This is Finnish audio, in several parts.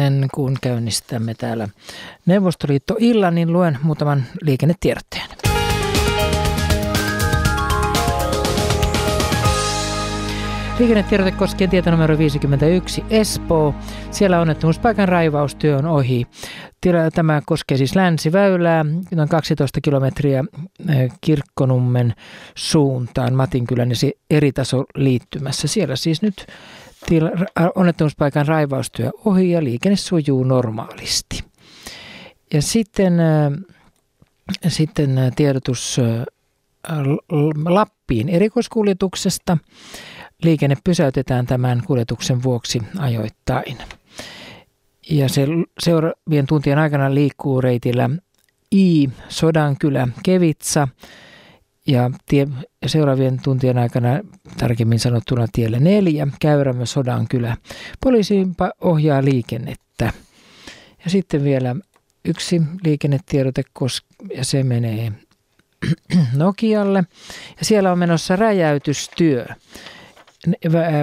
ennen kuin käynnistämme täällä Neuvostoliitto illan, niin luen muutaman liikennetiedotteen. Liikennetiedote koskee tietä numero 51 Espoo. Siellä onnettomuuspaikan raivaustyö on ohi. Tämä koskee siis länsiväylää, noin 12 kilometriä Kirkkonummen suuntaan Matinkylän ja eri taso liittymässä. Siellä siis nyt onnettomuuspaikan raivaustyö ohi ja liikenne sujuu normaalisti. Ja sitten, äh, sitten äh, tiedotus äh, Lappiin erikoiskuljetuksesta. Liikenne pysäytetään tämän kuljetuksen vuoksi ajoittain. Ja se seuraavien tuntien aikana liikkuu reitillä I, Sodankylä, Kevitsa ja tie, seuraavien tuntien aikana, tarkemmin sanottuna tielle neljä, Käyrämö Sodankylä. Poliisi ohjaa liikennettä. Ja sitten vielä yksi liikennetiedote, ja se menee Nokialle. Ja siellä on menossa räjäytystyö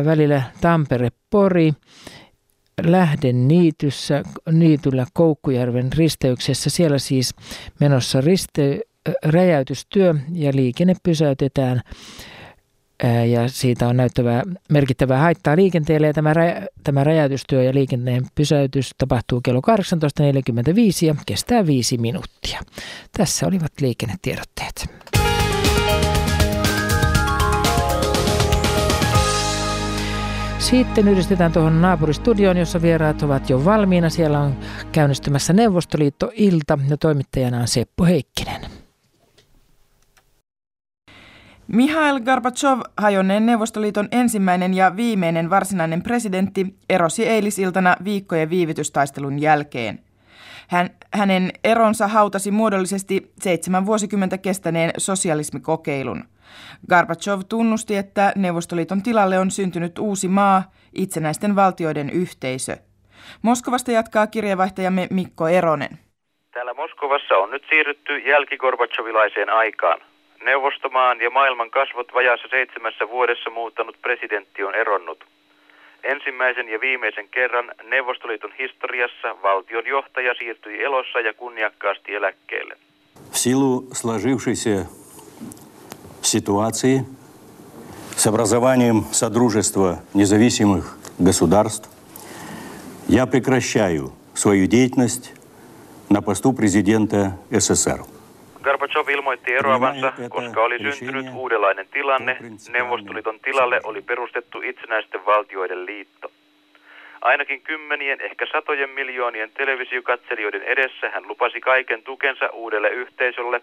välillä Tampere-Pori. Lähden niityssä, niityllä Koukkujärven risteyksessä. Siellä siis menossa riste, räjäytystyö ja liikenne pysäytetään ja siitä on näyttävää merkittävää haittaa liikenteelle ja tämä, rä, tämä räjäytystyö ja liikenteen pysäytys tapahtuu kello 18.45 ja kestää viisi minuuttia. Tässä olivat liikennetiedotteet. Sitten yhdistetään tuohon naapuristudioon, jossa vieraat ovat jo valmiina. Siellä on käynnistymässä Neuvostoliitto-ilta ja toimittajana on Seppo Heikkinen. Mihail Gorbachev, hajonneen Neuvostoliiton ensimmäinen ja viimeinen varsinainen presidentti, erosi eilisiltana viikkojen viivytystaistelun jälkeen. Hän, hänen eronsa hautasi muodollisesti seitsemän vuosikymmentä kestäneen sosialismikokeilun. Gorbachev tunnusti, että Neuvostoliiton tilalle on syntynyt uusi maa, itsenäisten valtioiden yhteisö. Moskovasta jatkaa kirjeenvaihtajamme Mikko Eronen. Täällä Moskovassa on nyt siirrytty jälkigorbachevilaiseen aikaan. Neuvostomaan ja maailman kasvot vajaassa seitsemässä vuodessa muuttanut presidentti on eronnut. Ensimmäisen ja viimeisen kerran Neuvostoliiton historiassa valtion johtaja siirtyi elossa ja kunniakkaasti eläkkeelle. В силу сложившейся ситуации с образованием Содружества независимых государств я прекращаю свою деятельность на посту президента СССР. Gorbachev ilmoitti eroavansa, koska oli syntynyt uudenlainen tilanne. Neuvostoliiton tilalle oli perustettu itsenäisten valtioiden liitto. Ainakin kymmenien, ehkä satojen miljoonien televisiokatselijoiden edessä hän lupasi kaiken tukensa uudelle yhteisölle,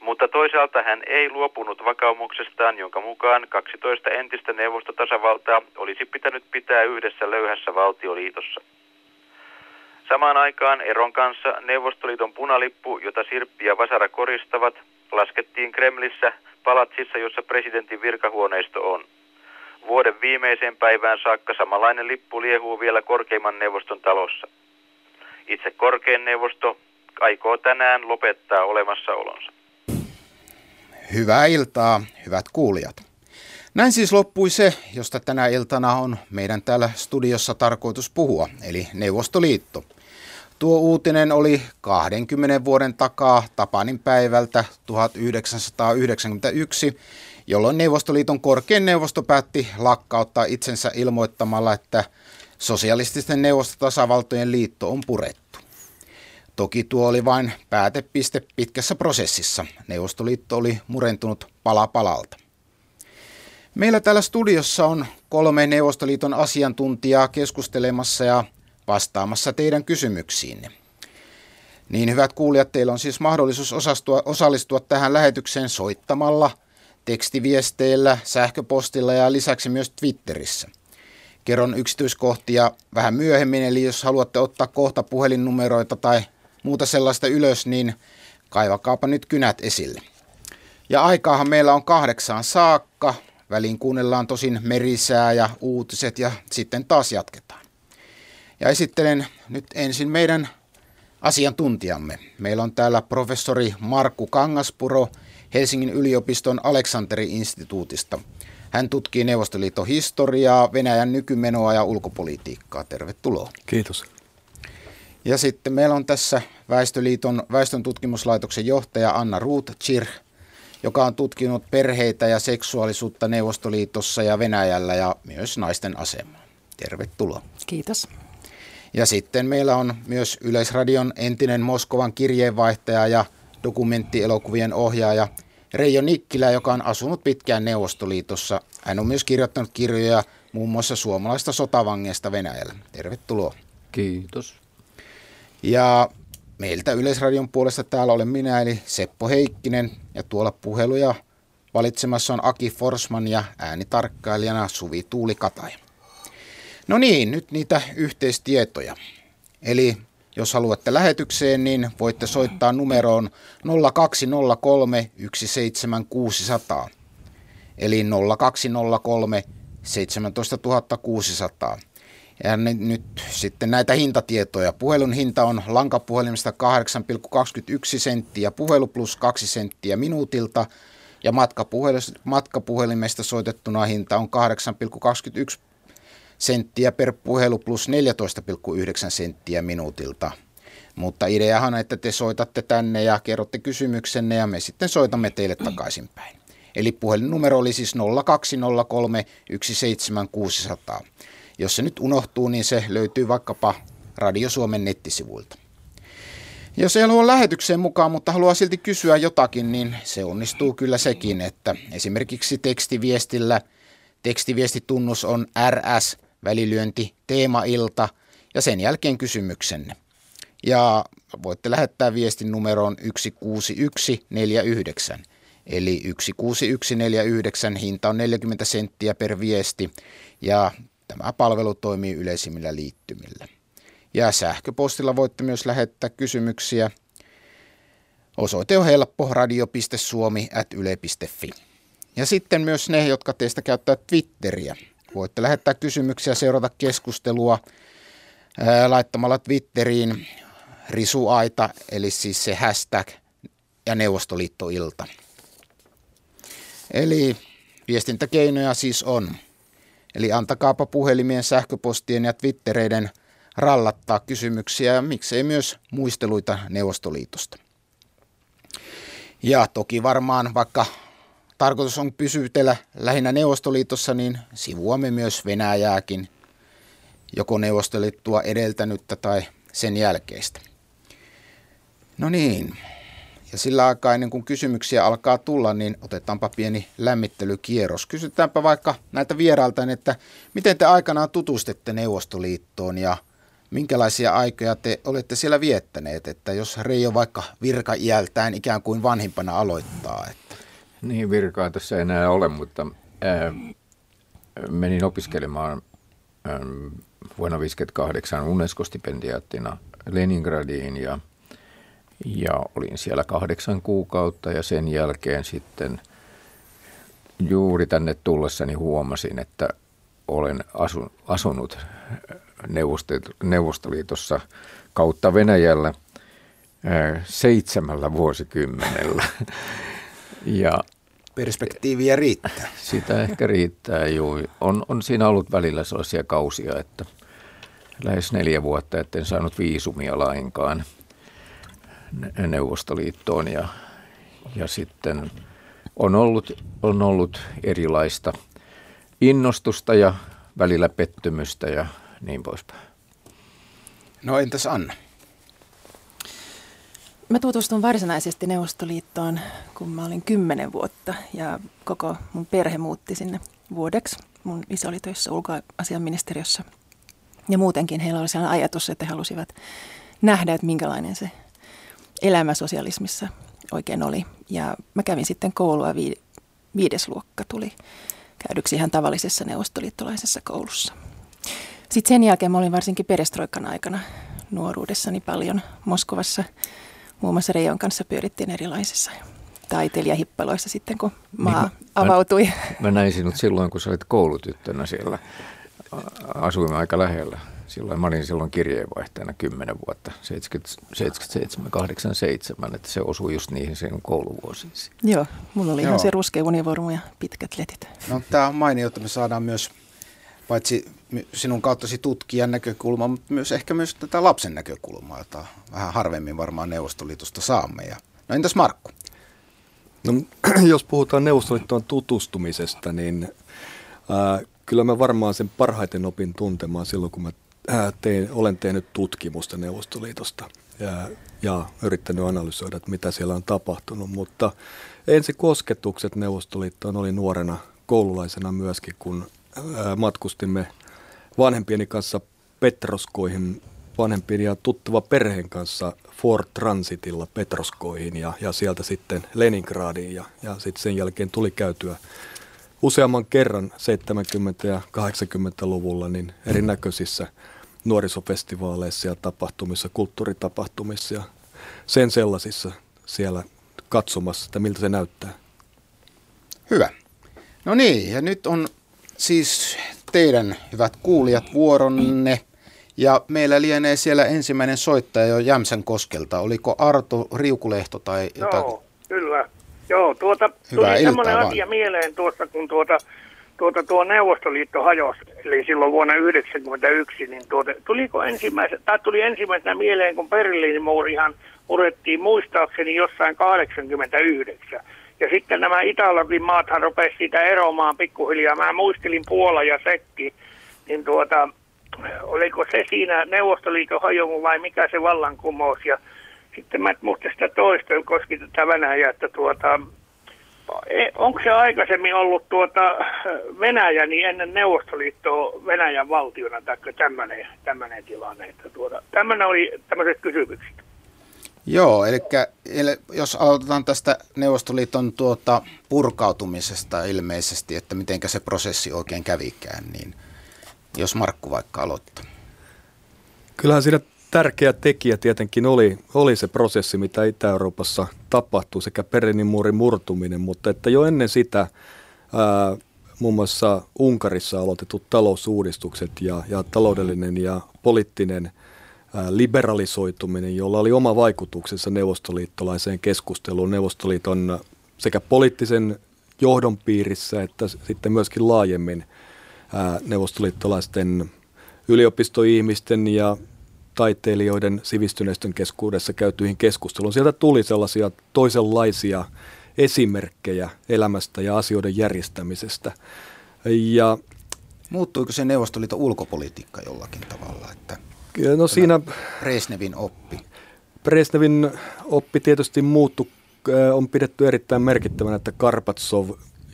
mutta toisaalta hän ei luopunut vakaumuksestaan, jonka mukaan 12 entistä neuvostotasavaltaa olisi pitänyt pitää yhdessä löyhässä valtioliitossa. Samaan aikaan eron kanssa Neuvostoliiton punalippu, jota Sirppi ja Vasara koristavat, laskettiin Kremlissä palatsissa, jossa presidentin virkahuoneisto on. Vuoden viimeiseen päivään saakka samanlainen lippu liehuu vielä korkeimman neuvoston talossa. Itse korkein neuvosto aikoo tänään lopettaa olemassaolonsa. Hyvää iltaa, hyvät kuulijat. Näin siis loppui se, josta tänä iltana on meidän täällä studiossa tarkoitus puhua, eli Neuvostoliitto – Tuo uutinen oli 20 vuoden takaa Tapanin päivältä 1991, jolloin Neuvostoliiton korkein neuvosto päätti lakkauttaa itsensä ilmoittamalla, että sosialististen neuvostotasavaltojen liitto on purettu. Toki tuo oli vain päätepiste pitkässä prosessissa. Neuvostoliitto oli murentunut pala palalta. Meillä täällä studiossa on kolme Neuvostoliiton asiantuntijaa keskustelemassa ja vastaamassa teidän kysymyksiinne. Niin hyvät kuulijat, teillä on siis mahdollisuus osastua, osallistua tähän lähetykseen soittamalla, tekstiviesteillä, sähköpostilla ja lisäksi myös Twitterissä. Kerron yksityiskohtia vähän myöhemmin, eli jos haluatte ottaa kohta puhelinnumeroita tai muuta sellaista ylös, niin kaivakaapa nyt kynät esille. Ja aikaahan meillä on kahdeksaan saakka. Väliin kuunnellaan tosin merisää ja uutiset ja sitten taas jatketaan. Ja esittelen nyt ensin meidän asiantuntijamme. Meillä on täällä professori Markku Kangaspuro Helsingin yliopiston Aleksanteri-instituutista. Hän tutkii Neuvostoliiton historiaa, Venäjän nykymenoa ja ulkopolitiikkaa. Tervetuloa. Kiitos. Ja sitten meillä on tässä Väestöliiton väestön tutkimuslaitoksen johtaja Anna Ruut-Chir, joka on tutkinut perheitä ja seksuaalisuutta Neuvostoliitossa ja Venäjällä ja myös naisten asemaa. Tervetuloa. Kiitos. Ja sitten meillä on myös Yleisradion entinen Moskovan kirjeenvaihtaja ja dokumenttielokuvien ohjaaja Reijo Nikkilä, joka on asunut pitkään Neuvostoliitossa. Hän on myös kirjoittanut kirjoja muun muassa suomalaista sotavangeista Venäjällä. Tervetuloa. Kiitos. Ja meiltä Yleisradion puolesta täällä olen minä, eli Seppo Heikkinen, ja tuolla puheluja valitsemassa on Aki Forsman ja äänitarkkailijana Suvi Tuuli Kataja. No niin, nyt niitä yhteistietoja. Eli jos haluatte lähetykseen, niin voitte soittaa numeroon 0203 17600. Eli 0203 17600. Ja nyt sitten näitä hintatietoja. Puhelun hinta on lankapuhelimesta 8,21 senttiä puhelu plus 2 senttiä minuutilta. Ja matkapuhelimesta soitettuna hinta on 8,21 senttiä per puhelu plus 14,9 senttiä minuutilta. Mutta ideahan että te soitatte tänne ja kerrotte kysymyksenne ja me sitten soitamme teille takaisinpäin. Eli puhelinnumero oli siis 0203 17600. Jos se nyt unohtuu, niin se löytyy vaikkapa Radio Suomen nettisivuilta. Jos ei halua lähetykseen mukaan, mutta haluaa silti kysyä jotakin, niin se onnistuu kyllä sekin, että esimerkiksi tekstiviestillä tekstiviestitunnus on RS, välilyönti, teemailta ja sen jälkeen kysymyksenne. Ja voitte lähettää viestin numeroon 16149. Eli 16149 hinta on 40 senttiä per viesti ja Tämä palvelu toimii yleisimmillä liittymillä. Ja sähköpostilla voitte myös lähettää kysymyksiä. Osoite on helppo radio.suomi.yle.fi. Ja sitten myös ne, jotka teistä käyttää Twitteriä. Voitte lähettää kysymyksiä, seurata keskustelua laittamalla Twitteriin risuaita, eli siis se hashtag ja Neuvostoliittoilta. Eli viestintäkeinoja siis on. Eli antakaapa puhelimien, sähköpostien ja twittereiden rallattaa kysymyksiä ja miksei myös muisteluita Neuvostoliitosta. Ja toki varmaan, vaikka tarkoitus on pysytellä lähinnä Neuvostoliitossa, niin sivuamme myös Venäjääkin, joko Neuvostoliittoa edeltänyttä tai sen jälkeistä. No niin, ja sillä aikaa ennen kuin kysymyksiä alkaa tulla, niin otetaanpa pieni lämmittelykierros. Kysytäänpä vaikka näitä vierailta, että miten te aikanaan tutustitte Neuvostoliittoon ja minkälaisia aikoja te olette siellä viettäneet, että jos Reijo vaikka iältään ikään kuin vanhimpana aloittaa. Että. Niin, virkaa tässä ei enää ole, mutta ää, menin opiskelemaan ää, vuonna 1958 UNESCO-stipendiaattina Leningradiin ja – ja olin siellä kahdeksan kuukautta ja sen jälkeen sitten juuri tänne tullessani huomasin, että olen asun, asunut Neuvostoliitossa kautta Venäjällä seitsemällä vuosikymmenellä. Ja Perspektiiviä riittää. Sitä ehkä riittää, joo. On, on siinä ollut välillä sellaisia kausia, että lähes neljä vuotta, etten saanut viisumia lainkaan – Neuvostoliittoon ja, ja sitten on ollut, on ollut erilaista innostusta ja välillä pettymystä ja niin poispäin. No entäs Anna? Mä tutustun varsinaisesti Neuvostoliittoon, kun mä olin kymmenen vuotta ja koko mun perhe muutti sinne vuodeksi. Mun isä oli töissä ulkoasiaministeriössä ja muutenkin heillä oli sellainen ajatus, että he halusivat nähdä, että minkälainen se elämä sosialismissa oikein oli. Ja mä kävin sitten koulua, vi- viides luokka tuli käydyksi ihan tavallisessa neuvostoliittolaisessa koulussa. Sitten sen jälkeen mä olin varsinkin perestroikan aikana nuoruudessani paljon Moskovassa. Muun muassa Reijon kanssa pyörittiin erilaisissa taiteilijahippaloissa sitten, kun maa niin, mä, avautui. Mä, mä näin sinut silloin, kun sä olit koulutyttönä siellä. Asuimme aika lähellä silloin, mä olin silloin kirjeenvaihtajana 10 vuotta, 77, 87, että se osui just niihin sen kouluvuosiin. Joo, mulla oli Joo. ihan se ruskea univormu ja pitkät letit. No tämä on mainio, että me saadaan myös paitsi sinun kauttasi tutkijan näkökulma, mutta myös ehkä myös tätä lapsen näkökulmaa, jota vähän harvemmin varmaan Neuvostoliitosta saamme. Ja, no entäs Markku? No, jos puhutaan Neuvostoliittoon tutustumisesta, niin ää, kyllä mä varmaan sen parhaiten opin tuntemaan silloin, kun mä ää, tein, olen tehnyt tutkimusta Neuvostoliitosta ja, ja yrittänyt analysoida, että mitä siellä on tapahtunut. Mutta ensi kosketukset Neuvostoliittoon oli nuorena koululaisena myöskin, kun matkustimme vanhempieni kanssa Petroskoihin vanhempien ja tuttava perheen kanssa Ford Transitilla Petroskoihin ja, ja sieltä sitten Leningradiin ja, ja sitten sen jälkeen tuli käytyä useamman kerran 70- ja 80-luvulla niin erinäköisissä nuorisofestivaaleissa ja tapahtumissa, kulttuuritapahtumissa ja sen sellaisissa siellä katsomassa, että miltä se näyttää. Hyvä. No niin, ja nyt on siis teidän hyvät kuulijat vuoronne. Ja meillä lienee siellä ensimmäinen soittaja jo Jämsän koskelta. Oliko Arto Riukulehto tai jotain? Joo, kyllä. Joo, tuota, Hyvää tuli semmoinen asia mieleen tuossa, kun tuota, tuota, tuo Neuvostoliitto hajosi, eli silloin vuonna 1991, niin tuota, tuliko ensimmäisenä, tai tuli ensimmäisenä mieleen, kun Berliinin muurihan urettiin muistaakseni jossain 89. Ja sitten nämä Italokin maathan rupesivat siitä eromaan pikkuhiljaa. Mä muistelin Puola ja Sekki, niin tuota, oliko se siinä Neuvostoliiton hajomu vai mikä se vallankumous. Ja sitten mä muista sitä toista, koski tätä Venäjää, että tuota, e, onko se aikaisemmin ollut tuota Venäjä niin ennen Neuvostoliittoa Venäjän valtiona tai tämmöinen tilanne. Että tuota, tämmöinen oli tämmöiset kysymykset. Joo, eli, eli jos aloitetaan tästä Neuvostoliiton tuota purkautumisesta ilmeisesti, että miten se prosessi oikein kävikään, niin jos Markku vaikka aloittaa. Kyllähän siinä tärkeä tekijä tietenkin oli, oli se prosessi, mitä Itä-Euroopassa tapahtui, sekä Berliinin muurin murtuminen, mutta että jo ennen sitä muun muassa Unkarissa aloitetut talousuudistukset ja, ja taloudellinen ja poliittinen liberalisoituminen, jolla oli oma vaikutuksensa neuvostoliittolaiseen keskusteluun Neuvostoliiton sekä poliittisen johdon piirissä että sitten myöskin laajemmin neuvostoliittolaisten yliopistoihmisten ja taiteilijoiden sivistyneistön keskuudessa käytyihin keskusteluun. Sieltä tuli sellaisia toisenlaisia esimerkkejä elämästä ja asioiden järjestämisestä. Ja Muuttuiko se Neuvostoliiton ulkopolitiikka jollakin tavalla? Että no siinä Presnevin oppi. Presnevin oppi tietysti muuttu, on pidetty erittäin merkittävänä, että Karpatsov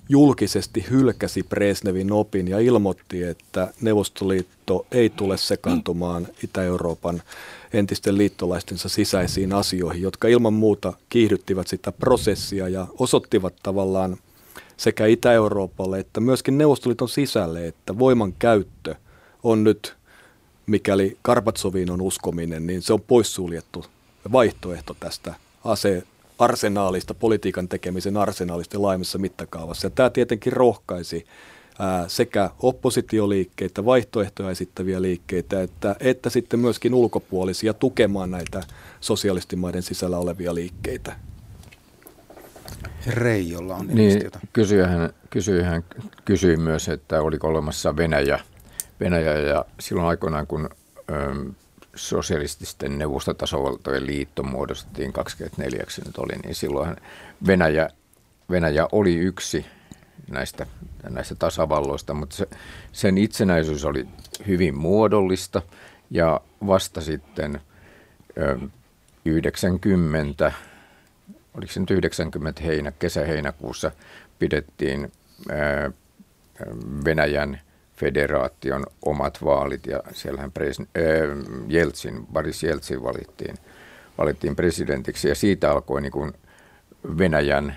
julkisesti hylkäsi Presnevin opin ja ilmoitti, että Neuvostoliitto ei tule sekaantumaan Itä-Euroopan entisten liittolaistensa sisäisiin asioihin, jotka ilman muuta kiihdyttivät sitä prosessia ja osoittivat tavallaan sekä Itä-Euroopalle että myöskin Neuvostoliiton sisälle, että voiman käyttö on nyt, mikäli Karpatsoviin on uskominen, niin se on poissuljettu vaihtoehto tästä ase arsenaalista, politiikan tekemisen arsenaalista laajemmassa mittakaavassa. Ja tämä tietenkin rohkaisi ää, sekä oppositioliikkeitä, vaihtoehtoja esittäviä liikkeitä, että, että sitten myöskin ulkopuolisia tukemaan näitä sosialistimaiden sisällä olevia liikkeitä. Reijolla on niin, kysyjähän, kysyjähän kysyi myös, että oliko olemassa Venäjä, Venäjä ja silloin aikoinaan, kun sosialististen neuvostotasavaltojen liitto muodostettiin 24 nyt oli, niin silloin Venäjä, Venäjä oli yksi näistä, näistä tasavalloista, mutta se, sen itsenäisyys oli hyvin muodollista. Ja vasta sitten ö, 90, oliko se nyt 90 heinä, kesä-heinäkuussa pidettiin ö, Venäjän federaation omat vaalit ja siellähän pres, äh, Jeltsin, Boris Jeltsin valittiin, valittiin presidentiksi ja siitä alkoi niin kuin Venäjän,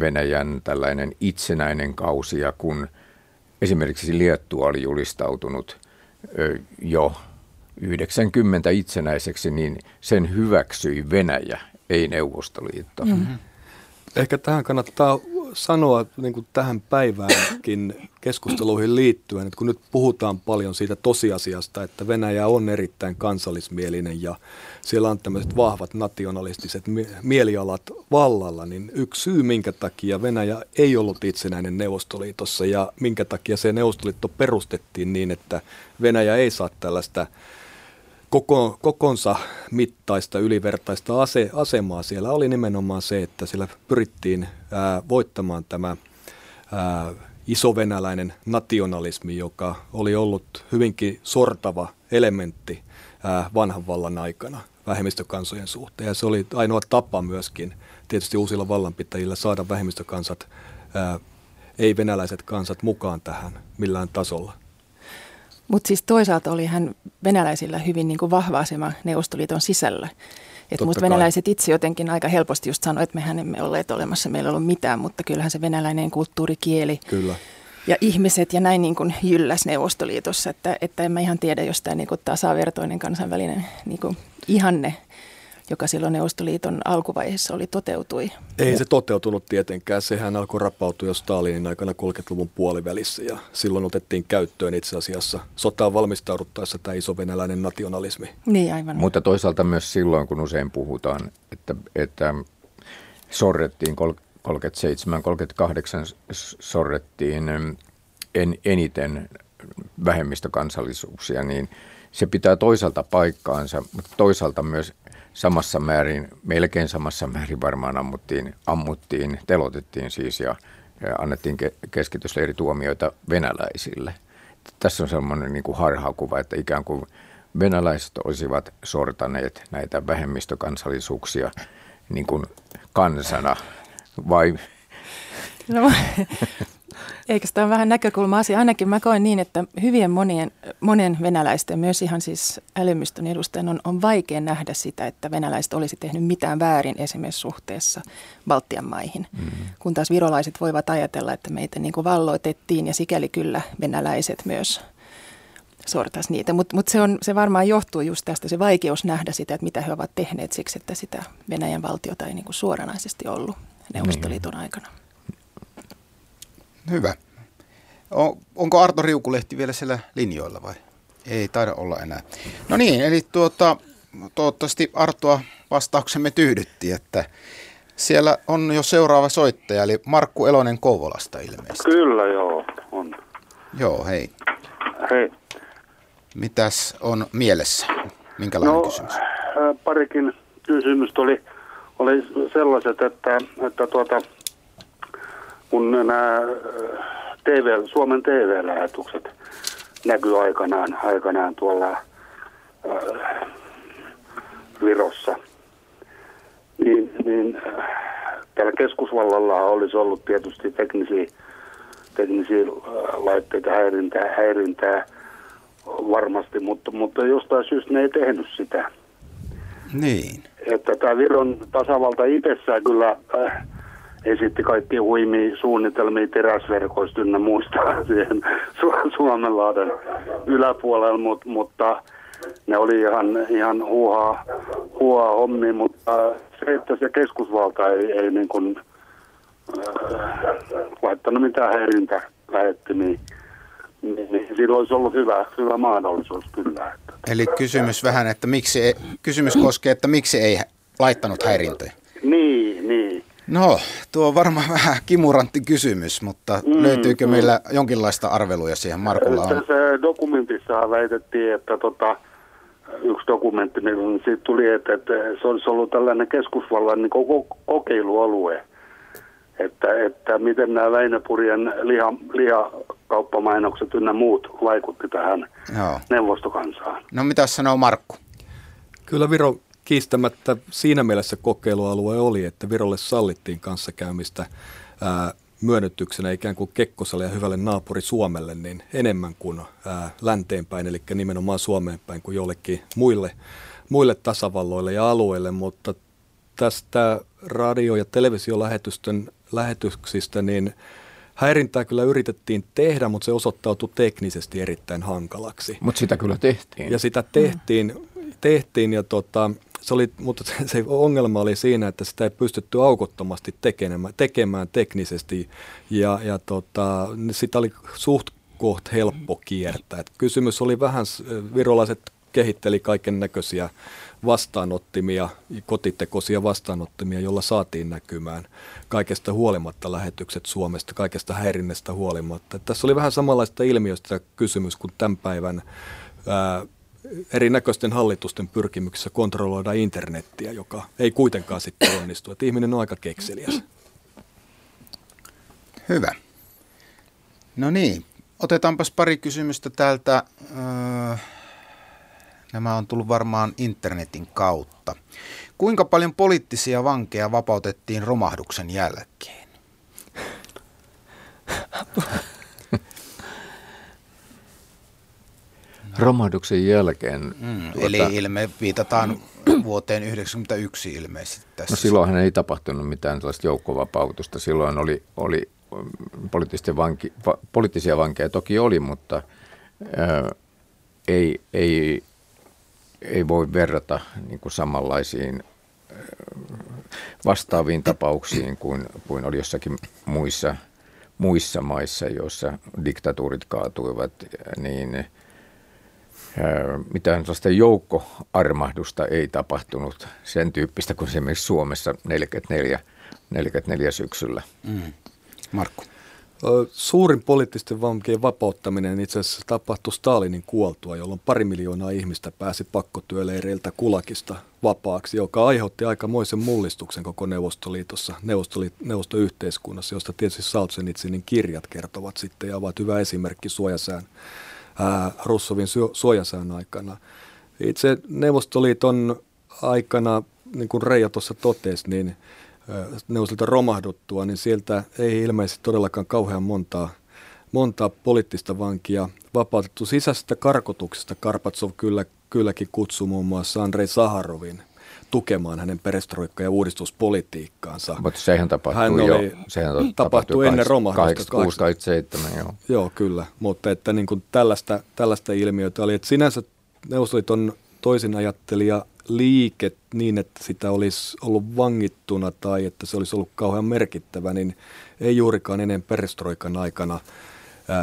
Venäjän tällainen itsenäinen kausi ja kun esimerkiksi Liettua oli julistautunut äh, jo 90 itsenäiseksi, niin sen hyväksyi Venäjä, ei Neuvostoliitto. Mm-hmm. Ehkä tähän kannattaa sanoa niin kuin tähän päiväänkin keskusteluihin liittyen, että kun nyt puhutaan paljon siitä tosiasiasta, että Venäjä on erittäin kansallismielinen ja siellä on tämmöiset vahvat nationalistiset mielialat vallalla, niin yksi syy, minkä takia Venäjä ei ollut itsenäinen Neuvostoliitossa ja minkä takia se Neuvostoliitto perustettiin niin, että Venäjä ei saa tällaista koko, kokonsa mittaista ylivertaista ase, asemaa siellä oli nimenomaan se, että siellä pyrittiin ää, voittamaan tämä ää, isovenäläinen nationalismi, joka oli ollut hyvinkin sortava elementti ää, vanhan vallan aikana vähemmistökansojen suhteen. Ja se oli ainoa tapa myöskin tietysti uusilla vallanpitäjillä saada vähemmistökansat, ää, ei-venäläiset kansat mukaan tähän millään tasolla. Mutta siis toisaalta oli hän venäläisillä hyvin niin kuin vahva asema Neuvostoliiton sisällä. Musta venäläiset itse jotenkin aika helposti just sanoi, että mehän emme olleet olemassa, meillä ei ollut mitään, mutta kyllähän se venäläinen kulttuuri, kieli Kyllä. ja ihmiset ja näin niin kuin jylläs Neuvostoliitossa, että, että en mä ihan tiedä, jos tämä niin kuin tasavertoinen kansainvälinen niin kuin ihanne joka silloin Neuvostoliiton alkuvaiheessa oli, toteutui. Ei se toteutunut tietenkään. Sehän alkoi rapautua jo Stalinin aikana 30-luvun puolivälissä ja silloin otettiin käyttöön itse asiassa sotaan valmistauduttaessa tämä iso venäläinen nationalismi. Niin, aivan. Mutta toisaalta myös silloin, kun usein puhutaan, että, että sorrettiin 37-38 sorrettiin en, eniten vähemmistökansallisuuksia, niin se pitää toisaalta paikkaansa, mutta toisaalta myös samassa määrin, melkein samassa määrin varmaan ammuttiin, ammuttiin telotettiin siis ja, ja annettiin ke, keskitysleirituomioita venäläisille. Tässä on sellainen niin kuin harhakuva, että ikään kuin venäläiset olisivat sortaneet näitä vähemmistökansallisuuksia niin kuin kansana vai No, Eikö tämä vähän näkökulma asia? Ainakin mä koen niin, että hyvien monien, monen venäläisten, myös ihan siis älymystön edustajan, on, on vaikea nähdä sitä, että venäläiset olisi tehnyt mitään väärin esimerkiksi suhteessa Baltian maihin. Mm. Kun taas virolaiset voivat ajatella, että meitä niin kuin valloitettiin ja sikäli kyllä venäläiset myös sortas niitä. Mutta mut se, on, se varmaan johtuu just tästä se vaikeus nähdä sitä, että mitä he ovat tehneet siksi, että sitä Venäjän valtiota ei niin kuin suoranaisesti ollut Neuvostoliiton niin. Hyvä. On, onko Arto Riukulehti vielä siellä linjoilla vai? Ei taida olla enää. No niin, eli tuota, toivottavasti Artoa vastauksemme tyydytti, että siellä on jo seuraava soittaja, eli Markku Elonen Kouvolasta ilmeisesti. Kyllä joo, on. Joo, hei. Hei. Mitäs on mielessä? Minkälainen no, kysymys? parikin kysymystä oli, oli sellaiset, että, että tuota, kun nämä TV, Suomen TV-lähetykset näkyy aikanaan, aikanaan tuolla äh, Virossa, niin, niin äh, täällä keskusvallalla olisi ollut tietysti teknisiä, teknisiä äh, laitteita häirintää, häirintää varmasti, mutta, mutta jostain syystä ne ei tehnyt sitä. Niin. Että tämä Viron tasavalta itsessään kyllä äh, esitti kaikki huimia suunnitelmia teräsverkoista ynnä muista siihen Su- Suomenlaaden yläpuolella, mut, mutta ne oli ihan, ihan huuhaa, huuhaa hommi, mutta se, että se keskusvalta ei, ei niin kuin, äh, laittanut mitään häirintä lähettimiä, niin, niin silloin olisi ollut hyvä, hyvä mahdollisuus kyllä. Eli kysymys vähän, että miksi kysymys koskee, että miksi ei laittanut häirintöjä? No, tuo on varmaan vähän kimurantti kysymys, mutta mm, löytyykö mm. meillä jonkinlaista arveluja siihen Markulla on? Se dokumentissa väitettiin, että tota, yksi dokumentti, niin siitä tuli, että, että se olisi ollut tällainen keskusvallan niin koko kokeilualue. Että, että miten nämä Väinäpurjen liha, lihakauppamainokset ynnä muut vaikutti tähän Joo. neuvostokansaan. No mitä sanoo Markku? Kyllä Viro kiistämättä siinä mielessä kokeilualue oli, että Virolle sallittiin kanssakäymistä ää, myönnytyksenä ikään kuin Kekkoselle ja hyvälle naapuri Suomelle niin enemmän kuin ää, länteenpäin, eli nimenomaan Suomeen päin kuin jollekin muille, muille tasavalloille ja alueille, mutta tästä radio- ja televisiolähetysten lähetyksistä, niin häirintää kyllä yritettiin tehdä, mutta se osoittautui teknisesti erittäin hankalaksi. Mutta sitä kyllä tehtiin. Ja sitä tehtiin tehtiin ja tota, se oli, mutta se ongelma oli siinä, että sitä ei pystytty aukottomasti tekemään, tekemään teknisesti ja, ja tota, sitä oli suht koht helppo kiertää. Et kysymys oli vähän, virolaiset kehitteli kaiken näköisiä vastaanottimia, kotitekoisia vastaanottimia, jolla saatiin näkymään kaikesta huolimatta lähetykset Suomesta, kaikesta häirinnästä huolimatta. Et tässä oli vähän samanlaista ilmiöstä kysymys kuin tämän päivän ää, erinäköisten hallitusten pyrkimyksissä kontrolloida internettiä, joka ei kuitenkaan sitten onnistu. Että ihminen on aika kekseliäs. Hyvä. No niin, otetaanpas pari kysymystä täältä. Öö, nämä on tullut varmaan internetin kautta. Kuinka paljon poliittisia vankeja vapautettiin romahduksen jälkeen? romahduksen jälkeen. Mm, tuota, eli ilme viitataan vuoteen 1991 ilmeisesti tässä. No silloinhan ei tapahtunut mitään tällaista joukkovapautusta. Silloin oli, oli poliittisten vanki, va, poliittisia vankeja toki oli, mutta ää, ei, ei, ei voi verrata niin kuin samanlaisiin vastaaviin tapauksiin kuin, kuin oli jossakin muissa, muissa maissa, joissa diktatuurit kaatuivat, niin – mitään sellaista joukkoarmahdusta ei tapahtunut sen tyyppistä kuin esimerkiksi Suomessa 44, 44 syksyllä. Mm. Markku. Suurin poliittisten vankien vapauttaminen itse asiassa tapahtui Stalinin kuoltua, jolloin pari miljoonaa ihmistä pääsi pakkotyöleireiltä Kulakista vapaaksi, joka aiheutti aikamoisen mullistuksen koko Neuvostoliitossa, Neuvostoli, neuvostoyhteiskunnassa, josta tietysti Saltsenitsinin kirjat kertovat sitten ja ovat hyvä esimerkki suojasään ää, Russovin suojasään aikana. Itse Neuvostoliiton aikana, niin kuin Reija tuossa totesi, niin Neuvostoliiton romahduttua, niin sieltä ei ilmeisesti todellakaan kauhean montaa, montaa poliittista vankia vapautettu. Sisäisestä karkotuksesta Karpatsov kyllä, kylläkin kutsui muun muassa Andrei Saharovin tukemaan hänen perestroikka- ja uudistuspolitiikkaansa. Mutta sehän tapahtui Hän oli, jo. Sehän tapahtui, tapahtui ennen romahdusta. 86 joo. Joo, kyllä. Mutta että niin kuin tällaista, tällaista ilmiötä oli, että sinänsä Neuvostoliiton toisin ajattelija liike niin, että sitä olisi ollut vangittuna tai että se olisi ollut kauhean merkittävä, niin ei juurikaan ennen perestroikan aikana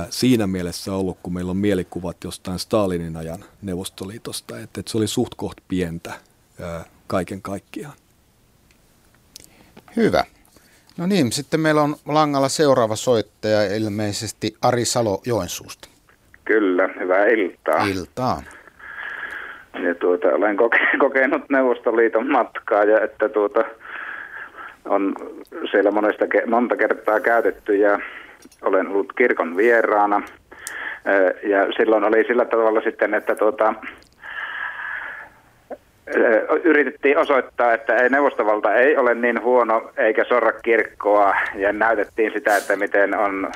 siinä mielessä ollut, kun meillä on mielikuvat jostain Stalinin ajan Neuvostoliitosta, että, että se oli suht koht pientä ää, kaiken kaikkiaan. Hyvä. No niin, sitten meillä on langalla seuraava soittaja, ilmeisesti Ari Salo Joensuusta. Kyllä, hyvää iltaa. Iltaa. Ja tuota, olen koke- kokenut Neuvostoliiton matkaa ja että tuota, on siellä monesta, monta kertaa käytetty ja olen ollut kirkon vieraana. Ja silloin oli sillä tavalla sitten, että tuota, yritettiin osoittaa, että ei neuvostovalta ei ole niin huono eikä sorra kirkkoa ja näytettiin sitä, että miten on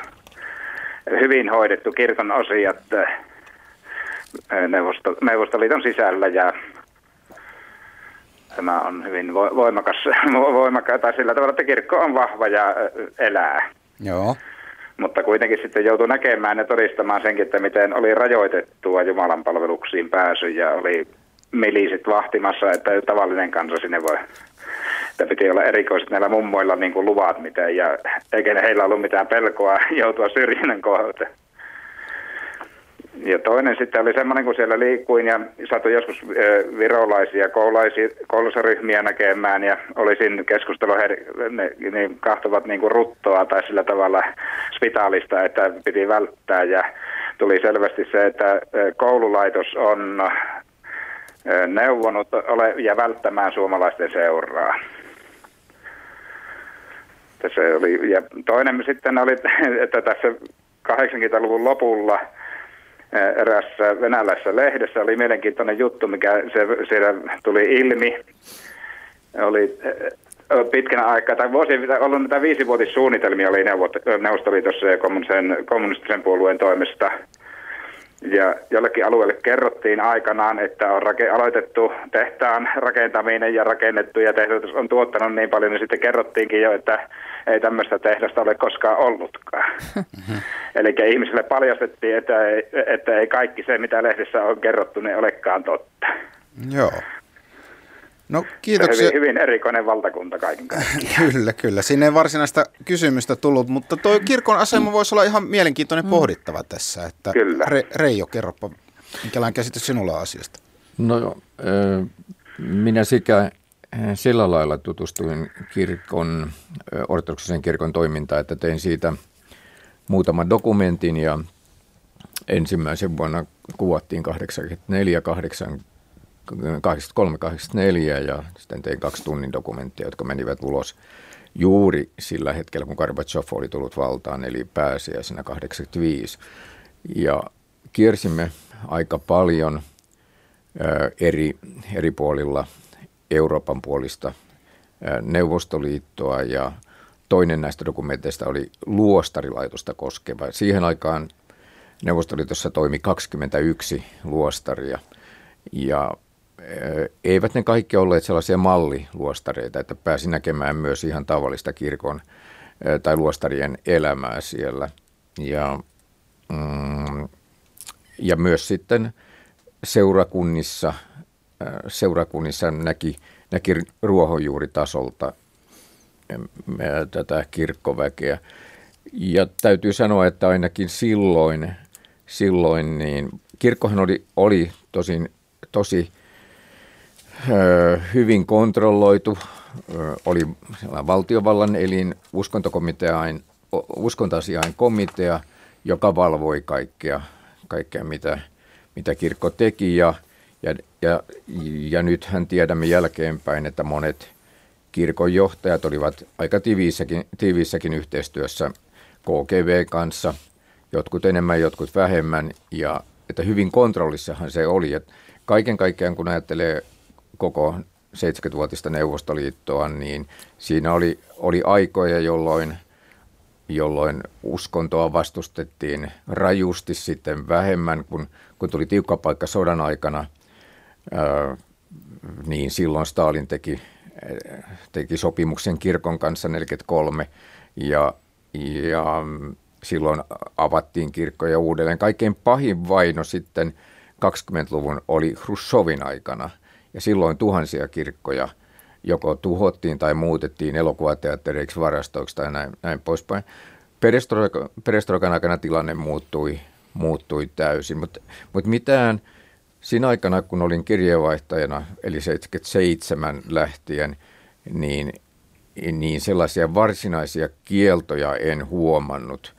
hyvin hoidettu kirkon osiat neuvosto, Neuvostoliiton sisällä ja tämä on hyvin voimakas, voimakas tai sillä tavalla, että kirkko on vahva ja elää. Joo. Mutta kuitenkin sitten joutui näkemään ja todistamaan senkin, että miten oli rajoitettua Jumalan palveluksiin pääsy ja oli milisit vahtimassa, että tavallinen kansa sinne voi. Että piti olla erikoiset näillä mummoilla niin kuin luvat, miten, ja eikä heillä ollut mitään pelkoa joutua syrjinnän kohdalta. Ja toinen sitten oli semmoinen, kun siellä liikkuin ja saatuin joskus virolaisia koulusaryhmiä näkemään ja olisin keskustelu, ne, niin kahtovat niin kuin ruttoa tai sillä tavalla spitaalista, että piti välttää ja tuli selvästi se, että koululaitos on neuvonut ole ja välttämään suomalaisten seuraa. Tässä oli, ja toinen sitten oli, että tässä 80-luvun lopulla erässä venäläisessä lehdessä oli mielenkiintoinen juttu, mikä se, siellä tuli ilmi. Oli pitkänä aikaa, tai vuosi, ollut näitä viisivuotissuunnitelmia oli Neuvostoliitossa ja kommunistisen puolueen toimesta – ja jollekin alueelle kerrottiin aikanaan, että on rake- aloitettu tehtaan rakentaminen ja rakennettu ja tehtävät on tuottanut niin paljon, niin sitten kerrottiinkin jo, että ei tämmöistä tehdasta ole koskaan ollutkaan. Mm-hmm. Eli ihmisille paljastettiin, että ei, että ei kaikki se, mitä lehdessä on kerrottu, niin olekaan totta. Joo. No kiitoksia. Hyvin, hyvin erikoinen valtakunta kaiken kaikkiaan. kyllä, kyllä. Sinne ei varsinaista kysymystä tullut, mutta tuo kirkon asema voisi olla ihan mielenkiintoinen mm. pohdittava tässä. Että kyllä. Re, Reijo, kerropa, minkälainen käsitys sinulla on asiasta? No minä sekä sillä lailla tutustuin kirkon, ortodoksisen kirkon toimintaan, että tein siitä muutaman dokumentin ja ensimmäisen vuonna kuvattiin 84, 8, 83, 84 ja sitten tein kaksi tunnin dokumenttia, jotka menivät ulos juuri sillä hetkellä, kun Gorbachev oli tullut valtaan, eli pääsiäisenä 85. Ja kiersimme aika paljon eri, eri puolilla Euroopan puolista Neuvostoliittoa ja toinen näistä dokumenteista oli luostarilaitosta koskeva. Siihen aikaan Neuvostoliitossa toimi 21 luostaria ja eivät ne kaikki olleet sellaisia malliluostareita, että pääsi näkemään myös ihan tavallista kirkon tai luostarien elämää siellä. Ja, mm, ja myös sitten seurakunnissa, seurakunnissa näki, näki ruohonjuuritasolta tätä kirkkoväkeä. Ja täytyy sanoa, että ainakin silloin, silloin niin kirkkohan oli, oli tosin, tosi hyvin kontrolloitu, oli valtiovallan elin, uskontokomiteain, uskontoasiain komitea, joka valvoi kaikkea, kaikkea mitä, mitä kirkko teki. Ja, ja, ja, ja nythän tiedämme jälkeenpäin, että monet kirkon johtajat olivat aika tiiviissäkin, tiiviissäkin yhteistyössä KGV kanssa, jotkut enemmän, jotkut vähemmän, ja että hyvin kontrollissahan se oli. että kaiken kaikkiaan, kun ajattelee koko 70-vuotista Neuvostoliittoa, niin siinä oli, oli aikoja, jolloin, jolloin uskontoa vastustettiin rajusti sitten vähemmän, kun, kun tuli tiukka paikka sodan aikana, niin silloin Stalin teki, teki sopimuksen kirkon kanssa 43 ja, ja silloin avattiin kirkkoja uudelleen. Kaikkein pahin vaino sitten 20-luvun oli Hrushovin aikana – ja silloin tuhansia kirkkoja joko tuhottiin tai muutettiin elokuvateattereiksi, varastoiksi tai näin, näin poispäin. Perestroikan aikana tilanne muuttui, muuttui täysin, mutta mut mitään siinä aikana, kun olin kirjeenvaihtajana, eli 77 lähtien, niin, niin sellaisia varsinaisia kieltoja en huomannut,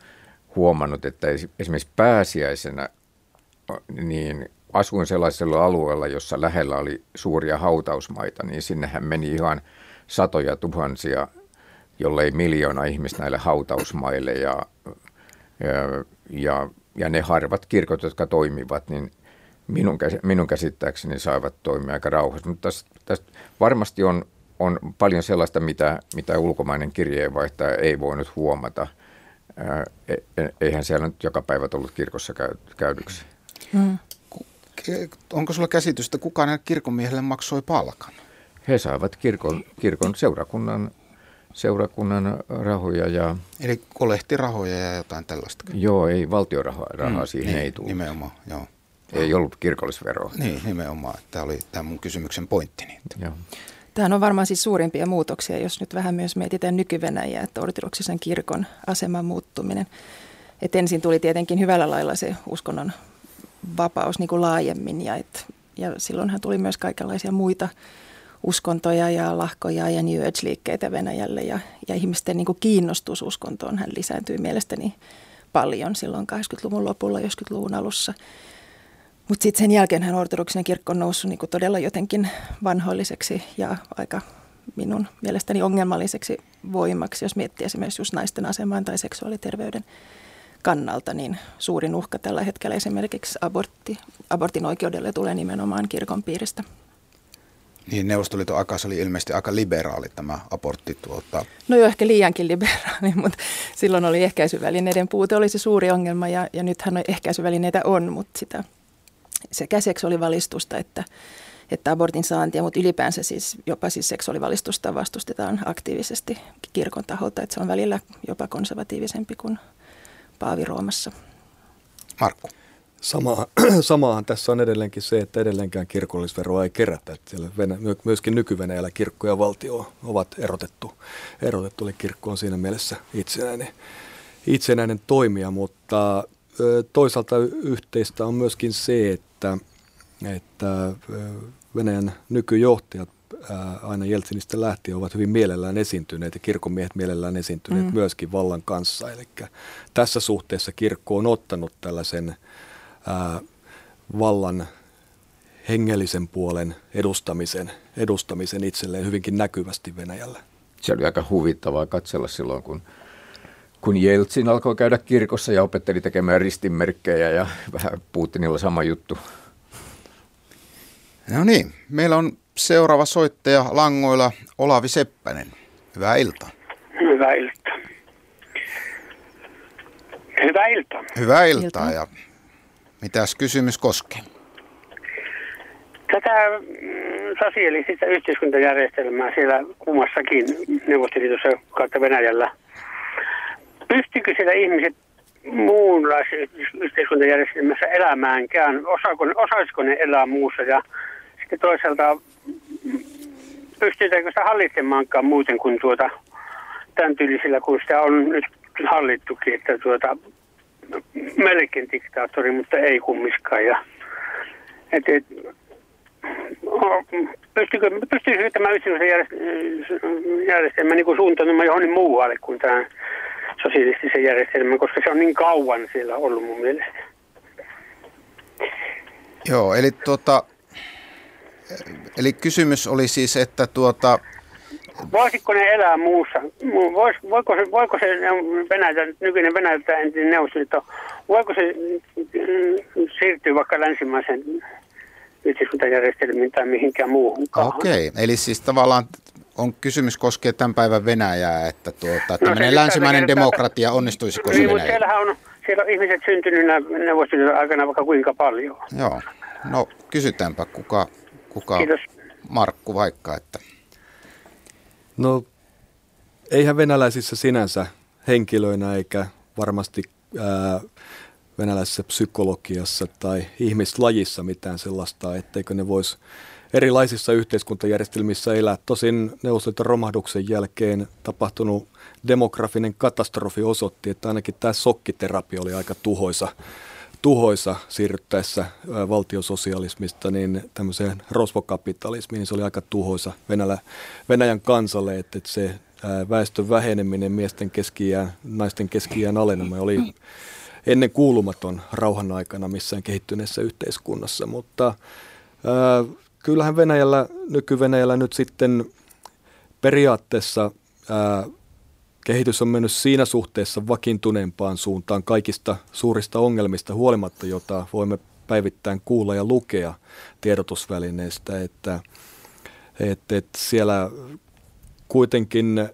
huomannut että esimerkiksi pääsiäisenä niin asuin sellaisella alueella, jossa lähellä oli suuria hautausmaita, niin sinnehän meni ihan satoja tuhansia, jollei miljoona ihmistä näille hautausmaille ja, ja, ja, ja ne harvat kirkot, jotka toimivat, niin minun, minun käsittääkseni saivat toimia aika rauhassa. Mutta tästä, tästä varmasti on, on paljon sellaista, mitä, mitä ulkomainen kirjeenvaihtaja ei voinut huomata. E, e, eihän siellä nyt joka päivä tullut kirkossa käydyksi. Mm onko sulla käsitystä, kuka näille kirkonmiehelle maksoi palkan? He saivat kirkon, kirkon seurakunnan, seurakunnan rahoja. Ja, Eli kolehtirahoja ja jotain tällaista? Joo, ei valtiorahaa rahaa mm, siihen niin, ei tullut. Nimenomaan, joo. Ei ollut kirkollisveroa. Niin, nimenomaan. Tämä oli tämä mun kysymyksen pointti. Niin. Joo. Tämähän on varmaan siis suurimpia muutoksia, jos nyt vähän myös mietitään nyky että ortodoksisen kirkon aseman muuttuminen. Et ensin tuli tietenkin hyvällä lailla se uskonnon vapaus niin kuin laajemmin ja, et, ja silloinhan tuli myös kaikenlaisia muita uskontoja ja lahkoja ja New Age-liikkeitä Venäjälle ja, ja ihmisten niin kuin kiinnostus uskontoon hän lisääntyi mielestäni paljon silloin 80-luvun lopulla, 90-luvun alussa. Mutta sitten sen jälkeen hän ortodoksinen kirkko on noussut niin todella jotenkin vanhoilliseksi ja aika minun mielestäni ongelmalliseksi voimaksi, jos miettii esimerkiksi just naisten asemaan tai seksuaaliterveyden kannalta, niin suurin uhka tällä hetkellä esimerkiksi abortti, abortin oikeudelle tulee nimenomaan kirkon piiristä. Niin, Neuvostoliiton aikaa oli ilmeisesti aika liberaali tämä abortti. Tuota. No jo ehkä liiankin liberaali, mutta silloin oli ehkäisyvälineiden puute oli se suuri ongelma ja, ja nythän ehkäisyvälineitä on, mutta sitä sekä seksuaalivalistusta että, että abortin saantia, mutta ylipäänsä siis jopa siis seksuaalivalistusta vastustetaan aktiivisesti kirkon taholta, että se on välillä jopa konservatiivisempi kuin Paavi Roomassa. Markku. Sama, samahan tässä on edelleenkin se, että edelleenkään kirkollisveroa ei kerätä. Että siellä Venä, myöskin nyky kirkko ja valtio ovat erotettu. Erotettu, eli kirkko on siinä mielessä itsenäinen, itsenäinen toimija, mutta toisaalta yhteistä on myöskin se, että, että Venäjän nykyjohtajat aina Jeltsinistä lähtien ovat hyvin mielellään esiintyneet ja kirkonmiehet mielellään esiintyneet mm. myöskin vallan kanssa. Eli tässä suhteessa kirkko on ottanut tällaisen ää, vallan hengellisen puolen edustamisen, edustamisen itselleen hyvinkin näkyvästi Venäjällä. Se oli aika huvittavaa katsella silloin, kun, kun Jeltsin alkoi käydä kirkossa ja opetteli tekemään ristinmerkkejä ja vähän Putinilla sama juttu. No niin, meillä on seuraava soittaja langoilla Olavi Seppänen. Hyvää iltaa. Hyvää iltaa. Hyvää iltaa. Hyvää iltaa ja mitäs kysymys koskee? Tätä mm, sosiaalista yhteiskuntajärjestelmää siellä kummassakin Neuvostoliitossa kautta Venäjällä. Pystyykö siellä ihmiset muunlaisessa yhteiskuntajärjestelmässä elämäänkään? Osaako, osaisiko ne elää muussa? Ja sitten toisaalta pystytäänkö sitä hallitsemaankaan muuten kuin tuota, tämän tyylisillä, kun sitä on nyt hallittukin, että tuota, melkein diktaattori, mutta ei kummiskaan. Ja, et, et, pystyykö, pystyykö tämä järjestelmä niin suuntautumaan johonkin muualle kuin tämä sosialistisen järjestelmän, koska se on niin kauan siellä ollut mun mielestä. Joo, eli tuota, Eli kysymys oli siis, että tuota... Voisiko ne elää muussa? Vois, voiko se, voiko se Venäjä, nykyinen Venäjältä entinen Neuvostoliitto, voiko se mm, siirtyä vaikka länsimaisen yhteiskuntajärjestelmiin tai mihinkään muuhun? Okei, okay. eli siis tavallaan on kysymys koskee tämän päivän Venäjää, että tuota, tämmöinen no, länsimainen demokratia, onnistuisiko se niin, Venäjä? Siellähän on, siellä on ihmiset syntynyt Neuvostoliiton aikana vaikka kuinka paljon. Joo, no kysytäänpä, kuka kuka Kiitos. Markku vaikka, että... No, eihän venäläisissä sinänsä henkilöinä eikä varmasti ää, venäläisessä psykologiassa tai ihmislajissa mitään sellaista, etteikö ne vois erilaisissa yhteiskuntajärjestelmissä elää. Tosin Neuvostoliiton romahduksen jälkeen tapahtunut demografinen katastrofi osoitti, että ainakin tämä sokkiterapia oli aika tuhoisa tuhoisa siirryttäessä valtiososialismista niin tämmöiseen rosvokapitalismiin, niin se oli aika tuhoisa Venäjä, Venäjän kansalle, että, että se väestön väheneminen, miesten keskiään, naisten keskiään alenema oli ennen kuulumaton rauhan aikana missään kehittyneessä yhteiskunnassa, mutta ää, kyllähän Venäjällä, nyky-Venäjällä nyt sitten periaatteessa ää, Kehitys on mennyt siinä suhteessa vakiintuneempaan suuntaan kaikista suurista ongelmista huolimatta, jota voimme päivittäin kuulla ja lukea tiedotusvälineistä, että, että, että siellä kuitenkin ää,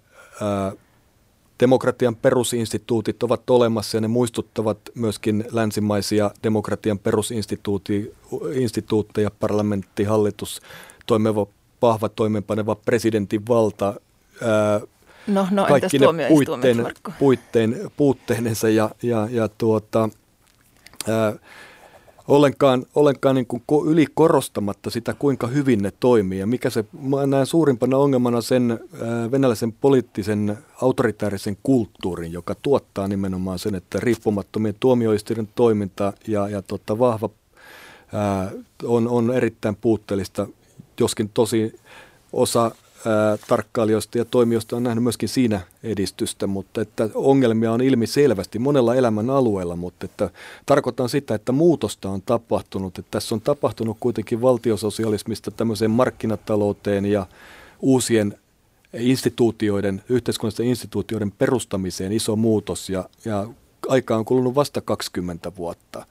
demokratian perusinstituutit ovat olemassa ja ne muistuttavat myöskin länsimaisia demokratian perusinstituutteja, parlamentti, hallitus, toimiva, vahva toimeenpaneva presidentin valta, ää, No, no kaikki ne puitteen, puitteen, puutteinensa ja, ja, ja tuota, ää, ollenkaan, ollenkaan niin kuin yli korostamatta sitä, kuinka hyvin ne toimii. Ja mikä se, mä näen suurimpana ongelmana sen ää, venäläisen poliittisen autoritaarisen kulttuurin, joka tuottaa nimenomaan sen, että riippumattomien tuomioistuiden toiminta ja, ja tota, vahva ää, on, on erittäin puutteellista, joskin tosi osa tarkkailijoista ja toimijoista on nähnyt myöskin siinä edistystä, mutta että ongelmia on ilmi selvästi monella elämän alueella, mutta että tarkoitan sitä, että muutosta on tapahtunut, että tässä on tapahtunut kuitenkin valtiososialismista tämmöiseen markkinatalouteen ja uusien instituutioiden, yhteiskunnallisten instituutioiden perustamiseen iso muutos ja, ja aika on kulunut vasta 20 vuotta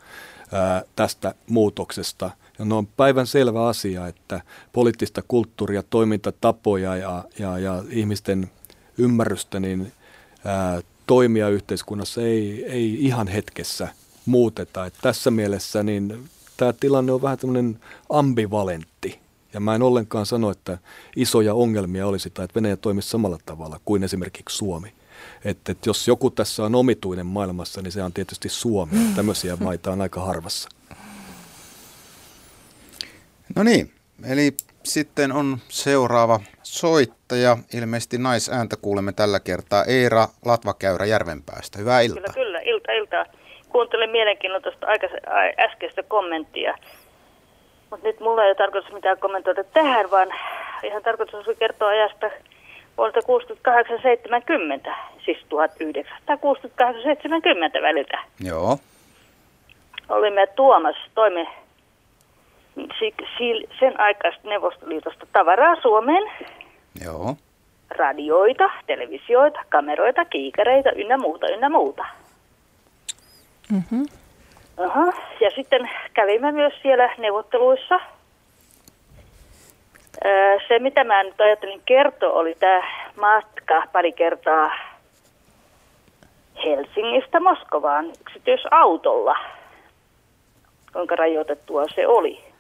ää, tästä muutoksesta – no on päivän selvä asia, että poliittista kulttuuria, toimintatapoja ja, ja, ja ihmisten ymmärrystä, niin ää, toimia yhteiskunnassa ei, ei ihan hetkessä muuteta. Et tässä mielessä niin tämä tilanne on vähän tämmöinen ambivalentti. Ja mä en ollenkaan sano, että isoja ongelmia olisi tai että Venäjä toimisi samalla tavalla kuin esimerkiksi Suomi. Että, että jos joku tässä on omituinen maailmassa, niin se on tietysti Suomi. Tämmöisiä maita on aika harvassa. No niin, eli sitten on seuraava soittaja. Ilmeisesti naisääntä kuulemme tällä kertaa. Eera Latvakäyrä Järvenpäästä. Hyvää iltaa. Kyllä, kyllä. Ilta, ilta. Kuuntelin mielenkiinnolla tuosta äskeistä kommenttia. Mutta nyt mulla ei ole tarkoitus mitään kommentoida tähän, vaan ihan tarkoitus oli kertoa ajasta vuodelta 68-70, siis 1968-70 väliltä. Joo. Olimme Tuomas toimi sen aikaista Neuvostoliitosta tavaraa Suomeen. Joo. Radioita, televisioita, kameroita, kiikareita ynnä muuta, ynnä muuta. Mm-hmm. Aha. Ja sitten kävimme myös siellä neuvotteluissa. Se, mitä mä nyt ajattelin kertoa, oli tämä matka pari kertaa Helsingistä Moskovaan yksityisautolla. Kuinka rajoitettua se oli.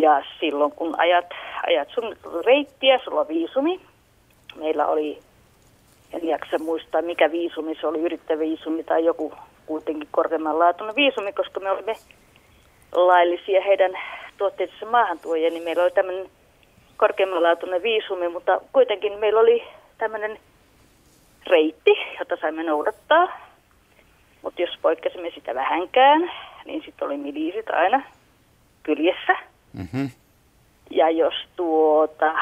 Ja silloin kun ajat, ajat sun reittiä, sulla on viisumi. Meillä oli, en jaksa muistaa mikä viisumi, se oli yrittäviisumi tai joku kuitenkin korkeammanlaatuinen viisumi, koska me olimme laillisia heidän tuotteidensa maahantuojia, niin meillä oli tämmöinen korkeammanlaatuinen viisumi, mutta kuitenkin meillä oli tämmöinen reitti, jota saimme noudattaa. Mutta jos poikkesimme sitä vähänkään, niin sitten oli miliisit aina kyljessä. Mm-hmm. Ja jos tuota,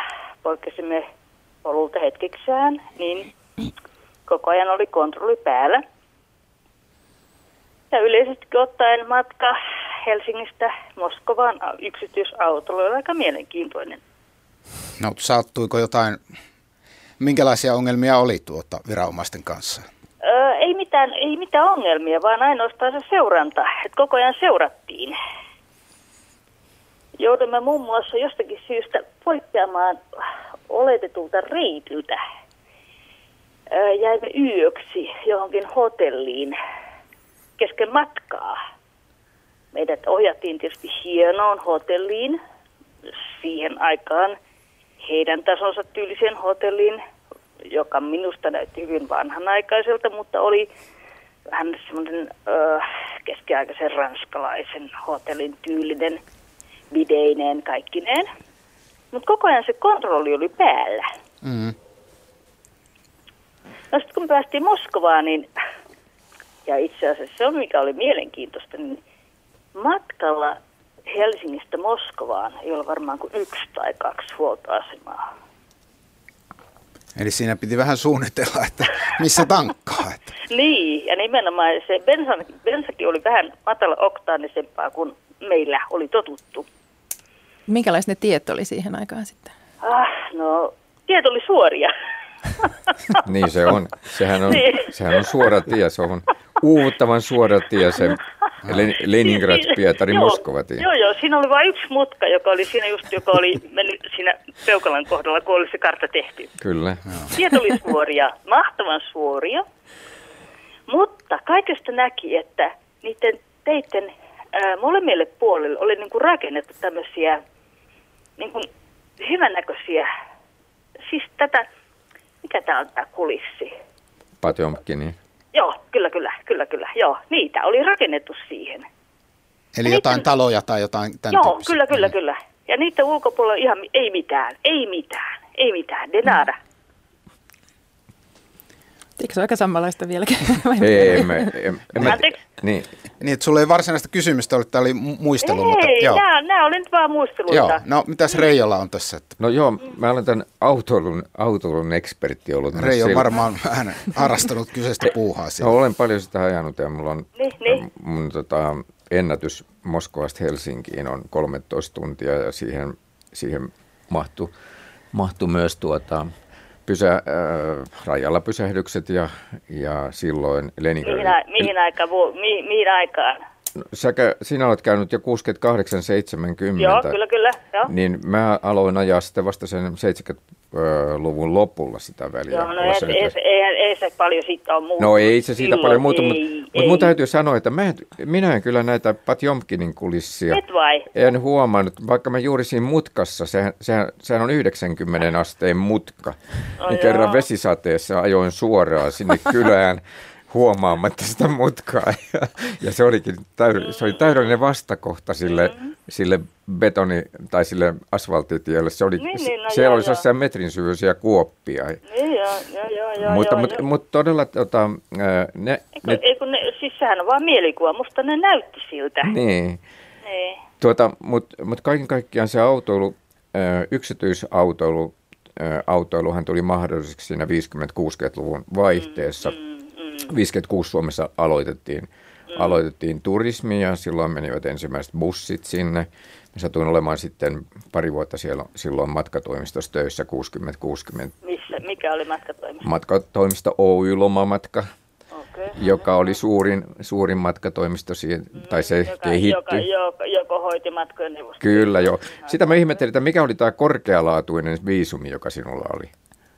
poikkesimme polulta hetkeksään, niin koko ajan oli kontrolli päällä. Ja yleisesti ottaen matka Helsingistä Moskovaan yksityisautolla oli aika mielenkiintoinen. No sattuiko jotain, minkälaisia ongelmia oli tuota viranomaisten kanssa? Öö, ei, mitään, ei mitään ongelmia, vaan ainoastaan se seuranta, että koko ajan seurattiin joudumme muun muassa jostakin syystä poikkeamaan oletetulta reitiltä. Jäimme yöksi johonkin hotelliin kesken matkaa. Meidät ohjattiin tietysti hienoon hotelliin siihen aikaan heidän tasonsa tyylisen hotelliin, joka minusta näytti hyvin vanhanaikaiselta, mutta oli vähän semmoinen keskiaikaisen ranskalaisen hotellin tyylinen – videineen, kaikkineen. Mutta koko ajan se kontrolli oli päällä. Mm. No sitten kun päästiin Moskovaan, niin, ja itse asiassa se on mikä oli mielenkiintoista, niin matkalla Helsingistä Moskovaan ei ole varmaan kuin yksi tai kaksi huoltoasemaa. Eli siinä piti vähän suunnitella, että missä tankkaa. Että. niin, ja nimenomaan se bensan, bensakin oli vähän matala oktaanisempaa kuin meillä oli totuttu. Minkälaiset ne tiet oli siihen aikaan sitten? Ah, no, tiet oli suoria. niin se on. Sehän on, niin. sehän on suora tie. Se on uuvuttavan suora tie se Leningrad, Pietari, Moskova tie. Joo, joo. Siinä oli vain yksi mutka, joka oli siinä just, joka oli mennyt siinä Peukalan kohdalla, kun oli se kartta tehty. Kyllä. Tiet oli suoria, mahtavan suoria. Mutta kaikesta näki, että niiden teiden ää, molemmille puolille oli niin kuin rakennettu tämmöisiä niin kuin hyvännäköisiä, siis tätä, mikä tämä on tämä kulissi? Patjomkki, niin. Joo, kyllä, kyllä, kyllä, kyllä, joo, niitä oli rakennettu siihen. Eli ja jotain niiden, taloja tai jotain tämän Joo, tyyppistä. kyllä, kyllä, kyllä. Ja niiden ulkopuolella ihan ei mitään, ei mitään, ei mitään, de nada. Mm. Eikö se ole aika samanlaista vieläkin? ei, emme, emme, emme, niin. niin, että sulla ei varsinaista kysymystä ollut, tämä oli muistelu. Ei, mutta, joo. Nämä, nämä oli nyt vaan muisteluita. Joo, no mitäs Reijolla on tässä? Että? No joo, mä olen tämän autoilun, autoilun ekspertti ollut. Reijo on varmaan vähän harrastanut kyseistä puuhaa No, olen paljon sitä ajanut ja mulla on niin, niin. mun tota, ennätys Moskovasta Helsinkiin on 13 tuntia ja siihen, siihen mahtui, mahtui myös tuota, pysä, äh, rajalla pysähdykset ja, ja silloin Leningrad... Mihin, a, mihin, aika, mi, mihin aikaan? No, säkä, sinä olet käynyt jo 68-70. Joo, kyllä, kyllä. Joo. Niin mä aloin ajaa sitten vasta sen luvun lopulla sitä väliä. Joo, no ei, ei, ei, ei, se paljon siitä ole muuttunut. No ei se siitä Silloin, paljon muuttunut, mutta, mutta mun täytyy sanoa, että mä, minä en kyllä näitä Patjomkinin kulissia. Et vai? En huomannut, vaikka mä juuri siinä mutkassa, sehän, sehän, sehän on 90 asteen mutka, no niin joo. kerran vesisateessa ajoin suoraan sinne kylään huomaamatta sitä mutkaa. Ja, ja se, olikin täyd, se oli täydellinen vastakohta sille, mm-hmm. sille betoni- tai sille asfalttitielle. Se oli, niin, niin, no, siellä joo, oli sellaisia metrin syvyisiä kuoppia. Niin, joo, joo, joo, joo, mutta, joo, mutta, joo. mutta todella tota, ne... Eikö, ne, eikö ne, siis sehän on vaan mielikuva, musta ne näytti siltä. Niin. niin. Tuota, mutta mut kaiken kaikkiaan se autoilu, yksityisautoilu, autoiluhan tuli mahdolliseksi siinä 50-60-luvun vaihteessa. Mm, mm 56 Suomessa aloitettiin, mm. aloitettiin turismi ja silloin menivät ensimmäiset bussit sinne. Mä satuin olemaan sitten pari vuotta siellä, silloin matkatoimistossa töissä 60-60. Missä? Mikä oli matkatoimisto? Matkatoimisto Oy Lomamatka, okay. joka oli suurin, suurin matkatoimisto siihen, mm, tai se joka, kehittyi. Joka, joka, joka hoiti matkojen. Kyllä, joo. Sitä mä ihmettelin, että mikä oli tämä korkealaatuinen viisumi, joka sinulla oli?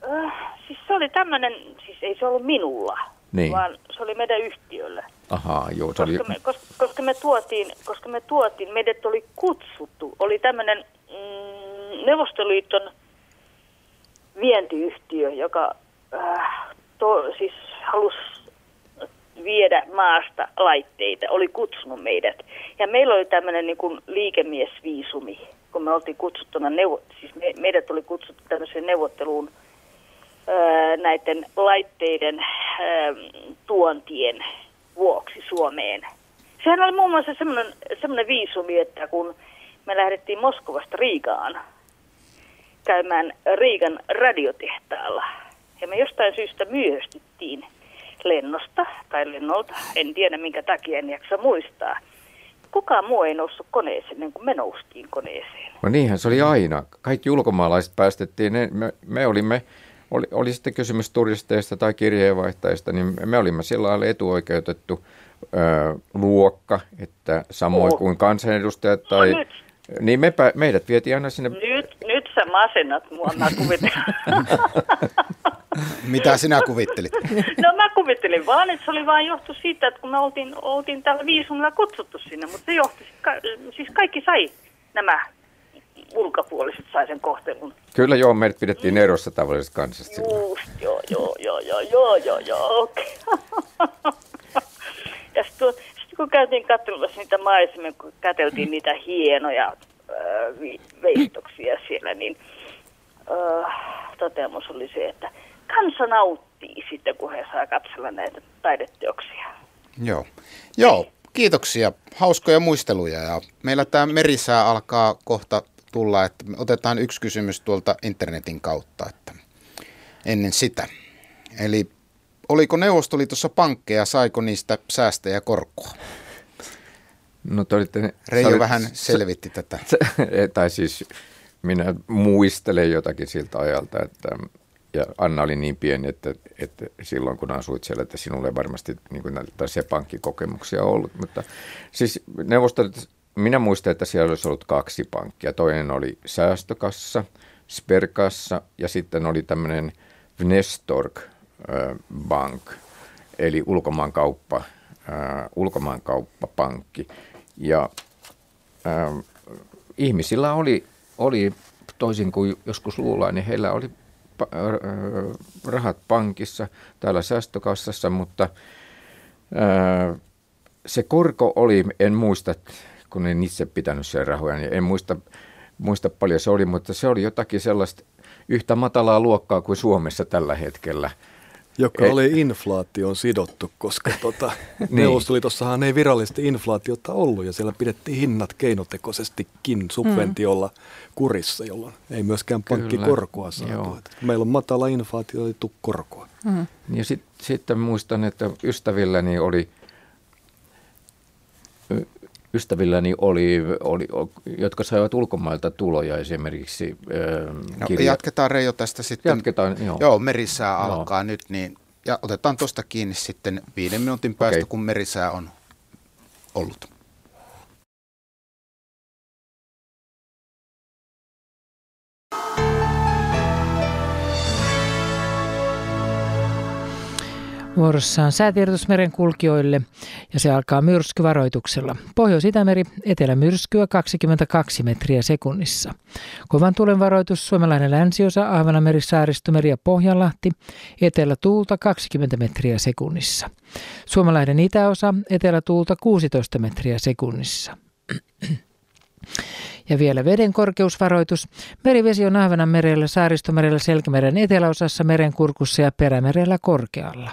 Uh, siis se oli tämmöinen, siis ei se ollut minulla niin. vaan se oli meidän yhtiölle. Ahaa, joo, se koska, oli... me, koska, koska, me tuotiin, koska me tuotiin, meidät oli kutsuttu, oli tämmöinen mm, Neuvostoliiton vientiyhtiö, joka äh, to, siis halusi viedä maasta laitteita, oli kutsunut meidät. Ja meillä oli tämmöinen niin kuin liikemiesviisumi, kun me oltiin kutsuttuna, neuvo, siis me, meidät oli kutsuttu tämmöiseen neuvotteluun – näiden laitteiden tuontien vuoksi Suomeen. Sehän oli muun muassa semmoinen, semmoinen viisumi, että kun me lähdettiin Moskovasta Riigaan käymään Riigan radiotehtaalla, ja me jostain syystä myöhästyttiin lennosta tai lennolta, en tiedä minkä takia, en jaksa muistaa. Kukaan muu ei noussut koneeseen ennen kuin me noustiin koneeseen. No niinhän se oli aina. Kaikki ulkomaalaiset päästettiin, me, me olimme oli, oli sitten kysymys turisteista tai kirjeenvaihtajista, niin me olimme sillä lailla etuoikeutettu ö, luokka, että samoin oh. kuin kansanedustajat tai... No nyt. Niin me, meidät vietiin aina sinne... Nyt, nyt sä masennat mua, mä Mitä sinä kuvittelit? No mä kuvittelin vaan, että se oli vain johtu siitä, että kun me oltiin, oltiin täällä viisumilla kutsuttu sinne, mutta se johti, siis kaikki sai nämä ulkopuoliset sai sen kohtelun. Kyllä joo, meidät pidettiin erossa tavallisesta kansasta. Just, joo, joo, joo, joo, joo, joo, joo, okei. Okay. ja sitten sit kun käytiin katsomassa niitä maisemia, kun katseltiin niitä hienoja äh, veistoksia siellä, niin äh, toteamus oli se, että kansa nauttii sitten, kun he saa katsella näitä taideteoksia. Joo. Joo, kiitoksia. Hauskoja muisteluja ja meillä tämä merisää alkaa kohta tulla, että otetaan yksi kysymys tuolta internetin kautta, että ennen sitä. Eli oliko Neuvostoliitossa pankkeja, saiko niistä säästäjä korkoa? No te olitte, Reijo olit, vähän selvitti se, tätä. Se, tai siis minä muistelen jotakin siltä ajalta, että ja Anna oli niin pieni, että, että silloin kun asuit siellä, että sinulle ei varmasti niin kuin näitä pankkikokemuksia ollut. Mutta siis Neuvostoliitossa minä muistan, että siellä olisi ollut kaksi pankkia. Toinen oli säästökassa, Sperkassa ja sitten oli tämmöinen Vnestorg Bank, eli ulkomaankauppa, ulkomaankauppapankki. Ja äh, ihmisillä oli, oli, toisin kuin joskus luullaan, niin heillä oli rahat pankissa, täällä säästökassassa, mutta se korko oli, en muista kun en itse pitänyt sen rahoja, niin en muista, muista paljon se oli, mutta se oli jotakin sellaista yhtä matalaa luokkaa kuin Suomessa tällä hetkellä. Joka Et, oli inflaation sidottu, koska tota, niin. Neuvostoliitossahan ei virallisesti inflaatiota ollut ja siellä pidettiin hinnat keinotekoisestikin subventiolla mm. kurissa, jolloin ei myöskään pankkikorkoa saatu. Meillä on matala inflaatio, ei tule korkoa. Mm. Ja sit, sitten muistan, että ystävilläni oli ystävilläni oli, oli, jotka saivat ulkomailta tuloja esimerkiksi. no, kirja... Jatketaan Reijo tästä sitten. Jatketaan, joo. Joo, merisää alkaa no. nyt, niin ja otetaan tuosta kiinni sitten viiden minuutin päästä, okay. kun merisää on ollut. Vuorossa on säätiedotus kulkijoille ja se alkaa myrskyvaroituksella. Pohjois-Itämeri, etelämyrskyä 22 metriä sekunnissa. Kovan tulen varoitus Suomenlainen länsiosa, Ahvenanmeri, Saaristomeri ja Pohjanlahti, etelä tuulta 20 metriä sekunnissa. Suomenlahden itäosa, etelä tuulta 16 metriä sekunnissa. Ja vielä veden korkeusvaroitus. Merivesi on Ahvenanmerellä, Saaristomerellä, Selkämeren eteläosassa, merenkurkussa ja perämerellä korkealla.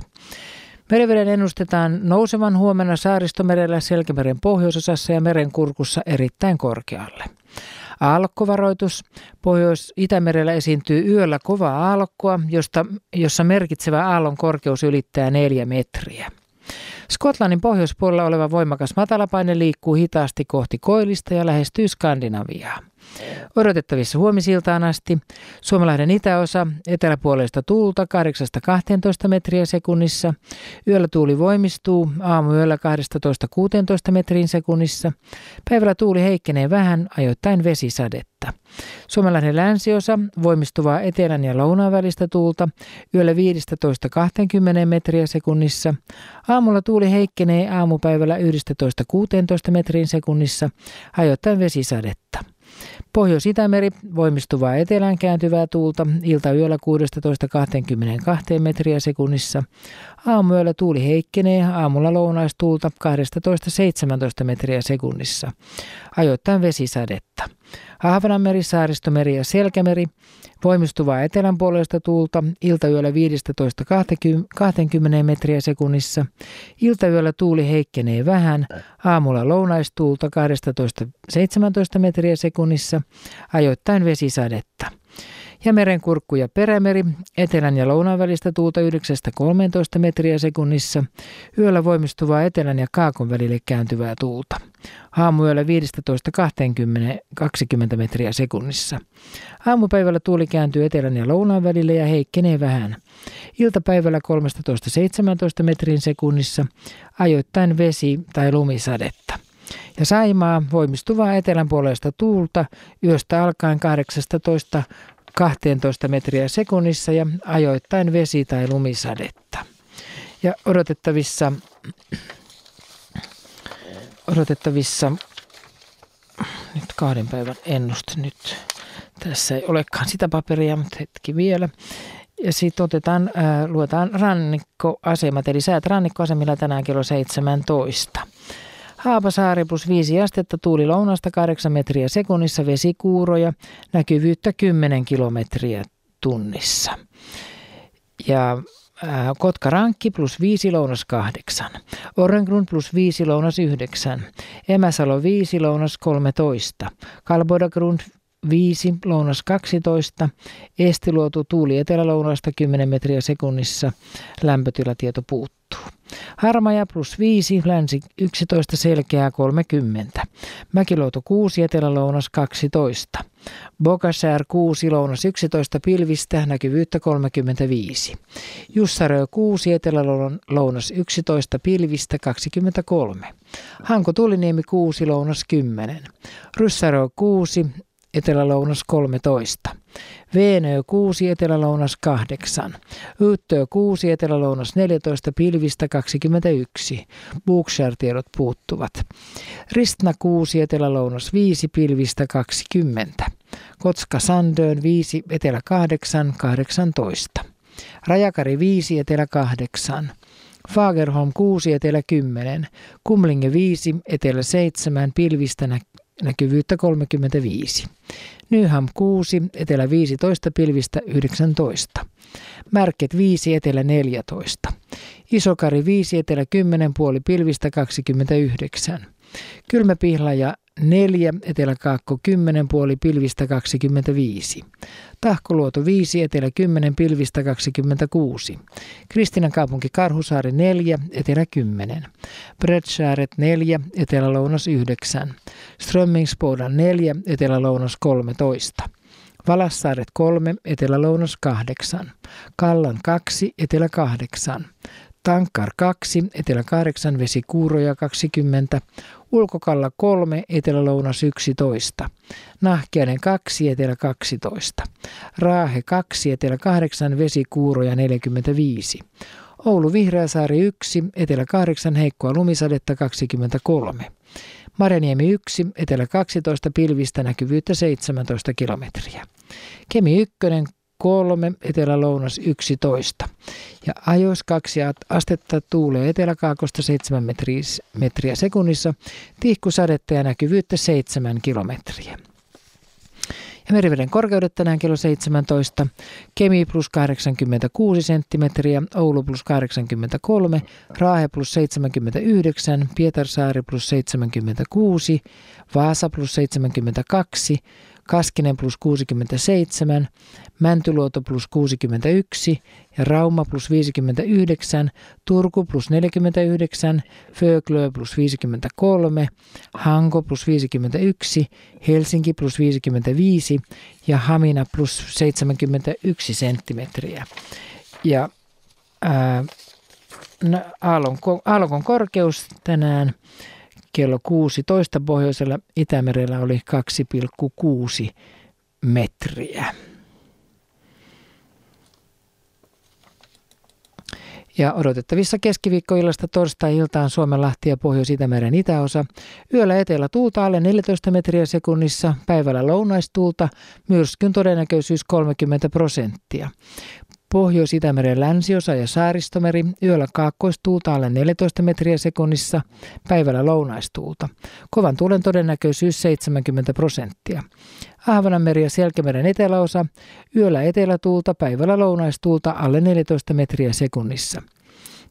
Meriveden ennustetaan nousevan huomenna Saaristomerellä, Selkämeren pohjoisosassa ja merenkurkussa erittäin korkealle. Aallokkovaroitus. Pohjois-Itämerellä esiintyy yöllä kovaa aallokkoa, josta, jossa merkitsevä aallon korkeus ylittää neljä metriä. Skotlannin pohjoispuolella oleva voimakas matalapaine liikkuu hitaasti kohti koillista ja lähestyy Skandinaviaa. Odotettavissa huomisiltaan asti Suomalainen itäosa eteläpuolesta tuulta 8-12 metriä sekunnissa. Yöllä tuuli voimistuu aamuyöllä 12-16 metrin sekunnissa. Päivällä tuuli heikkenee vähän, ajoittain vesisadetta. Suomalainen länsiosa voimistuvaa etelän ja lounaan välistä tuulta yöllä 15-20 metriä sekunnissa. Aamulla tuuli heikkenee aamupäivällä 11-16 metrin sekunnissa, ajoittain vesisadetta. Pohjois-Itämeri voimistuvaa etelään kääntyvää tuulta iltayöllä 16-22 metriä sekunnissa. Aamuyöllä tuuli heikkenee, aamulla lounaistuulta 12-17 metriä sekunnissa. Ajoittain vesisadetta. Ahvenanmeri, Saaristomeri ja Selkämeri. Voimistuvaa etelänpuolesta tuulta. Iltayöllä 15-20 metriä sekunnissa. Iltayöllä tuuli heikkenee vähän, aamulla lounaistuulta 12-17 metriä sekunnissa, ajoittain vesisadetta ja merenkurkku ja perämeri, etelän ja lounaan välistä tuulta 9-13 metriä sekunnissa, yöllä voimistuvaa etelän ja kaakon välille kääntyvää tuulta. Aamuyöllä 15-20 metriä sekunnissa. Aamupäivällä tuuli kääntyy etelän ja lounaan välille ja heikkenee vähän. Iltapäivällä 13-17 metrin sekunnissa, ajoittain vesi- tai lumisadetta ja Saimaa voimistuvaa etelän puolesta tuulta yöstä alkaen 18 12 metriä sekunnissa ja ajoittain vesi- tai lumisadetta. Ja odotettavissa, odotettavissa nyt kahden päivän ennuste nyt. Tässä ei olekaan sitä paperia, mutta hetki vielä. Ja sitten otetaan, äh, luetaan rannikkoasemat, eli säät rannikkoasemilla tänään kello 17. Haapasaari plus 5 astetta, tuuli lounasta 8 metriä sekunnissa, vesikuuroja, näkyvyyttä 10 kilometriä tunnissa. Ja Kotka Rankki plus 5 lounas 8. Orrengrun plus 5 lounas 9. Emäsalo 5 lounas 13. Kalbodagrund 5, lounas 12, estiluotu tuuli etelälounasta 10 metriä sekunnissa, lämpötilatieto puuttuu. Harmaja plus 5, länsi 11, selkeää 30. Mäkilouto 6, etelälounas 12. Bokasär 6, lounas 11, pilvistä, näkyvyyttä 35. Jussarö 6, etelälounas 11, pilvistä 23. Hanko Tuliniemi 6, lounas 10. Ryssärö 6, etelälounas 13. Veenö 6, etelälounas 8. Yyttö 6, etelälounas 14, pilvistä 21. Bookshare-tiedot puuttuvat. Ristna 6, etelälounas 5, pilvistä 20. Kotska Sandöön 5, etelä 8, 18. Rajakari 5, etelä 8. Fagerholm 6, etelä 10. Kumlinge 5, etelä 7, pilvistä näkyvyyttä 35. Nyham 6, etelä 15, pilvistä 19. Märket 5, etelä 14. Isokari 5, etelä 10, puoli pilvistä 29. Kylmäpihlaja 4, Etelä-Kaakko 10, puoli pilvistä 25. Tahkoluoto 5, Etelä 10, pilvistä 26. Kristinan kaupunki Karhusaari 4, Etelä 10. Bredsääret 4, Etelä-Lounas 9. Strömmingsbodan 4, Etelä-Lounas 13. Valassaaret 3, Etelä-Lounas 8. Kallan 2, Etelä 8. Tankkar 2, Etelä 8, Vesikuuroja 20, Ulkokalla 3, Etelä-Lounas 11, Nahkiainen 2, Etelä 12, Raahe 2, Etelä 8, Vesikuuroja 45, Oulu Vihreäsaari 1, Etelä 8, heikkoa lumisadetta 23. Marjaniemi 1, Etelä 12, pilvistä näkyvyyttä 17 kilometriä. Kemi 1, 3, etelä-lounas 11. Ja ajois 2 astetta tuulee eteläkaakosta 7 metriä sekunnissa, tihkusadetta ja näkyvyyttä 7 kilometriä. Ja meriveden korkeudet tänään kello 17. Kemi plus 86 senttimetriä, Oulu plus 83, Raahe plus 79, Pietarsaari plus 76, Vaasa plus 72, Kaskinen plus 67, Mäntyluoto plus 61 ja Rauma plus 59, Turku plus 49, Föglö plus 53, Hanko plus 51, Helsinki plus 55 ja Hamina plus 71 senttimetriä. Ja ää, aallon, aallon korkeus tänään kello 16 pohjoisella Itämerellä oli 2,6 metriä. Ja odotettavissa keskiviikkoillasta torstai-iltaan Suomenlahti ja Pohjois-Itämeren itäosa. Yöllä etelä tuulta alle 14 metriä sekunnissa, päivällä lounaistuulta, myrskyn todennäköisyys 30 prosenttia. Pohjois-Itämeren länsiosa ja saaristomeri, yöllä kaakkoistuulta alle 14 metriä sekunnissa, päivällä lounaistuulta. Kovan tuulen todennäköisyys 70 prosenttia. Ahvenanmeri ja Selkämeren eteläosa, yöllä etelätuulta, päivällä lounaistuulta alle 14 metriä sekunnissa.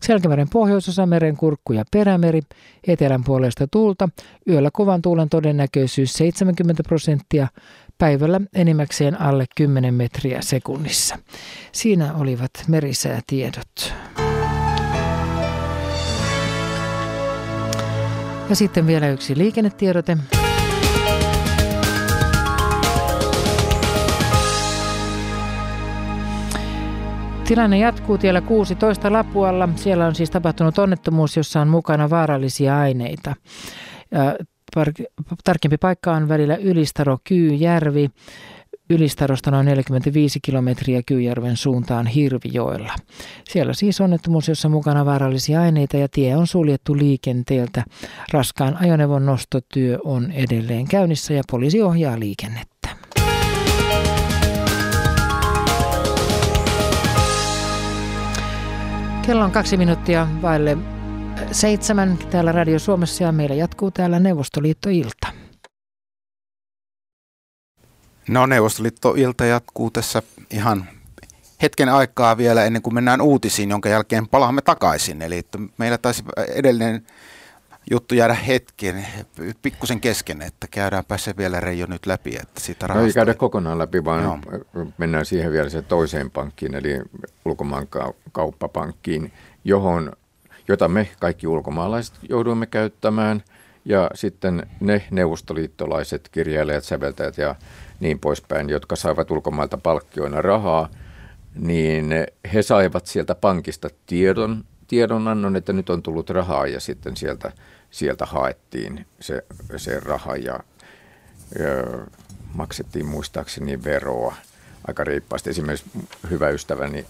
Selkämeren pohjoisosa meren kurkku ja perämeri, etelän puolesta tuulta, yöllä kovan tuulen todennäköisyys 70 prosenttia, päivällä enimmäkseen alle 10 metriä sekunnissa. Siinä olivat merisäätiedot. Ja sitten vielä yksi liikennetiedote. Tilanne jatkuu tiellä 16 Lapualla. Siellä on siis tapahtunut onnettomuus, jossa on mukana vaarallisia aineita. Tarkempi paikka on välillä Ylistaro-Kyyjärvi. Ylistarosta noin 45 kilometriä Kyyjärven suuntaan Hirvijoella. Siellä siis onnettomuus, jossa mukana vaarallisia aineita ja tie on suljettu liikenteeltä. Raskaan ajoneuvon nostotyö on edelleen käynnissä ja poliisi ohjaa liikennettä. Kello on kaksi minuuttia vaille seitsemän täällä Radio Suomessa ja meillä jatkuu täällä Neuvostoliitto-ilta. No Neuvostoliitto-ilta jatkuu tässä ihan hetken aikaa vielä ennen kuin mennään uutisiin, jonka jälkeen palaamme takaisin. Eli meillä taisi edellinen juttu jäädä hetken, pikkusen kesken, että käydäänpä se vielä Reijo nyt läpi. Että siitä no ei käydä kokonaan läpi, vaan no. mennään siihen vielä se toiseen pankkiin, eli ulkomaan kauppapankkiin, johon, jota me kaikki ulkomaalaiset jouduimme käyttämään, ja sitten ne neuvostoliittolaiset kirjailijat, säveltäjät ja niin poispäin, jotka saivat ulkomailta palkkioina rahaa, niin he saivat sieltä pankista tiedon, tiedonannon, että nyt on tullut rahaa ja sitten sieltä, sieltä haettiin se, se raha ja, ja maksettiin muistaakseni veroa aika reippaasti. Esimerkiksi hyvä ystäväni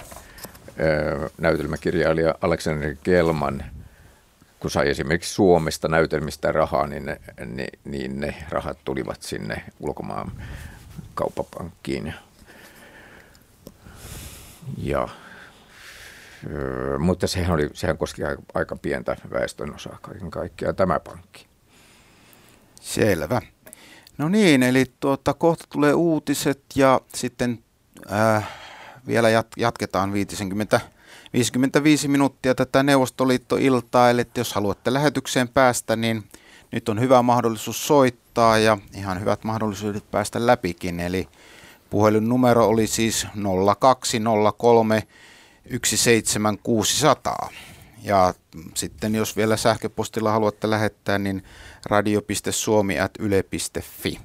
näytelmäkirjailija Aleksander Kelman, kun sai esimerkiksi Suomesta näytelmistä rahaa, niin ne, niin, niin ne rahat tulivat sinne ulkomaan kauppapankkiin. Ja mutta sehän, oli, sehän koski aika pientä väestönosaa kaiken kaikkiaan tämä pankki. Selvä. No niin, eli tuota, kohta tulee uutiset ja sitten äh, vielä jat- jatketaan 50, 55 minuuttia tätä Neuvostoliitto-iltaa. Eli jos haluatte lähetykseen päästä, niin nyt on hyvä mahdollisuus soittaa ja ihan hyvät mahdollisuudet päästä läpikin. Eli puhelinnumero oli siis 0203 17600. Ja sitten jos vielä sähköpostilla haluatte lähettää, niin radio.suomi.yle.fi.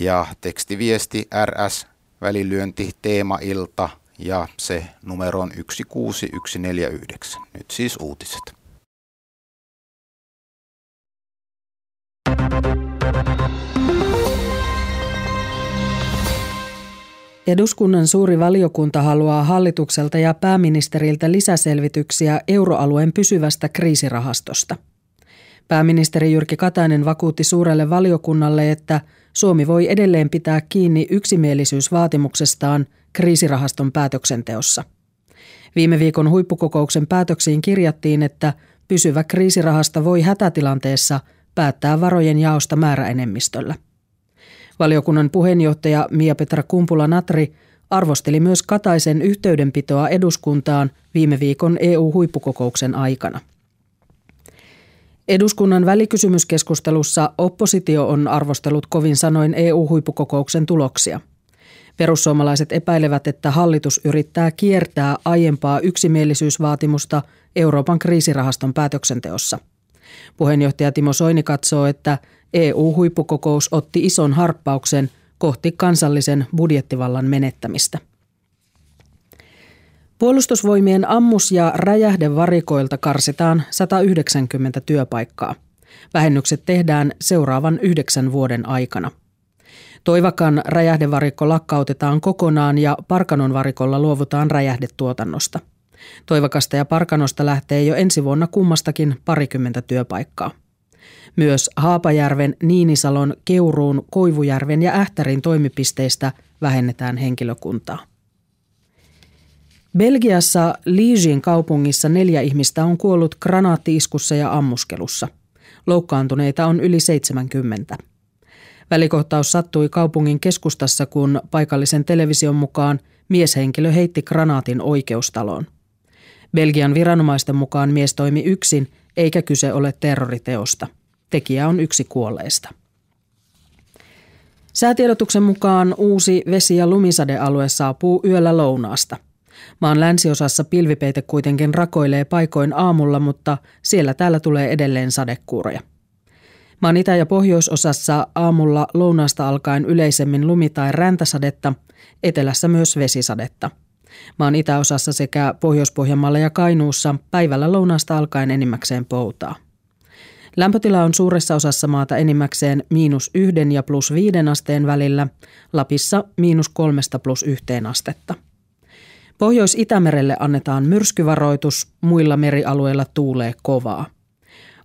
Ja tekstiviesti RS välilyönti teemailta ja se numero on 16149. Nyt siis uutiset. Eduskunnan suuri valiokunta haluaa hallitukselta ja pääministeriltä lisäselvityksiä euroalueen pysyvästä kriisirahastosta. Pääministeri Jyrki Katainen vakuutti suurelle valiokunnalle, että Suomi voi edelleen pitää kiinni yksimielisyysvaatimuksestaan kriisirahaston päätöksenteossa. Viime viikon huippukokouksen päätöksiin kirjattiin, että pysyvä kriisirahasta voi hätätilanteessa päättää varojen jaosta määräenemmistöllä. Valiokunnan puheenjohtaja Mia-Petra Kumpula-Natri arvosteli myös Kataisen yhteydenpitoa eduskuntaan viime viikon EU-huippukokouksen aikana. Eduskunnan välikysymyskeskustelussa oppositio on arvostellut kovin sanoin EU-huippukokouksen tuloksia. Perussuomalaiset epäilevät, että hallitus yrittää kiertää aiempaa yksimielisyysvaatimusta Euroopan kriisirahaston päätöksenteossa. Puheenjohtaja Timo Soini katsoo, että EU-huippukokous otti ison harppauksen kohti kansallisen budjettivallan menettämistä. Puolustusvoimien ammus- ja räjähdevarikoilta karsitaan 190 työpaikkaa. Vähennykset tehdään seuraavan yhdeksän vuoden aikana. Toivakan räjähdevarikko lakkautetaan kokonaan ja Parkanon varikolla luovutaan räjähdetuotannosta. Toivakasta ja Parkanosta lähtee jo ensi vuonna kummastakin parikymmentä työpaikkaa. Myös Haapajärven, Niinisalon, Keuruun, Koivujärven ja Ähtärin toimipisteistä vähennetään henkilökuntaa. Belgiassa Liegin kaupungissa neljä ihmistä on kuollut granaattiiskussa ja ammuskelussa. Loukkaantuneita on yli 70. Välikohtaus sattui kaupungin keskustassa, kun paikallisen television mukaan mieshenkilö heitti granaatin oikeustaloon. Belgian viranomaisten mukaan mies toimi yksin, eikä kyse ole terroriteosta. Tekijä on yksi kuolleista. Säätiedotuksen mukaan uusi vesi- ja lumisadealue saapuu yöllä lounaasta. Maan länsiosassa pilvipeite kuitenkin rakoilee paikoin aamulla, mutta siellä täällä tulee edelleen sadekuuroja. Maan itä- ja pohjoisosassa aamulla lounaasta alkaen yleisemmin lumi- tai räntäsadetta, etelässä myös vesisadetta. Maan itäosassa sekä Pohjois-Pohjanmaalla ja Kainuussa päivällä lounaasta alkaen enimmäkseen poutaa. Lämpötila on suuressa osassa maata enimmäkseen miinus yhden ja plus viiden asteen välillä, Lapissa miinus kolmesta plus yhteen astetta. Pohjois-Itämerelle annetaan myrskyvaroitus, muilla merialueilla tuulee kovaa.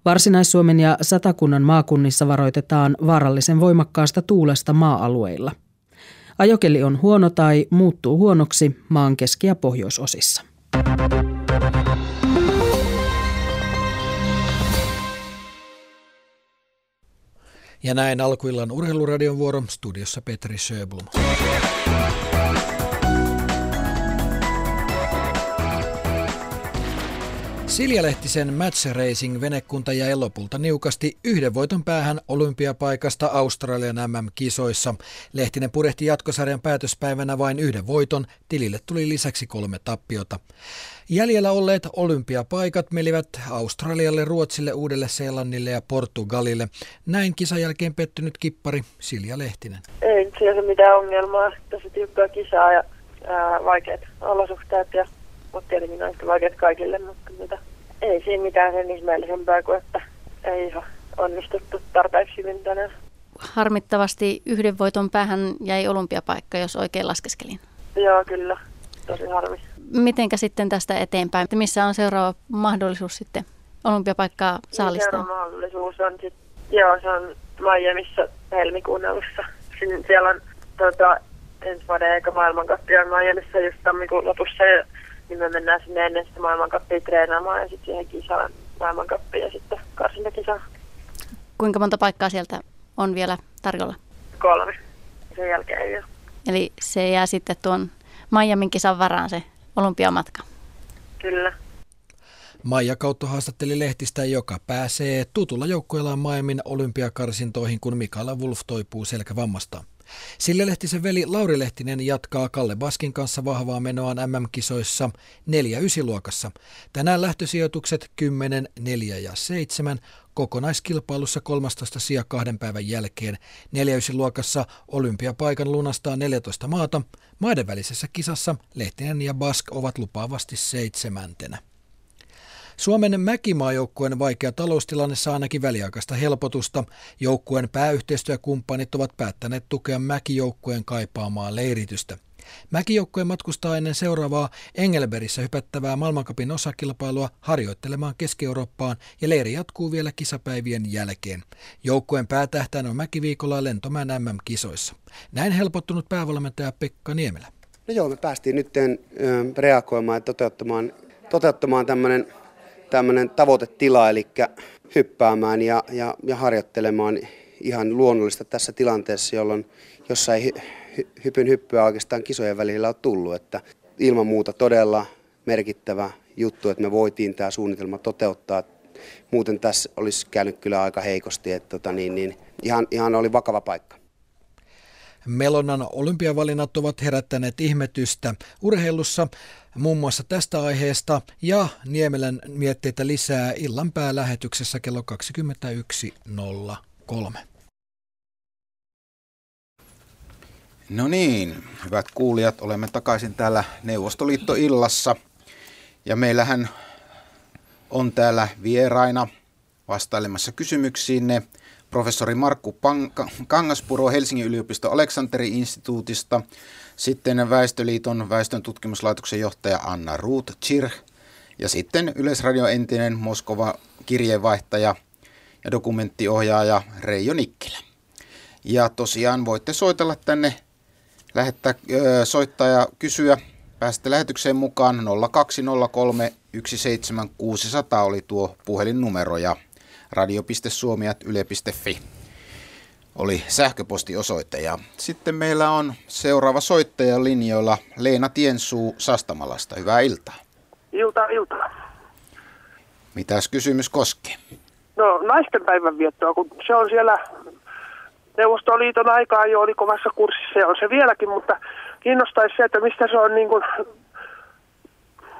Varsinais-Suomen ja Satakunnan maakunnissa varoitetaan vaarallisen voimakkaasta tuulesta maa-alueilla. Ajokeli on huono tai muuttuu huonoksi maan keski- ja pohjoisosissa. Ja näin alkuillan urheiluradion vuoro studiossa Petri Sjöblom. Silja Lehtisen Match Racing venekunta jäi lopulta niukasti yhden voiton päähän olympiapaikasta Australian MM-kisoissa. Lehtinen purehti jatkosarjan päätöspäivänä vain yhden voiton, tilille tuli lisäksi kolme tappiota. Jäljellä olleet olympiapaikat melivät Australialle, Ruotsille, Uudelle Seelannille ja Portugalille. Näin kisan jälkeen pettynyt kippari Silja Lehtinen. Ei se mitään ongelmaa. Tässä tiukkaa kisaa ja ää, vaikeat olosuhteet ja mutta tietenkin näistä vaikeat kaikille, mutta mitä, ei siinä mitään sen ihmeellisempää kuin, että ei ihan onnistuttu tarpeeksi hyvin tänään. Harmittavasti yhden voiton päähän jäi olympiapaikka, jos oikein laskeskelin. Joo, kyllä. Tosi harmi. Mitenkä sitten tästä eteenpäin? Missä on seuraava mahdollisuus sitten olympiapaikkaa saalistaa? Seuraava mahdollisuus on sitten, joo, se on Miamiissa helmikuun alussa. Siellä on tota, ensi vuoden eikä maailmankappi on Miamiissa just tammikuun lopussa ja niin me mennään sinne ennen sitä maailmankappia treenaamaan ja sitten siihen kisaan maailmankappiin ja sitten karsintakisaan. Kuinka monta paikkaa sieltä on vielä tarjolla? Kolme. Sen jälkeen ei ole. Eli se jää sitten tuon Miamin kisan varaan se olympiamatka. Kyllä. Maija Kautto haastatteli lehtistä, joka pääsee tutulla joukkueellaan Miamin olympiakarsintoihin, kun Mikaela Wolf toipuu selkävammastaan. Sille Lehtisen veli Lauri Lehtinen jatkaa Kalle Baskin kanssa vahvaa menoaan MM-kisoissa 4-9 luokassa. Tänään lähtösijoitukset 10, 4 ja 7 kokonaiskilpailussa 13 sija kahden päivän jälkeen. 4 luokassa olympiapaikan lunastaa 14 maata. Maiden välisessä kisassa Lehtinen ja Bask ovat lupaavasti seitsemäntenä. Suomen mäkimaajoukkueen vaikea taloustilanne saa ainakin väliaikaista helpotusta. Joukkueen pääyhteistyökumppanit ovat päättäneet tukea mäkijoukkueen kaipaamaa leiritystä. Mäkijoukkue matkustaa ennen seuraavaa Engelberissä hypättävää maailmankapin osakilpailua harjoittelemaan Keski-Eurooppaan ja leiri jatkuu vielä kisapäivien jälkeen. Joukkueen päätähtään on mäkiviikolla lentomään MM-kisoissa. Näin helpottunut päävalmentaja Pekka Niemelä. No joo, me päästiin nyt reagoimaan ja toteuttamaan, toteuttamaan tämmöinen tämmöinen tavoitetila, eli hyppäämään ja, ja, ja harjoittelemaan ihan luonnollista tässä tilanteessa, jolloin jossa ei hy, hypyn hyppyä oikeastaan kisojen välillä ole tullut. Että ilman muuta todella merkittävä juttu, että me voitiin tämä suunnitelma toteuttaa. Muuten tässä olisi käynyt kyllä aika heikosti, että tota niin, niin ihan, ihan oli vakava paikka. Melonan olympiavalinnat ovat herättäneet ihmetystä urheilussa muun muassa tästä aiheesta ja Niemelän mietteitä lisää illan päälähetyksessä kello 21.03. No niin, hyvät kuulijat, olemme takaisin täällä Neuvostoliitto-illassa. Ja meillähän on täällä vieraina vastailemassa kysymyksiinne professori Markku Kangaspuro Helsingin yliopiston Aleksanteri-instituutista, sitten Väestöliiton väestön tutkimuslaitoksen johtaja Anna Ruut Chir ja sitten Yleisradio entinen Moskova kirjeenvaihtaja ja dokumenttiohjaaja Reijo Nikkilä. Ja tosiaan voitte soitella tänne, lähettää soittaa ja kysyä. Pääsette lähetykseen mukaan 0203 17600 oli tuo puhelinnumero ja radio.suomi.yle.fi oli sähköpostiosoite. Ja sitten meillä on seuraava soittaja linjoilla Leena Tiensuu Sastamalasta. Hyvää iltaa. Iltaa, iltaa. Mitäs kysymys koskee? No naisten päivän viettoa, kun se on siellä Neuvostoliiton aikaa jo oli kovassa kurssissa ja on se vieläkin, mutta kiinnostaisi se, että mistä se on niin kuin,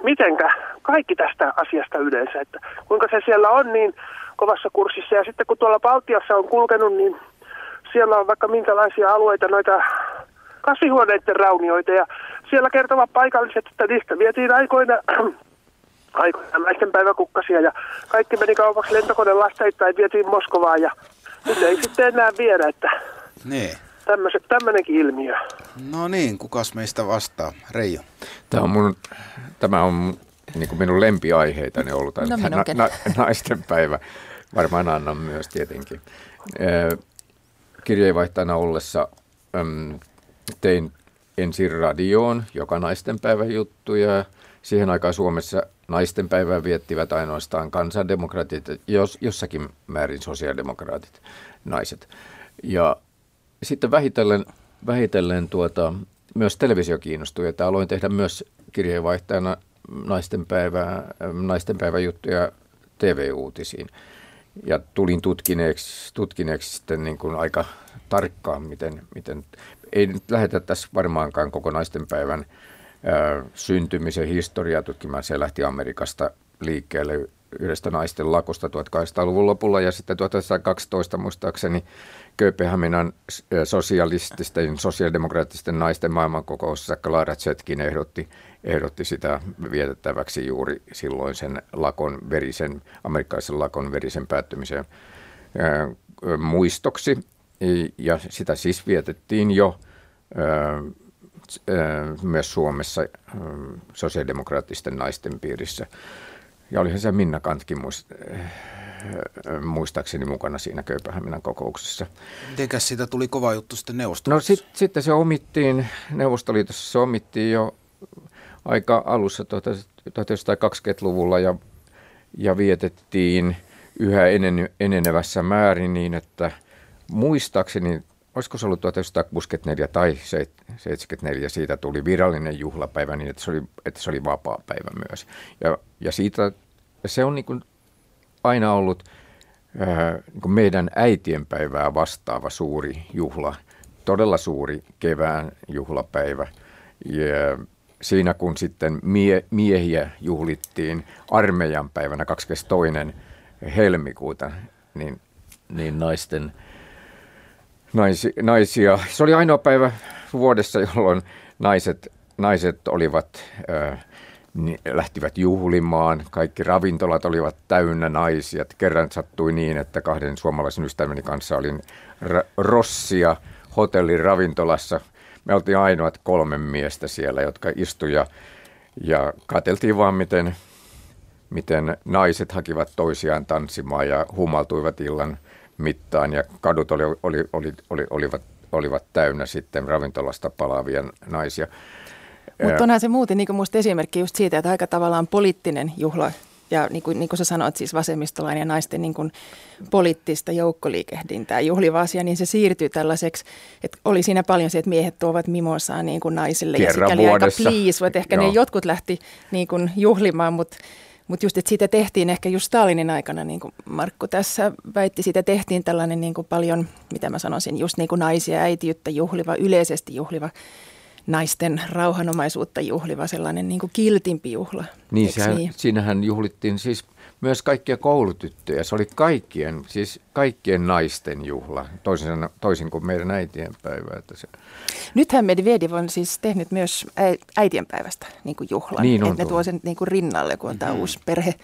mitenkä kaikki tästä asiasta yleensä, että kuinka se siellä on niin kovassa kurssissa. Ja sitten kun tuolla Baltiassa on kulkenut, niin siellä on vaikka minkälaisia alueita noita kasvihuoneiden raunioita ja siellä kertovat paikalliset, että niistä vietiin aikoina aikoina naisten päiväkukkasia ja kaikki meni kaupaksi lentokone lasteittain vietiin Moskovaan ja nyt ei sitten enää viedä, että niin. tämmöinenkin ilmiö. No niin, kukas meistä vastaa? Reijo. Tämä on, mun, tämä on niin kuin minun lempiaiheitani ollut, no, na, na, naisten päivä. Varmaan annan myös tietenkin. Kirjeenvaihtajana ollessa äm, tein ensin radioon joka naisten päivän juttuja. Siihen aikaan Suomessa naisten päivää viettivät ainoastaan kansandemokraatit, jos, jossakin määrin sosiaalidemokraatit, naiset. Ja sitten vähitellen, vähitellen tuota, myös televisio kiinnostui, että aloin tehdä myös kirjeenvaihtajana naisten, päivää, naisten päiväjuttuja TV-uutisiin. Ja tulin tutkineeksi, tutkineeksi sitten niin kuin aika tarkkaan, miten, miten ei nyt lähetä tässä varmaankaan koko naisten päivän ää, syntymisen historiaa tutkimaan. Se lähti Amerikasta liikkeelle yhdestä naisten lakosta 1800-luvun lopulla ja sitten 1912 muistaakseni Kööpenhaminan sosialististen, sosiaalidemokraattisten naisten maailmankokouksessa Clara Zetkin ehdotti, ehdotti sitä vietettäväksi juuri silloin sen lakon verisen, amerikkalaisen lakon verisen päättymisen ää, muistoksi. Ja sitä siis vietettiin jo myös Suomessa sosiaalidemokraattisten naisten piirissä. Ja olihan se Minna Kantkin muistaakseni mukana siinä Kööpenhaminan kokouksessa. Mitenkäs siitä tuli kova juttu sitten Neuvostoliitossa? No sit, sitten se omittiin, Neuvostoliitossa se omittiin jo aika alussa 1920-luvulla ja, ja vietettiin yhä enen, enenevässä määrin niin, että muistaakseni, olisiko se ollut 1964 tai 1974, siitä tuli virallinen juhlapäivä niin, että se oli, että se oli vapaa päivä myös. Ja, ja siitä, se on niin kuin aina ollut ää, niin meidän äitienpäivää vastaava suuri juhla, todella suuri kevään juhlapäivä. Ja siinä kun sitten mie, miehiä juhlittiin armeijan päivänä 22. helmikuuta, niin, niin naisten, naisi, naisia, se oli ainoa päivä vuodessa, jolloin naiset, naiset olivat niin lähtivät juhlimaan. Kaikki ravintolat olivat täynnä naisia. Kerran sattui niin, että kahden suomalaisen ystäväni kanssa olin ra- Rossia hotellin ravintolassa me oltiin ainoat kolme miestä siellä, jotka istuja ja katseltiin vaan, miten, miten naiset hakivat toisiaan tanssimaan ja humaltuivat illan mittaan ja kadut oli, oli, oli, oli, olivat, olivat täynnä sitten ravintolasta palaavia naisia. Mutta onhan se muuten niin musta esimerkki just siitä, että aika tavallaan poliittinen juhla ja niin kuin, niin kuin sä sanoit, siis vasemmistolainen ja naisten niin kuin poliittista joukkoliikehdintää juhliva asia, niin se siirtyy tällaiseksi, että oli siinä paljon se, että miehet tuovat mimosaa niin kuin naisille Kerran ja sikäli vuodessa. aika please, että ehkä Joo. ne jotkut lähti niin kuin juhlimaan, mutta mutta just, että siitä tehtiin ehkä just Stalinin aikana, niin kuin Markku tässä väitti, siitä tehtiin tällainen niin kuin paljon, mitä mä sanoisin, just niin kuin naisia äitiyttä juhliva, yleisesti juhliva naisten rauhanomaisuutta juhliva, sellainen niin kuin kiltimpi juhla. Niin, sehän, niin, siinähän juhlittiin siis myös kaikkia koulutyttöjä. Se oli kaikkien, siis kaikkien naisten juhla, toisin, toisin kuin meidän äitien päivä. Että se... Nythän Medvedev on siis tehnyt myös äitien päivästä niin kuin juhlan. Niin että ne tuo sen niin kuin rinnalle, kun on tämä mm-hmm. uusi perhe,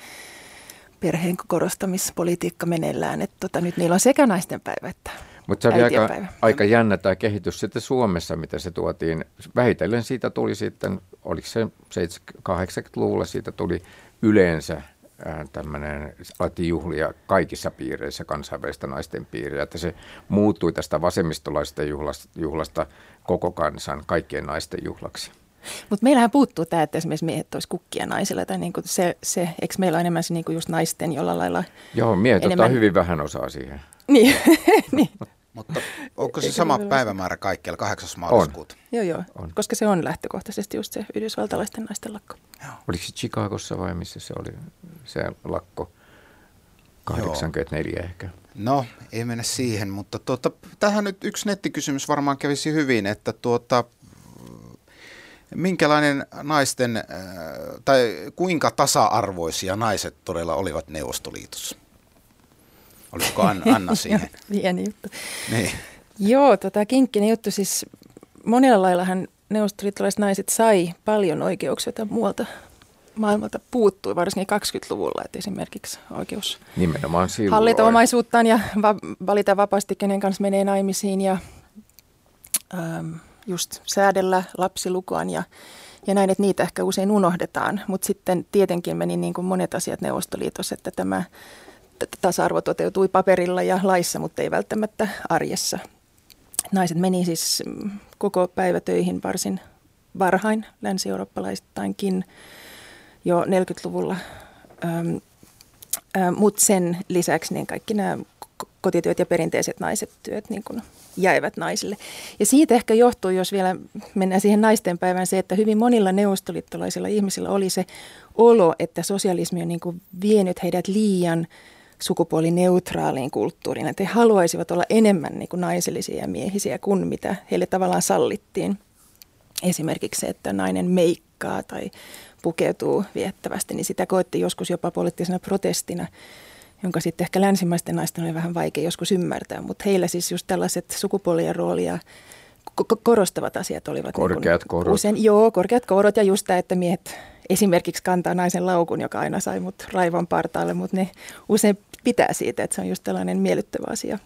perheen korostamispolitiikka meneillään. Että tota, nyt niillä on sekä naisten päivä että mutta se oli aika, aika jännä tämä kehitys sitten Suomessa, mitä se tuotiin. Vähitellen siitä tuli sitten, oliko se 80-luvulla, siitä tuli yleensä tämmöinen, alettiin juhlia kaikissa piireissä kansainvälistä naisten piiriä, että se muuttui tästä vasemmistolaisesta juhlasta, juhlasta koko kansan, kaikkien naisten juhlaksi. Mutta meillähän puuttuu tämä, että esimerkiksi miehet olisi kukkia naisille. Tai niinku se, se, eikö meillä ole enemmän se niinku just naisten jollain lailla Joo, miehet enemmän... ottaa hyvin vähän osaa siihen. Niin, niin. Mutta onko se sama päivämäärä kaikkialla, 8. maaliskuuta? On. Joo, joo, on. koska se on lähtökohtaisesti just se yhdysvaltalaisten naisten lakko. Joo. Oliko se Chicagossa vai missä se oli se lakko? 84 joo. ehkä. No, ei mennä siihen, mutta tuota, tähän nyt yksi nettikysymys varmaan kävisi hyvin, että tuota, minkälainen naisten, äh, tai kuinka tasa-arvoisia naiset todella olivat Neuvostoliitossa? Olisiko Anna siihen? Pieni juttu. Niin. Joo, tota, kinkkinen juttu. Siis monella laillahan neuvostoliittolaiset naiset sai paljon oikeuksia, joita muualta maailmalta puuttui, varsinkin 20-luvulla, että esimerkiksi oikeus Nimenomaan silloin. hallita omaisuuttaan ja va- valita vapaasti, kenen kanssa menee naimisiin ja ähm, just säädellä lapsilukuaan ja, ja näin, että niitä ehkä usein unohdetaan. Mutta sitten tietenkin meni niin kuin monet asiat Neuvostoliitossa, että tämä tasa-arvo toteutui paperilla ja laissa, mutta ei välttämättä arjessa. Naiset meni siis mm, koko päivä töihin varsin varhain, länsi-eurooppalaistainkin jo 40-luvulla. Ähm, äh, Mutta sen lisäksi niin kaikki nämä kotityöt ja perinteiset naiset työt niin kun jäivät naisille. Ja siitä ehkä johtuu, jos vielä mennään siihen naisten päivään, se, että hyvin monilla neuvostoliittolaisilla ihmisillä oli se olo, että sosialismi on niin vienyt heidät liian sukupuolineutraaliin kulttuuriin, että he haluaisivat olla enemmän niin kuin naisellisia ja miehisiä kuin mitä heille tavallaan sallittiin. Esimerkiksi se, että nainen meikkaa tai pukeutuu viettävästi, niin sitä koettiin joskus jopa poliittisena protestina, jonka sitten ehkä länsimaisten naisten oli vähän vaikea joskus ymmärtää, mutta heillä siis just tällaiset sukupuolien roolia korostavat asiat olivat. Niin korkeat niin korot. Usein, joo, korkeat korot ja just tämä, että miehet esimerkiksi kantaa naisen laukun, joka aina sai mut raivon partaalle, mutta ne usein pitää siitä, että se on just tällainen miellyttävä asia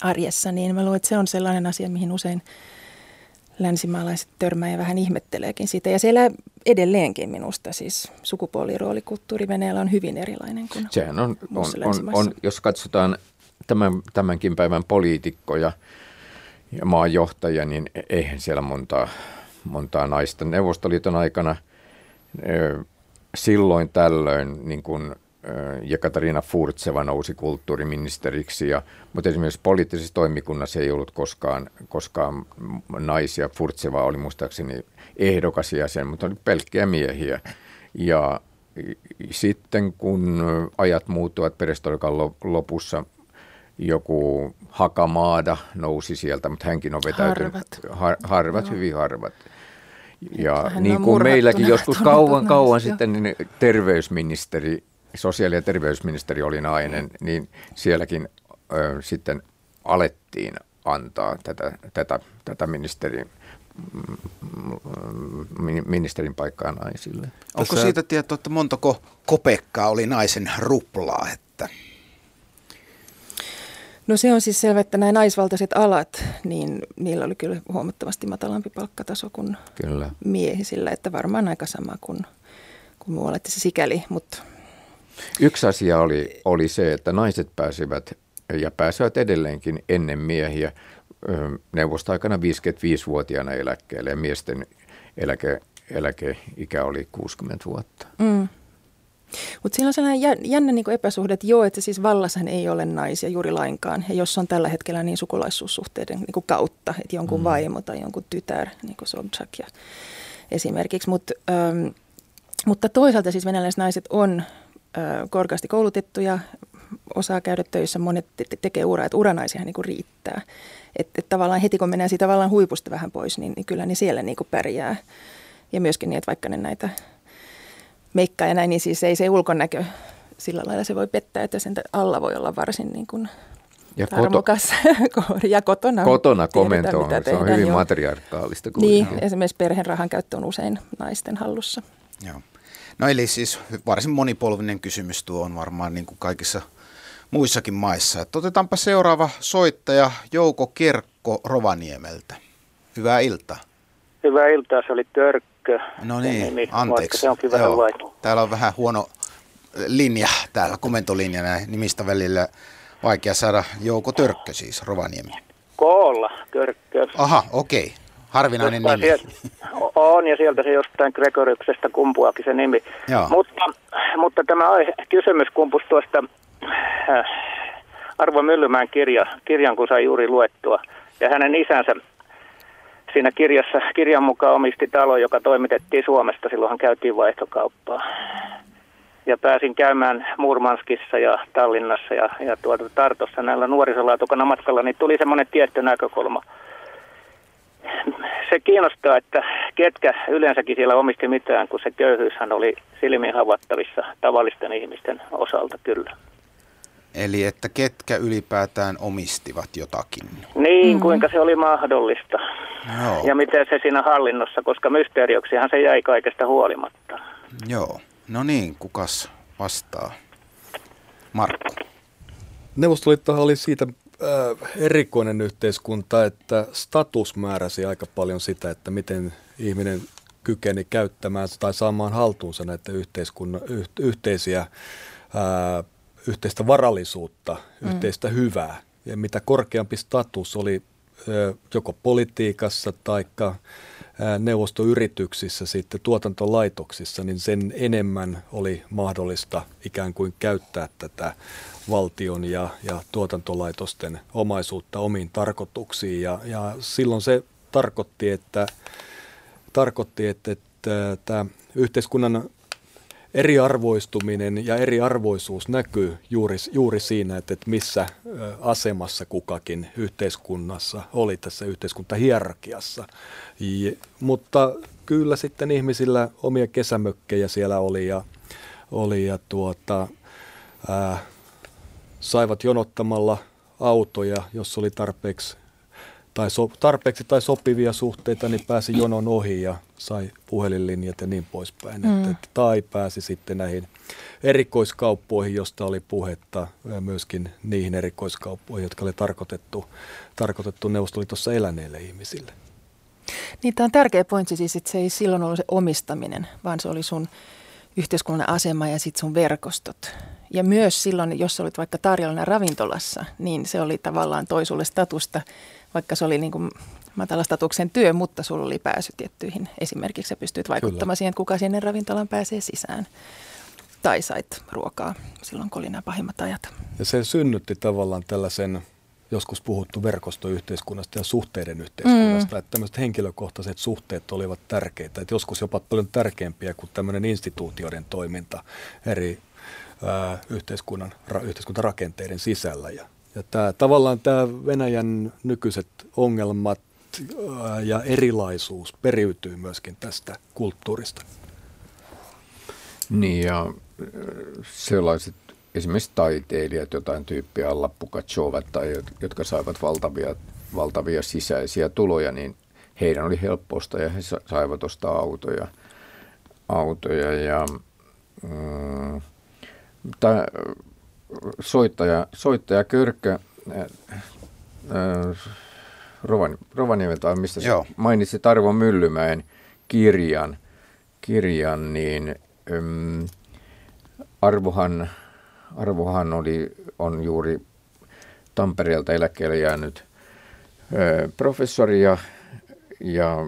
arjessa, niin mä luulen, että se on sellainen asia, mihin usein länsimaalaiset törmää ja vähän ihmetteleekin sitä. Ja siellä edelleenkin minusta siis sukupuoliroolikulttuuri Venäjällä on hyvin erilainen kuin Sehän on, on, on, on, jos katsotaan tämän, tämänkin päivän poliitikkoja ja maanjohtajia, niin eihän siellä montaa, montaa naista. Neuvostoliiton aikana silloin tällöin niin kuin ja Katarina Furtseva nousi kulttuuriministeriksi, ja, mutta esimerkiksi poliittisessa toimikunnassa ei ollut koskaan, koskaan naisia. Furtseva oli muistaakseni ehdokas jäsen, mutta oli pelkkiä miehiä. Ja sitten kun ajat muuttuvat perestroikan lopussa, joku Hakamaada nousi sieltä, mutta hänkin on vetäytynyt. Harvat. Har, harvat, no. hyvin harvat. Ja Hän niin kuin meilläkin joskus kauan kauan sitten niin terveysministeri sosiaali- ja terveysministeri oli nainen, niin sielläkin ö, sitten alettiin antaa tätä, tätä, tätä ministerin, mm, ministerin paikkaa naisille. Onko Tässä... siitä tietoa, että montako kopekkaa oli naisen ruplaa? Että... No se on siis selvä, että nämä naisvaltaiset alat, niin niillä oli kyllä huomattavasti matalampi palkkataso kuin kyllä. miehisillä, että varmaan aika sama kuin, kuin muualla, että se sikäli, mutta... Yksi asia oli, oli se, että naiset pääsivät ja pääsevät edelleenkin ennen miehiä neuvostoaikana 55-vuotiaana eläkkeelle ja miesten eläke, eläkeikä oli 60 vuotta. Mm. Mutta siinä on sellainen jännä niin epäsuhde, että joo, että siis vallassahan ei ole naisia juuri lainkaan. Ja jos on tällä hetkellä niin sukulaisuussuhteiden niin kautta, että jonkun mm. vaimo tai jonkun tytär, niin kuin Sobchak ja esimerkiksi. Mut, ähm, mutta toisaalta siis venäläiset naiset on korkeasti koulutettuja, osaa käydä töissä, monet te- tekee uraa, että uranaisia niin riittää. Että et tavallaan heti kun mennään siitä tavallaan huipusta vähän pois, niin, niin kyllä ne siellä niin kuin pärjää. Ja myöskin niin, että vaikka ne näitä meikkaa ja näin, niin siis ei se ulkonäkö sillä lailla se voi pettää, että sen alla voi olla varsin niin kuin ja, koto, ja kotona. Kotona komento on, se on hyvin jo. matriarkaalista. Niin, joo. esimerkiksi perheen rahan käyttö on usein naisten hallussa. Joo. No eli siis varsin monipolvinen kysymys tuo on varmaan niin kuin kaikissa muissakin maissa. Et otetaanpa seuraava soittaja Jouko Kerkko Rovaniemeltä. Hyvää iltaa. Hyvää iltaa, se oli Törkkö. No niin, nimi, anteeksi. Se onkin vähän Täällä on vähän huono linja täällä, komentolinja näin nimistä välillä. Vaikea saada Jouko Törkkö siis, Rovaniemi. Koolla, Törkkö. Aha, okei. Okay. Harvinainen jostain nimi. Sieltä, on, ja sieltä se jostain Gregoriuksesta kumpuakin se nimi. Joo. Mutta, mutta tämä kysymys kumpusi tuosta äh, Arvo Myllymäen kirja, kirjan, kun sai juuri luettua. Ja hänen isänsä siinä kirjassa, kirjan mukaan omisti talo, joka toimitettiin Suomesta. Silloinhan käytiin vaihtokauppaa. Ja pääsin käymään Murmanskissa ja Tallinnassa ja, ja tuota Tartossa näillä nuorisolaatukana matkalla, niin tuli semmoinen tietty näkökulma. Se kiinnostaa, että ketkä yleensäkin siellä omisti mitään, kun se köyhyyshän oli silmiin havattavissa tavallisten ihmisten osalta kyllä. Eli että ketkä ylipäätään omistivat jotakin. Niin, mm. kuinka se oli mahdollista. Joo. Ja miten se siinä hallinnossa, koska mysteerioksihan se jäi kaikesta huolimatta. Joo. No niin, kukas vastaa? Markku. Neuvostoliittohan oli siitä äh, erikoinen yhteiskunta, että status määräsi aika paljon sitä, että miten ihminen kykeni käyttämään tai saamaan haltuunsa näitä yhteiskunnan, yh, yhteisiä ää, yhteistä varallisuutta, mm. yhteistä hyvää. Ja mitä korkeampi status oli joko politiikassa tai neuvostoyrityksissä, sitten tuotantolaitoksissa, niin sen enemmän oli mahdollista ikään kuin käyttää tätä valtion ja, ja tuotantolaitosten omaisuutta omiin tarkoituksiin. Ja, ja silloin se tarkoitti, että, tarkoitti, että, että tämä yhteiskunnan eriarvoistuminen ja eriarvoisuus näkyy juuri, juuri siinä, että, että missä asemassa kukakin yhteiskunnassa oli tässä yhteiskuntahierarkiassa. Ja, mutta kyllä sitten ihmisillä omia kesämökkejä siellä oli ja, oli ja tuota, ää, saivat jonottamalla autoja, jos oli tarpeeksi tai so, tarpeeksi tai sopivia suhteita, niin pääsi jonon ohi ja sai puhelinlinjat ja niin poispäin. Mm. Et, et, tai pääsi sitten näihin erikoiskauppoihin, josta oli puhetta, myöskin niihin erikoiskauppoihin, jotka oli tarkoitettu, tarkoitettu Neuvostoliitossa eläneille ihmisille. Niin, tämä on tärkeä pointsi siis, että se ei silloin ollut se omistaminen, vaan se oli sun yhteiskunnan asema ja sitten sun verkostot. Ja myös silloin, jos olit vaikka tarjolla ravintolassa, niin se oli tavallaan toisulle statusta – vaikka se oli niin kuin matalastatuksen työ, mutta sulla oli pääsy tiettyihin. Esimerkiksi sä pystyt vaikuttamaan Kyllä. siihen, että kuka sinne ravintolaan pääsee sisään. Tai sait ruokaa silloin, kun oli nämä pahimmat ajat. Ja se synnytti tavallaan tällaisen joskus puhuttu verkostoyhteiskunnasta ja suhteiden yhteiskunnasta, mm. että tämmöiset henkilökohtaiset suhteet olivat tärkeitä, että joskus jopa paljon tärkeämpiä kuin tämmöinen instituutioiden toiminta eri ää, yhteiskunnan, ra, yhteiskuntarakenteiden sisällä. Ja ja tämä, tavallaan tämä Venäjän nykyiset ongelmat ja erilaisuus periytyy myöskin tästä kulttuurista. Niin ja sellaiset esimerkiksi taiteilijat, jotain tyyppiä alla Pukachovat tai jotka saivat valtavia, valtavia sisäisiä tuloja, niin heidän oli helpposta ja he saivat ostaa autoja, autoja ja mm, soittaja, soittaja Körkkö Rovan, Rovaniemeltä, mistä Joo. mainitsit Arvo Myllymäen kirjan, kirjan niin äm, Arvohan, Arvohan oli, on juuri Tampereelta eläkkeelle jäänyt ö, professori ja, ja,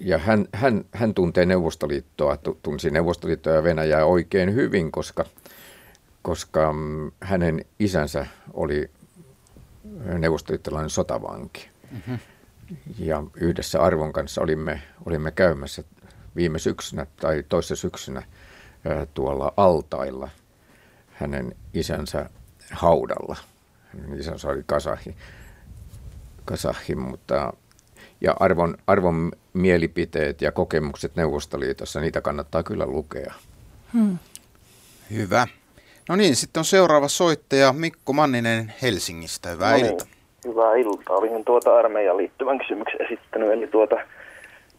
ja hän, hän, hän tuntee Neuvostoliittoa, tunsi Neuvostoliittoa ja Venäjää oikein hyvin, koska, koska mm, hänen isänsä oli neuvostoliittolainen sotavanki. Mm-hmm. Ja yhdessä Arvon kanssa olimme, olimme käymässä viime syksynä tai toisessa syksynä tuolla altailla hänen isänsä haudalla. Hänen isänsä oli kasahi, kasahi mutta ja arvon, arvon mielipiteet ja kokemukset Neuvostoliitossa, niitä kannattaa kyllä lukea. Hmm. Hyvä. No niin, sitten on seuraava soittaja Mikko Manninen Helsingistä. Hyvää no niin, iltaa. Hyvää iltaa. Olisin tuota armeijan liittyvän kysymyksen esittänyt. Eli tuota,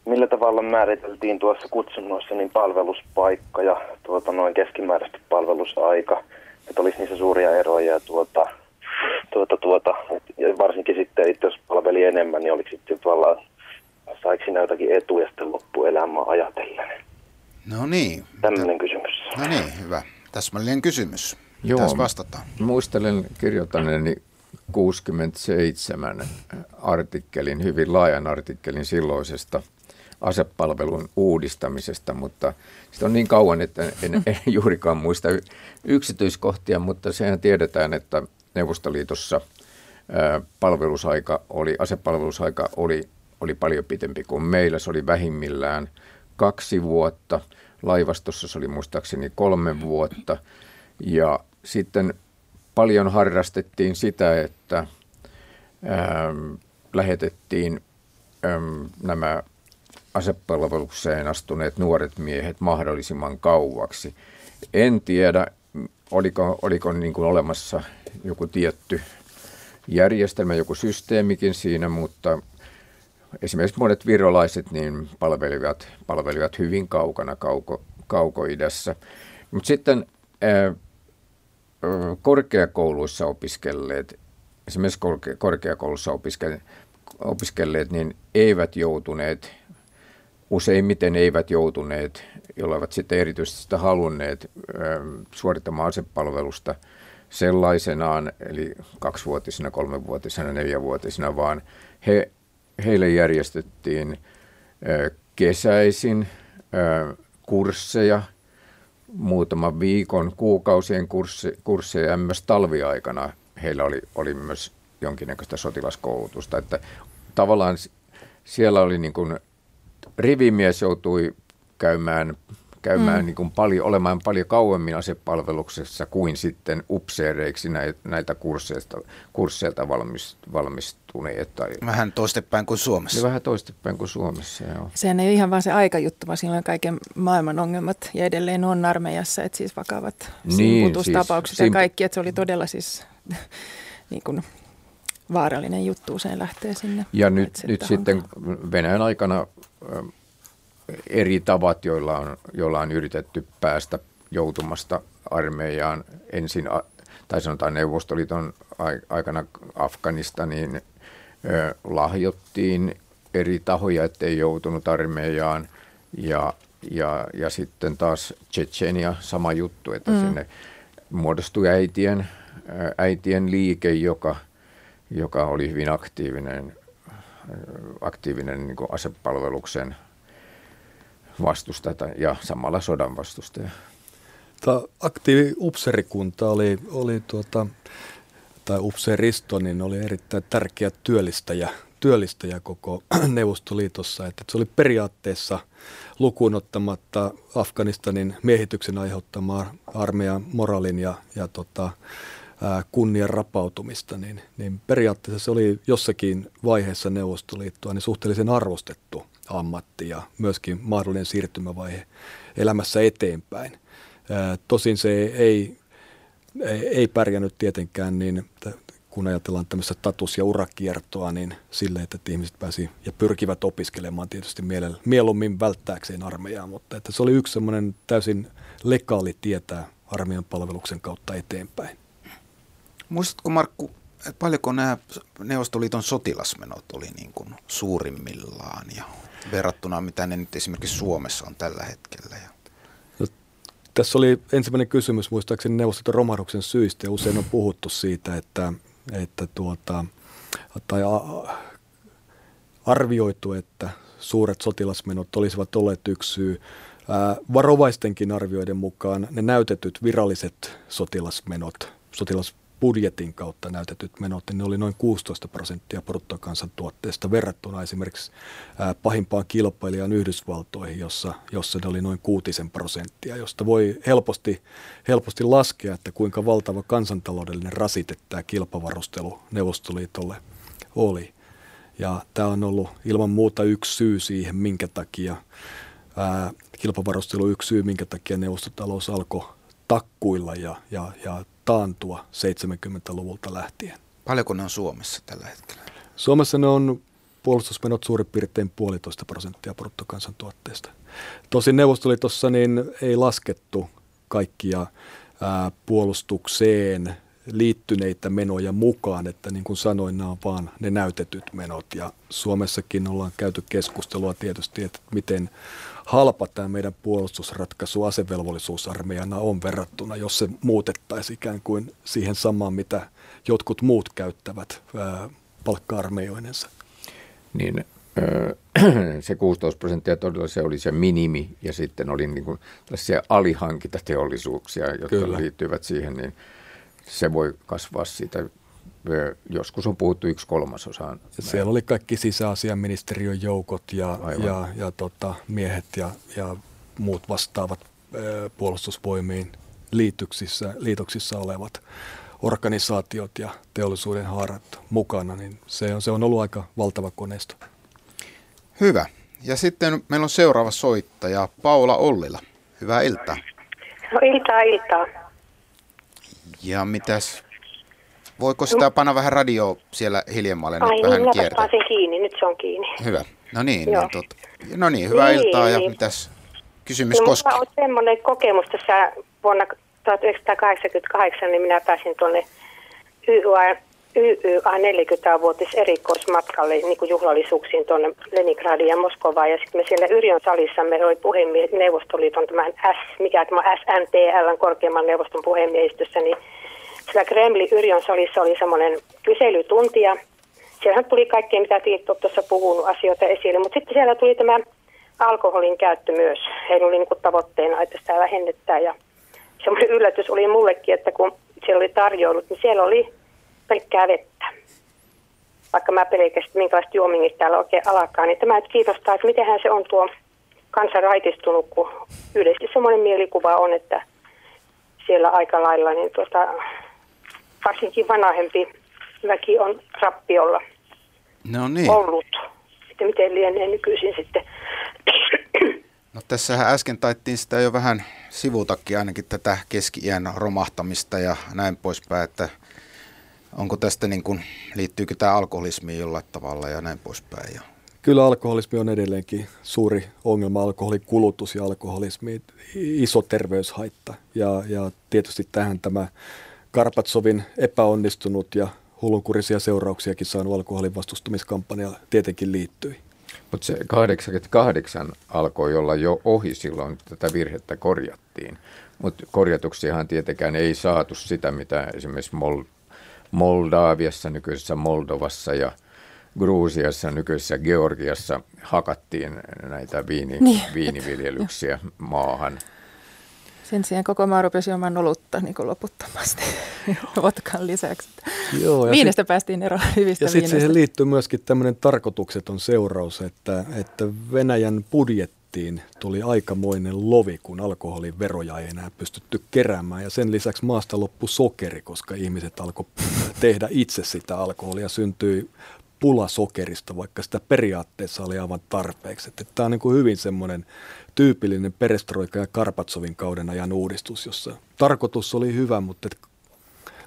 millä tavalla määriteltiin tuossa kutsunnoissa niin palveluspaikka ja tuota, noin keskimääräisesti palvelusaika. Että olisi niissä suuria eroja ja tuota, tuota, tuota, ja varsinkin sitten, että jos palveli enemmän, niin oliko sitten tavallaan, saiko siinä jotakin etuja sitten loppuelämää ajatellen? No niin. Tämmöinen kysymys. No niin, hyvä. Täsmällinen kysymys. Joo, Tässä vastataan. Muistelen kirjoittaneeni 67 artikkelin, hyvin laajan artikkelin silloisesta asepalvelun uudistamisesta, mutta sitä on niin kauan, että en, en juurikaan muista yksityiskohtia, mutta sehän tiedetään, että Neuvostoliitossa palvelusaika oli, asepalvelusaika oli, oli paljon pitempi kuin meillä. Se oli vähimmillään kaksi vuotta. Laivastossa se oli muistaakseni kolme vuotta. Ja sitten paljon harrastettiin sitä, että ää, lähetettiin ää, nämä asepalvelukseen astuneet nuoret miehet mahdollisimman kauaksi. En tiedä, oliko, oliko niin kuin olemassa joku tietty järjestelmä, joku systeemikin siinä, mutta esimerkiksi monet virolaiset niin palvelivat, palvelivat hyvin kaukana kauko, kaukoidässä. Mutta sitten ää, korkeakouluissa opiskelleet, esimerkiksi korke, korkeakoulussa opiskelleet, opiskelleet, niin eivät joutuneet useimmiten eivät joutuneet, jolla ovat sitten erityisesti sitä halunneet suorittamaan asepalvelusta sellaisenaan, eli kaksivuotisena, kolmevuotisena, neljävuotisena, vaan he, heille järjestettiin kesäisin kursseja, muutaman viikon, kuukausien kurssi, kursseja ja myös talviaikana heillä oli, oli myös jonkinnäköistä sotilaskoulutusta. Että tavallaan siellä oli niin kuin rivimies joutui käymään, käymään mm. niin kuin paljon, olemaan paljon kauemmin asepalveluksessa kuin sitten upseereiksi näitä kursseilta, kursseilta valmistuneet. Tai, vähän toistepäin kuin Suomessa. Ja vähän toistepäin kuin Suomessa, joo. Sehän ei ole ihan vaan se aikajuttu, vaan siinä on kaiken maailman ongelmat ja edelleen on armeijassa, että siis vakavat niin, simputustapaukset siis, ja kaikki, että se oli todella siis niin kuin vaarallinen juttu usein lähtee sinne. Ja nyt, nyt sitten Venäjän aikana eri tavat, joilla on, joilla on yritetty päästä joutumasta armeijaan ensin, tai sanotaan Neuvostoliiton aikana Afganistaniin lahjottiin eri tahoja, ettei joutunut armeijaan. Ja, ja, ja sitten taas Tsetsenia sama juttu, että mm. sinne muodostui äitien, äitien liike, joka, joka oli hyvin aktiivinen aktiivinen niin asepalveluksen vastustaja ja samalla sodan vastustaja. Tämä aktiivi upserikunta oli, oli tuota, tai upseristo, niin oli erittäin tärkeä työllistäjä, työllistäjä koko Neuvostoliitossa. Että se oli periaatteessa lukuun ottamatta Afganistanin miehityksen aiheuttamaa armeijan moraalin ja, ja tota, kunnian rapautumista, niin, niin periaatteessa se oli jossakin vaiheessa Neuvostoliittoa niin suhteellisen arvostettu ammatti ja myöskin mahdollinen siirtymävaihe elämässä eteenpäin. Tosin se ei, ei, ei pärjännyt tietenkään niin, kun ajatellaan tämmöistä status- ja urakiertoa, niin sille, että ihmiset pääsi ja pyrkivät opiskelemaan tietysti mieluummin välttääkseen armeijaa, mutta että se oli yksi semmoinen täysin legaali tietää armeijan palveluksen kautta eteenpäin. Muistatko Markku paljonko nämä Neuvostoliiton sotilasmenot oli niin kuin suurimmillaan ja verrattuna mitä ne nyt esimerkiksi Suomessa on tällä hetkellä? Ja... No, tässä oli ensimmäinen kysymys muistaakseni Neuvostoliiton romahduksen syistä ja usein on puhuttu siitä, että, että tuota, tai arvioitu, että suuret sotilasmenot olisivat olleet yksi syy. Varovaistenkin arvioiden mukaan ne näytetyt viralliset sotilasmenot, sotilas budjetin kautta näytetyt menot, niin ne oli noin 16 prosenttia bruttokansantuotteesta verrattuna esimerkiksi pahimpaan kilpailijaan Yhdysvaltoihin, jossa, jossa ne oli noin 6 prosenttia, josta voi helposti, helposti laskea, että kuinka valtava kansantaloudellinen rasite tämä kilpavarustelu Neuvostoliitolle oli. Ja tämä on ollut ilman muuta yksi syy siihen, minkä takia ää, kilpavarustelu yksi syy, minkä takia neuvostotalous alkoi takkuilla ja, ja, ja taantua 70-luvulta lähtien. Paljonko ne on Suomessa tällä hetkellä? Suomessa ne on puolustusmenot suurin piirtein puolitoista prosenttia bruttokansantuotteesta. Tosin Neuvostoliitossa niin ei laskettu kaikkia ää, puolustukseen liittyneitä menoja mukaan, että niin kuin sanoin, nämä on vaan ne näytetyt menot. Ja Suomessakin ollaan käyty keskustelua tietysti, että miten halpa tämä meidän puolustusratkaisu asevelvollisuusarmeijana on verrattuna, jos se muutettaisiin ikään kuin siihen samaan, mitä jotkut muut käyttävät palkka-armeijoinensa. Niin se 16 prosenttia todella se oli se minimi ja sitten oli niin kuin tällaisia alihankintateollisuuksia, jotka Kyllä. liittyvät siihen, niin se voi kasvaa siitä joskus on puhuttu yksi kolmasosaan. Siellä oli kaikki sisäasiaministeriön joukot ja, ja, ja tota, miehet ja, ja muut vastaavat ö, puolustusvoimiin liityksissä, liitoksissa olevat organisaatiot ja teollisuuden haarat mukana, niin se on, se on ollut aika valtava koneisto. Hyvä. Ja sitten meillä on seuraava soittaja, Paula Ollila. Hyvää iltaa. No iltaa, iltaa. Ja mitäs Voiko sitä panna vähän radio siellä hiljemmalle Ai, nyt vähän niin, kiertää? sen kiinni, nyt se on kiinni. Hyvä. No niin, niin, tot... no niin hyvää niin, iltaa ja niin. mitäs kysymys no, koskee? on semmoinen kokemus tässä vuonna 1988, niin minä pääsin tuonne YYA, YYA 40-vuotis erikoismatkalle niin kuin juhlallisuuksiin tuonne Leningradiin ja Moskovaan. Ja sitten me siellä Yrjön salissa, me oli puhemies Neuvostoliiton tämän S, mikä tämä SNTL, korkeimman neuvoston puhemiehistössä, niin siellä Kremlin Yrjön salissa oli semmoinen kyselytunti ja siellähän tuli kaikkea, mitä Tiitto tuossa puhunut asioita esille, mutta sitten siellä tuli tämä alkoholin käyttö myös. Heillä oli niin tavoitteena, että sitä vähennettää ja semmoinen yllätys oli mullekin, että kun siellä oli tarjoulut, niin siellä oli pelkkää vettä. Vaikka mä pelkästään minkälaiset juomingit täällä oikein alkaa, niin tämä kiinnostaa, että mitenhän se on tuo kansa raitistunut, kun yleisesti semmoinen mielikuva on, että siellä aika lailla niin tuota, varsinkin vanhempi väki on rappiolla no niin. ollut. Sitten miten lienee nykyisin sitten. No tässähän äsken taittiin sitä jo vähän sivutakin ainakin tätä keski-iän romahtamista ja näin poispäin, että onko tästä niin kuin, liittyykö tämä alkoholismiin jollain tavalla ja näin poispäin. Ja... Kyllä alkoholismi on edelleenkin suuri ongelma, alkoholikulutus ja alkoholismi, iso terveyshaitta ja, ja tietysti tähän tämä Karpatsovin epäonnistunut ja hullunkurisia seurauksiakin saanut alkoholin vastustamiskampanja tietenkin liittyi. Mutta se 88 alkoi olla jo ohi silloin, tätä virhettä korjattiin. Mutta korjatuksiahan tietenkään ei saatu sitä, mitä esimerkiksi Mol- Moldaviassa, nykyisessä Moldovassa ja Gruusiassa, nykyisessä Georgiassa hakattiin näitä viini, niin. viiniviljelyksiä maahan. Sen sijaan koko maa rupesi juomaan olutta niin loputtomasti vodkan lisäksi. Joo, ja Viinestä sit, päästiin eroon hyvistä Ja sitten siihen liittyy myöskin tämmöinen tarkoitukseton seuraus, että, että Venäjän budjettiin tuli aikamoinen lovi, kun alkoholin veroja ei enää pystytty keräämään. Ja sen lisäksi maasta loppui sokeri, koska ihmiset alkoivat tehdä itse sitä alkoholia. Syntyi pula sokerista, vaikka sitä periaatteessa oli aivan tarpeeksi. Tämä on niin kuin hyvin semmoinen tyypillinen perestroika ja Karpatsovin kauden ajan uudistus, jossa tarkoitus oli hyvä, mutta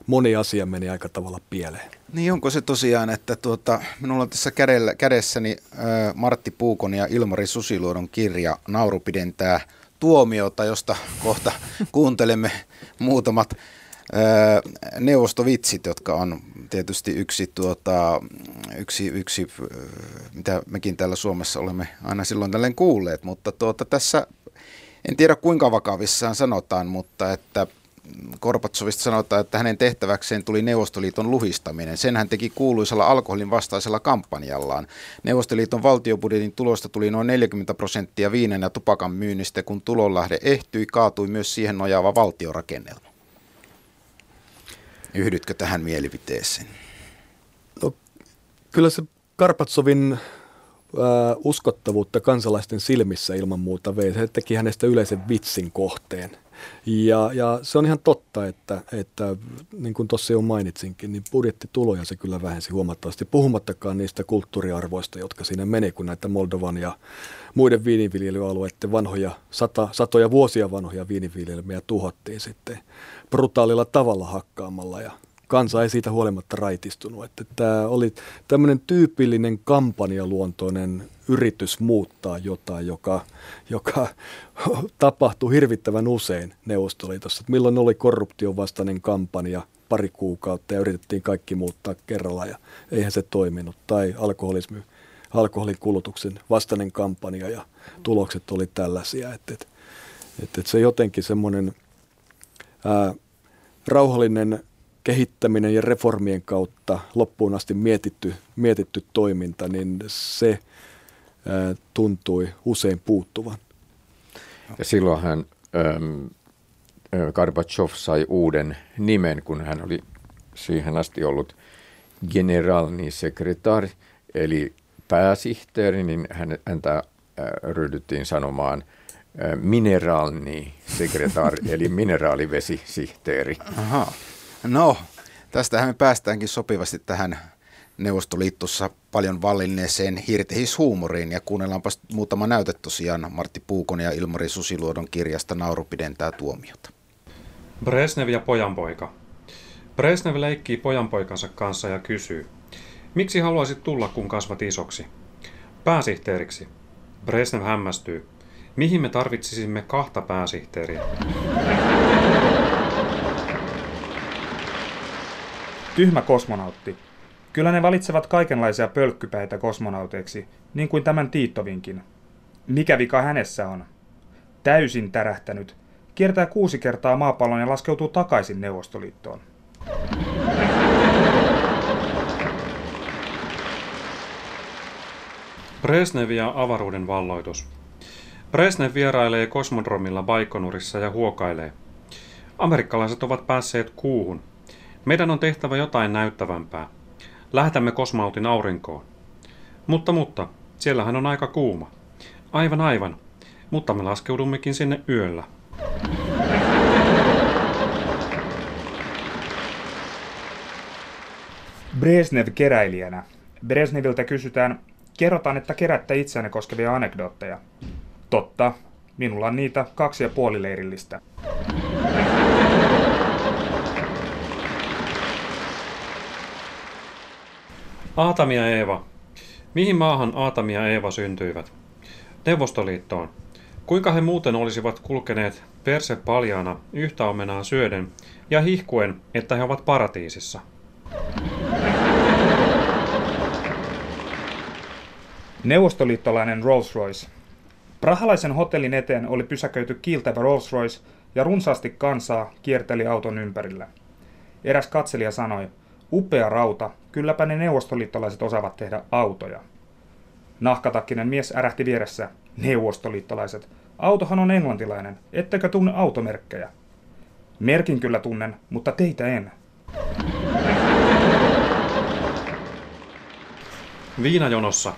moni asia meni aika tavalla pieleen. Niin onko se tosiaan, että tuota, minulla on tässä kädellä, kädessäni äh, Martti Puukon ja Ilmari Susiluodon kirja Nauru pidentää tuomiota, josta kohta kuuntelemme muutamat äh, neuvostovitsit, jotka on tietysti yksi, tuota, yksi, yksi, mitä mekin täällä Suomessa olemme aina silloin tällöin kuulleet, mutta tuota, tässä en tiedä kuinka vakavissaan sanotaan, mutta että Korpatsovista sanotaan, että hänen tehtäväkseen tuli Neuvostoliiton luhistaminen. Sen hän teki kuuluisella alkoholin vastaisella kampanjallaan. Neuvostoliiton valtiobudjetin tulosta tuli noin 40 prosenttia viinen ja tupakan myynnistä, kun tulonlähde ehtyi, kaatui myös siihen nojaava valtiorakennelma. Yhdytkö tähän mielipiteeseen? No, kyllä se Karpatsovin uskottavuutta kansalaisten silmissä ilman muuta vei. Se teki hänestä yleisen vitsin kohteen. Ja, ja se on ihan totta, että, että niin kuin tuossa jo mainitsinkin, niin budjettituloja se kyllä vähensi huomattavasti, puhumattakaan niistä kulttuuriarvoista, jotka siinä meni, kun näitä Moldovan ja muiden viiniviljelyalueiden vanhoja, sata, satoja vuosia vanhoja viiniviljelmiä tuhottiin sitten brutaalilla tavalla hakkaamalla ja kansa ei siitä huolimatta raitistunut. Että tämä oli tämmöinen tyypillinen kampanjaluontoinen yritys muuttaa jotain, joka, joka tapahtui hirvittävän usein Neuvostoliitossa. Milloin oli korruption vastainen kampanja pari kuukautta ja yritettiin kaikki muuttaa kerralla ja eihän se toiminut. Tai alkoholismi, alkoholin kulutuksen vastainen kampanja ja tulokset oli tällaisia. Että, että, että, että se jotenkin semmoinen rauhallinen kehittäminen ja reformien kautta loppuun asti mietitty, mietitty toiminta, niin se tuntui usein puuttuvan. Ja silloin hän, ähm, Gorbachev sai uuden nimen, kun hän oli siihen asti ollut generalni sekretari, eli pääsihteeri, niin hän, häntä äh, ryhdyttiin sanomaan äh, mineraalni sekretari, eli mineraalivesisihteeri. Aha. No, tästähän me päästäänkin sopivasti tähän Neuvostoliitossa paljon vallinneeseen hirtehishuumoriin ja kuunnellaanpa muutama näyte tosiaan Martti Puukon ja Ilmari Susiluodon kirjasta Nauru pidentää tuomiota. Bresnev ja pojanpoika. Bresnev leikkii pojanpoikansa kanssa ja kysyy, miksi haluaisit tulla kun kasvat isoksi? Pääsihteeriksi. Bresnev hämmästyy. Mihin me tarvitsisimme kahta pääsihteeriä? Tyhmä kosmonautti. Kyllä ne valitsevat kaikenlaisia pölkkypäitä kosmonauteiksi, niin kuin tämän Tiittovinkin. Mikä vika hänessä on? Täysin tärähtänyt. Kiertää kuusi kertaa maapallon ja laskeutuu takaisin Neuvostoliittoon. Bresnev ja avaruuden valloitus. Bresnev vierailee kosmodromilla Baikonurissa ja huokailee. Amerikkalaiset ovat päässeet kuuhun. Meidän on tehtävä jotain näyttävämpää. Lähetämme kosmautin aurinkoon. Mutta, mutta, siellähän on aika kuuma. Aivan, aivan. Mutta me laskeudummekin sinne yöllä. Brezhnev keräilijänä. Brezhneviltä kysytään, kerrotaan, että kerätte itseänne koskevia anekdootteja. Totta, minulla on niitä kaksi ja puoli leirillistä. Aatami ja Eeva. Mihin maahan Aatami ja Eeva syntyivät? Neuvostoliittoon. Kuinka he muuten olisivat kulkeneet perse paljaana yhtä omenaa syöden ja hihkuen, että he ovat paratiisissa? Neuvostoliittolainen Rolls-Royce. Prahalaisen hotellin eteen oli pysäköity kiiltävä Rolls-Royce ja runsaasti kansaa kierteli auton ympärillä. Eräs katselija sanoi, upea rauta, kylläpä ne neuvostoliittolaiset osaavat tehdä autoja. Nahkatakkinen mies ärähti vieressä, neuvostoliittolaiset. Autohan on englantilainen, ettekö tunne automerkkejä? Merkin kyllä tunnen, mutta teitä en. Viinajonossa.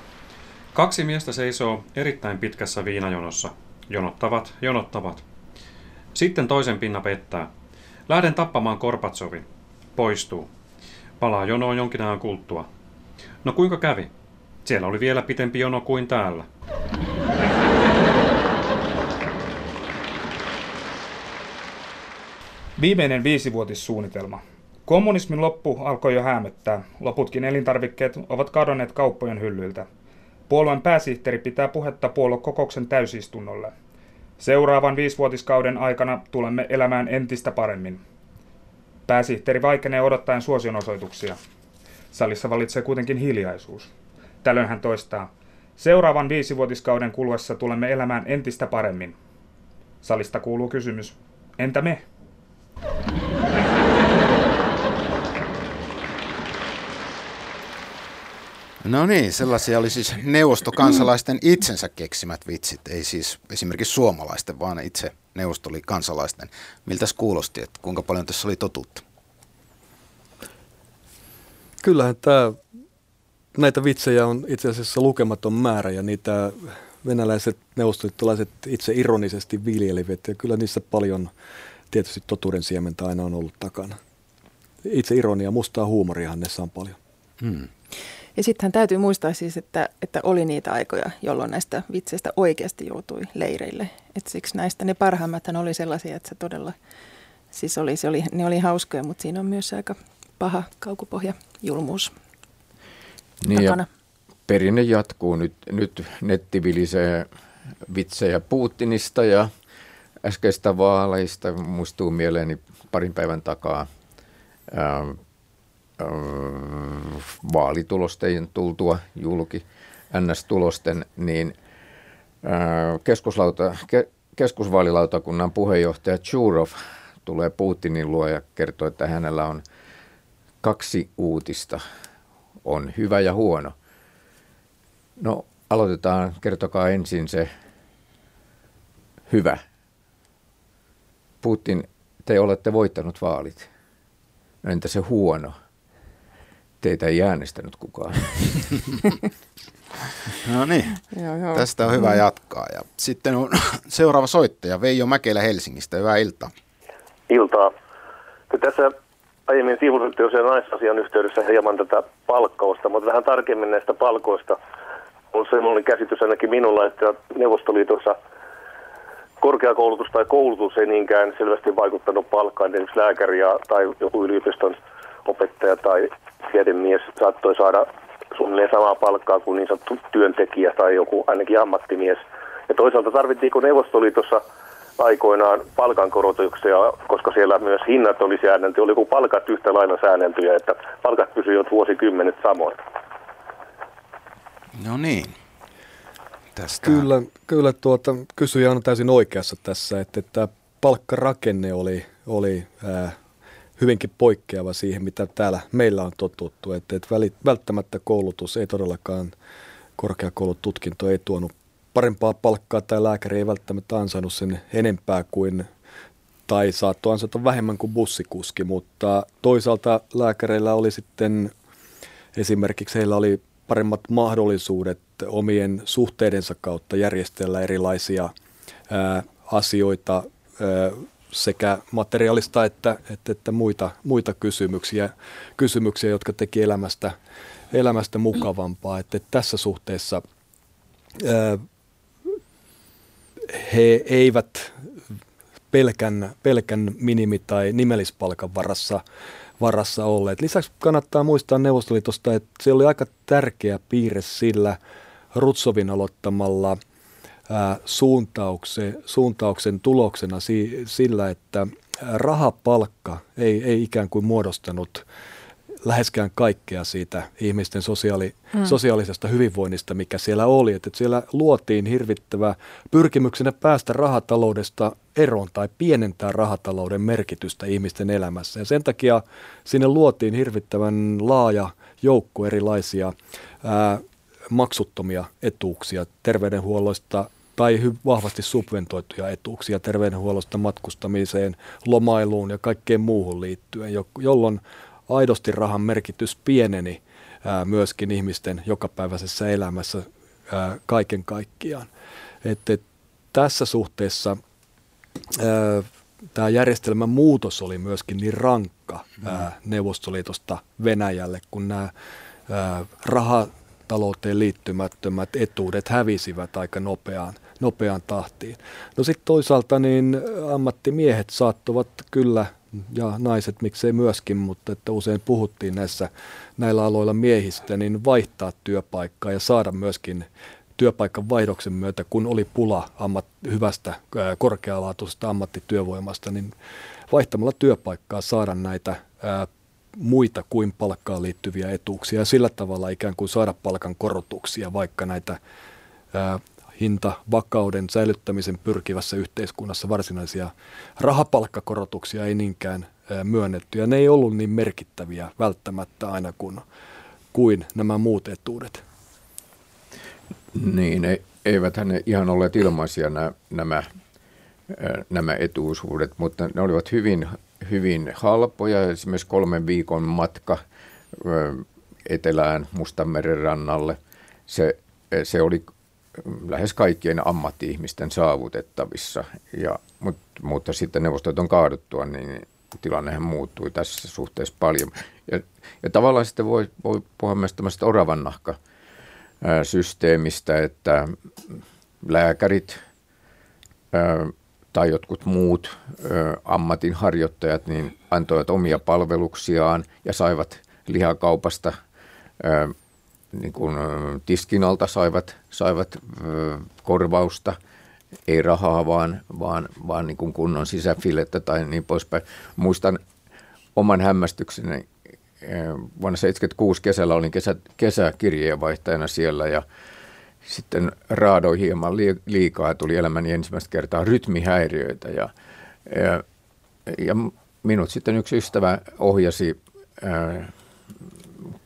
Kaksi miestä seisoo erittäin pitkässä viinajonossa. Jonottavat, jonottavat. Sitten toisen pinna pettää. Lähden tappamaan Korpatsovin. Poistuu. Palaa jonoon jonkin ajan kulttua. No kuinka kävi? Siellä oli vielä pitempi jono kuin täällä. Viimeinen viisivuotissuunnitelma. Kommunismin loppu alkoi jo häämöttää. Loputkin elintarvikkeet ovat kadonneet kauppojen hyllyiltä. Puolueen pääsihteeri pitää puhetta puoluekokouksen täysistunnolle. Seuraavan viisivuotiskauden aikana tulemme elämään entistä paremmin. Pääsihteeri vaikenee odottaen suosionosoituksia. Salissa valitsee kuitenkin hiljaisuus. Tällöin hän toistaa, seuraavan viisivuotiskauden kuluessa tulemme elämään entistä paremmin. Salista kuuluu kysymys, entä me? No niin, sellaisia oli siis neuvostokansalaisten itsensä keksimät vitsit, ei siis esimerkiksi suomalaisten, vaan itse neuvostoliikansalaisten. Miltäs kuulosti, että kuinka paljon tässä oli totuutta? Kyllähän tämä, näitä vitsejä on itse asiassa lukematon määrä ja niitä venäläiset neuvostoliittolaiset itse ironisesti viljelivät ja kyllä niissä paljon tietysti totuuden siementä aina on ollut takana. Itse ironia, mustaa huumoriahan ne on paljon. Hmm. Ja sittenhän täytyy muistaa siis, että, että oli niitä aikoja, jolloin näistä vitseistä oikeasti joutui leireille. Et siksi näistä ne parhaimmat oli sellaisia, että se todella, siis oli, se oli, ne oli hauskoja, mutta siinä on myös aika paha kaukopohja julmuus niin takana. Ja perinne jatkuu nyt, nyt netti vilisee vitsejä Putinista ja äskeistä vaaleista. Muistuu mieleeni parin päivän takaa ää, vaalitulosten tultua julki, NS-tulosten, niin keskuslauta, ke, keskusvaalilautakunnan puheenjohtaja Churov tulee Putinin luo ja kertoo, että hänellä on kaksi uutista, on hyvä ja huono. No aloitetaan, kertokaa ensin se hyvä. Putin, te olette voittanut vaalit. No entä se huono? Teitä ei äänestänyt kukaan. no niin, joo, joo. tästä on hyvä mm. jatkaa. Ja sitten on seuraava soittaja, Veijo Mäkelä Helsingistä. Hyvää iltaa. Iltaa. Te tässä aiemmin sivusitte jo sen naisasian yhteydessä hieman tätä palkkausta, mutta vähän tarkemmin näistä palkoista. On sellainen käsitys ainakin minulla, että Neuvostoliitossa korkeakoulutus tai koulutus ei niinkään selvästi vaikuttanut palkkaan. Esimerkiksi lääkäri tai joku yliopiston opettaja tai tiedemies saattoi saada suunnilleen samaa palkkaa kuin niin sanottu työntekijä tai joku ainakin ammattimies. Ja toisaalta tarvittiinko Neuvostoliitossa aikoinaan palkankorotuksia, koska siellä myös hinnat oli säännelty, oliko palkat yhtä lailla säänneltyjä, että palkat pysyivät vuosikymmenet samoin. No niin. Tästä. Kyllä, kyllä tuota, kysyjä on täysin oikeassa tässä, että, että palkkarakenne oli, oli ää, hyvinkin poikkeava siihen, mitä täällä meillä on totuttu. Että, että välttämättä koulutus ei todellakaan, korkeakoulututkinto ei tuonut parempaa palkkaa tai lääkäri ei välttämättä ansainnut sen enempää kuin tai saattoi ansata vähemmän kuin bussikuski, mutta toisaalta lääkäreillä oli sitten esimerkiksi heillä oli paremmat mahdollisuudet omien suhteidensa kautta järjestellä erilaisia ää, asioita ää, sekä materiaalista että, että, että muita, muita kysymyksiä, kysymyksiä, jotka teki elämästä, elämästä mukavampaa. Että, että tässä suhteessa ää, he eivät pelkän, pelkän minimi- tai nimellispalkan varassa, varassa olleet. Lisäksi kannattaa muistaa Neuvostoliitosta, että se oli aika tärkeä piirre sillä Rutsovin aloittamalla – suuntauksen, suuntauksen tuloksena si, sillä, että rahapalkka ei, ei ikään kuin muodostanut läheskään kaikkea siitä ihmisten sosiaali, mm. sosiaalisesta hyvinvoinnista, mikä siellä oli. Että siellä luotiin hirvittävä pyrkimyksenä päästä rahataloudesta eroon tai pienentää rahatalouden merkitystä ihmisten elämässä. Ja sen takia sinne luotiin hirvittävän laaja joukko erilaisia ää, maksuttomia etuuksia terveydenhuollosta tai vahvasti subventoituja etuuksia terveydenhuollosta matkustamiseen, lomailuun ja kaikkeen muuhun liittyen, jolloin aidosti rahan merkitys pieneni myöskin ihmisten jokapäiväisessä elämässä kaiken kaikkiaan. Et, et, tässä suhteessa tämä järjestelmän muutos oli myöskin niin rankka ää, Neuvostoliitosta Venäjälle, kun nämä rahatalouteen liittymättömät etuudet hävisivät aika nopeaan nopeaan tahtiin. No sitten toisaalta niin ammattimiehet saattuvat kyllä ja naiset miksei myöskin, mutta että usein puhuttiin näissä näillä aloilla miehistä, niin vaihtaa työpaikkaa ja saada myöskin työpaikan vaihdoksen myötä, kun oli pula ammat, hyvästä korkealaatuisesta ammattityövoimasta, niin vaihtamalla työpaikkaa saada näitä muita kuin palkkaan liittyviä etuuksia ja sillä tavalla ikään kuin saada palkan korotuksia, vaikka näitä ää, hintavakauden säilyttämisen pyrkivässä yhteiskunnassa varsinaisia rahapalkkakorotuksia ei niinkään myönnetty. Ja ne ei ollut niin merkittäviä välttämättä aina kuin, kuin nämä muut etuudet. Niin, ei, eivät ne ihan olleet ilmaisia nämä, nämä, nämä etuisuudet, mutta ne olivat hyvin, hyvin halpoja. Esimerkiksi kolmen viikon matka etelään Mustanmeren rannalle. Se, se oli lähes kaikkien ammatti-ihmisten saavutettavissa, ja, mutta, mutta sitten neuvostoton kaaduttua, niin tilannehan muuttui tässä suhteessa paljon. Ja, ja tavallaan sitten voi, voi puhua myös tämmöistä oravan nahka systeemistä, että lääkärit ää, tai jotkut muut ää, ammatinharjoittajat niin antoivat omia palveluksiaan ja saivat lihakaupasta ää, niin kuin tiskinalta saivat, saivat korvausta, ei rahaa, vaan, vaan, vaan niin kuin kunnon sisäfilettä tai niin poispäin. Muistan oman hämmästykseni. Vuonna 1976 kesällä olin kesä, kesäkirjeenvaihtajana siellä ja sitten raadoi hieman liikaa. Tuli elämäni ensimmäistä kertaa rytmihäiriöitä ja, ja, ja minut sitten yksi ystävä ohjasi äh,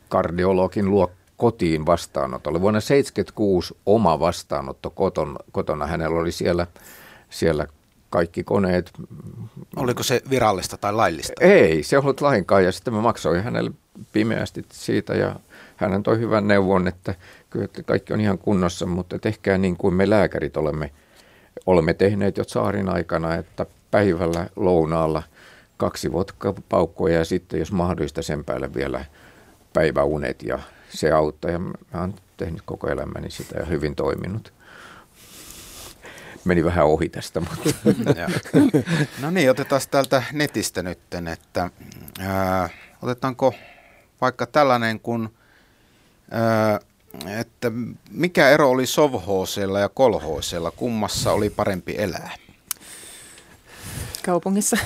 kardiologin luo kotiin vastaanotolle. Vuonna 1976 oma vastaanotto kotona, kotona. Hänellä oli siellä, siellä kaikki koneet. Oliko se virallista tai laillista? Ei, se ollut lainkaan ja sitten mä maksoin hänelle pimeästi siitä ja hän toi hyvän neuvon, että kyllä että kaikki on ihan kunnossa, mutta tehkää niin kuin me lääkärit olemme, olemme tehneet jo saarin aikana, että päivällä lounaalla kaksi vodka-paukkoja ja sitten jos mahdollista sen päälle vielä päiväunet ja se auttaa ja mä oon tehnyt koko elämäni sitä ja hyvin toiminut. Meni vähän ohi tästä, mutta... no niin, otetaan täältä netistä nyt, että ää, otetaanko vaikka tällainen kuin, ää, että mikä ero oli sovhoosella ja kolhoosella, kummassa oli parempi elää? Kaupungissa.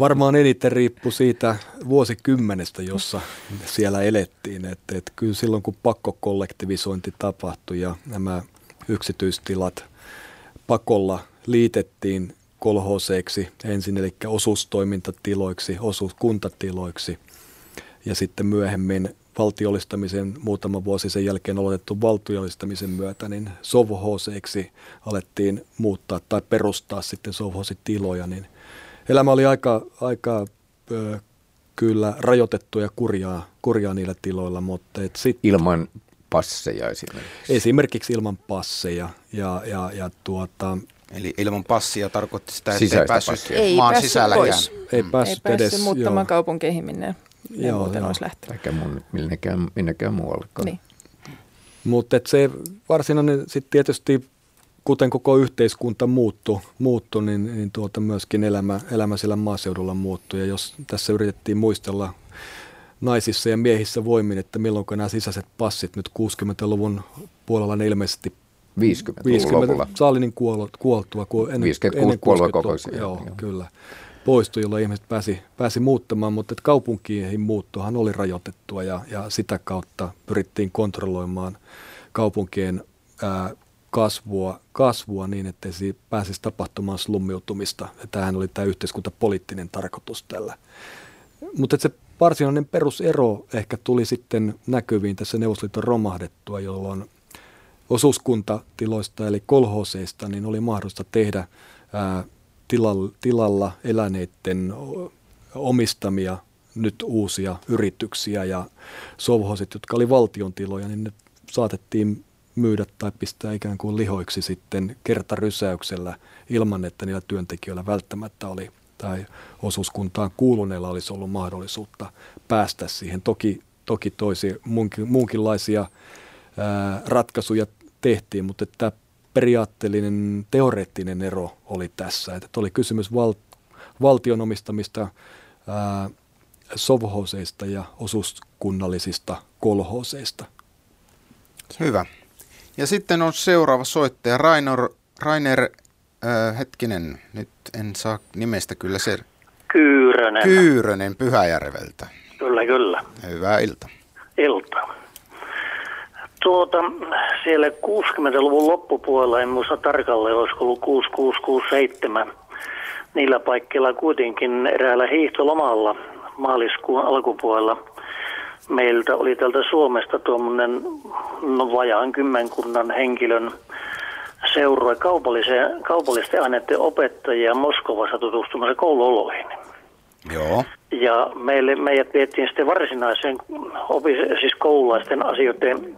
Varmaan eniten riippui siitä vuosikymmenestä, jossa siellä elettiin. Että, että kyllä silloin, kun pakkokollektivisointi tapahtui ja nämä yksityistilat pakolla liitettiin kolhoseiksi ensin, eli osuustoimintatiloiksi, osuuskuntatiloiksi ja sitten myöhemmin valtiollistamisen muutama vuosi sen jälkeen aloitettu valtiollistamisen myötä, niin sovhoseiksi alettiin muuttaa tai perustaa sitten sovhositiloja, niin elämä oli aika, aika ö, kyllä rajoitettu ja kurjaa, kurjaa niillä tiloilla. Mutta et sit, ilman passeja esimerkiksi? Esimerkiksi ilman passeja. Ja, ja, ja tuota, Eli ilman passia tarkoitti sitä, että ei päässyt ei maan päässyt sisälläkään. Pois. Ei päässyt, ei päässyt edes, muuttamaan joo. kaupunkeihin, minne joo, muuten joo. olisi lähtenyt. Eikä minnekään, minnekään muuallekaan. Niin. Mutta se varsinainen sitten tietysti kuten koko yhteiskunta muuttui, muuttu, niin, niin tuota myöskin elämä, elämä siellä maaseudulla muuttui. Ja jos tässä yritettiin muistella naisissa ja miehissä voimin, että milloin nämä sisäiset passit nyt 60-luvun puolella ne ilmeisesti 50 50 Saalinin kuol, kuoltua. Ku, ennen, 56 puoluekokoisia. Joo, joo, kyllä. Poistui, jolloin ihmiset pääsi, pääsi muuttamaan, mutta kaupunkiin muuttohan oli rajoitettua ja, ja sitä kautta pyrittiin kontrolloimaan kaupunkien ää, kasvua, kasvua niin, että se pääsisi tapahtumaan slummiutumista. Ja tämähän oli tämä yhteiskuntapoliittinen tarkoitus tällä. Mutta se varsinainen perusero ehkä tuli sitten näkyviin tässä Neuvostoliiton romahdettua, jolloin osuuskuntatiloista eli kolhoseista niin oli mahdollista tehdä ää, tilalla, eläneiden omistamia nyt uusia yrityksiä ja sovhosit, jotka oli valtion tiloja, niin ne saatettiin myydä tai pistää ikään kuin lihoiksi sitten kertarysäyksellä ilman, että niillä työntekijöillä välttämättä oli tai osuuskuntaan kuuluneilla olisi ollut mahdollisuutta päästä siihen. Toki, toki toisi muunkin, muunkinlaisia ää, ratkaisuja tehtiin, mutta tämä periaatteellinen teoreettinen ero oli tässä. Että oli kysymys val, valtion omistamista ää, sovhoseista ja osuuskunnallisista kolhoseista. Hyvä. Ja sitten on seuraava soittaja, Rainer, Rainer äh, hetkinen, nyt en saa nimestä kyllä se. Kyyrönen. Kyyrönen Pyhäjärveltä. Kyllä, kyllä. Hyvää ilta. Ilta. Tuota, siellä 60-luvun loppupuolella, en muista tarkalleen, olisiko ollut 6667, niillä paikkeilla kuitenkin eräällä hiihtolomalla maaliskuun alkupuolella meiltä oli tältä Suomesta tuommoinen no, vajaan kymmenkunnan henkilön seurue kaupallisten aineiden opettajia Moskovassa tutustumassa kouluoloihin. Joo. Ja meille, meidät vietiin sitten varsinaiseen opis, siis koululaisten asioiden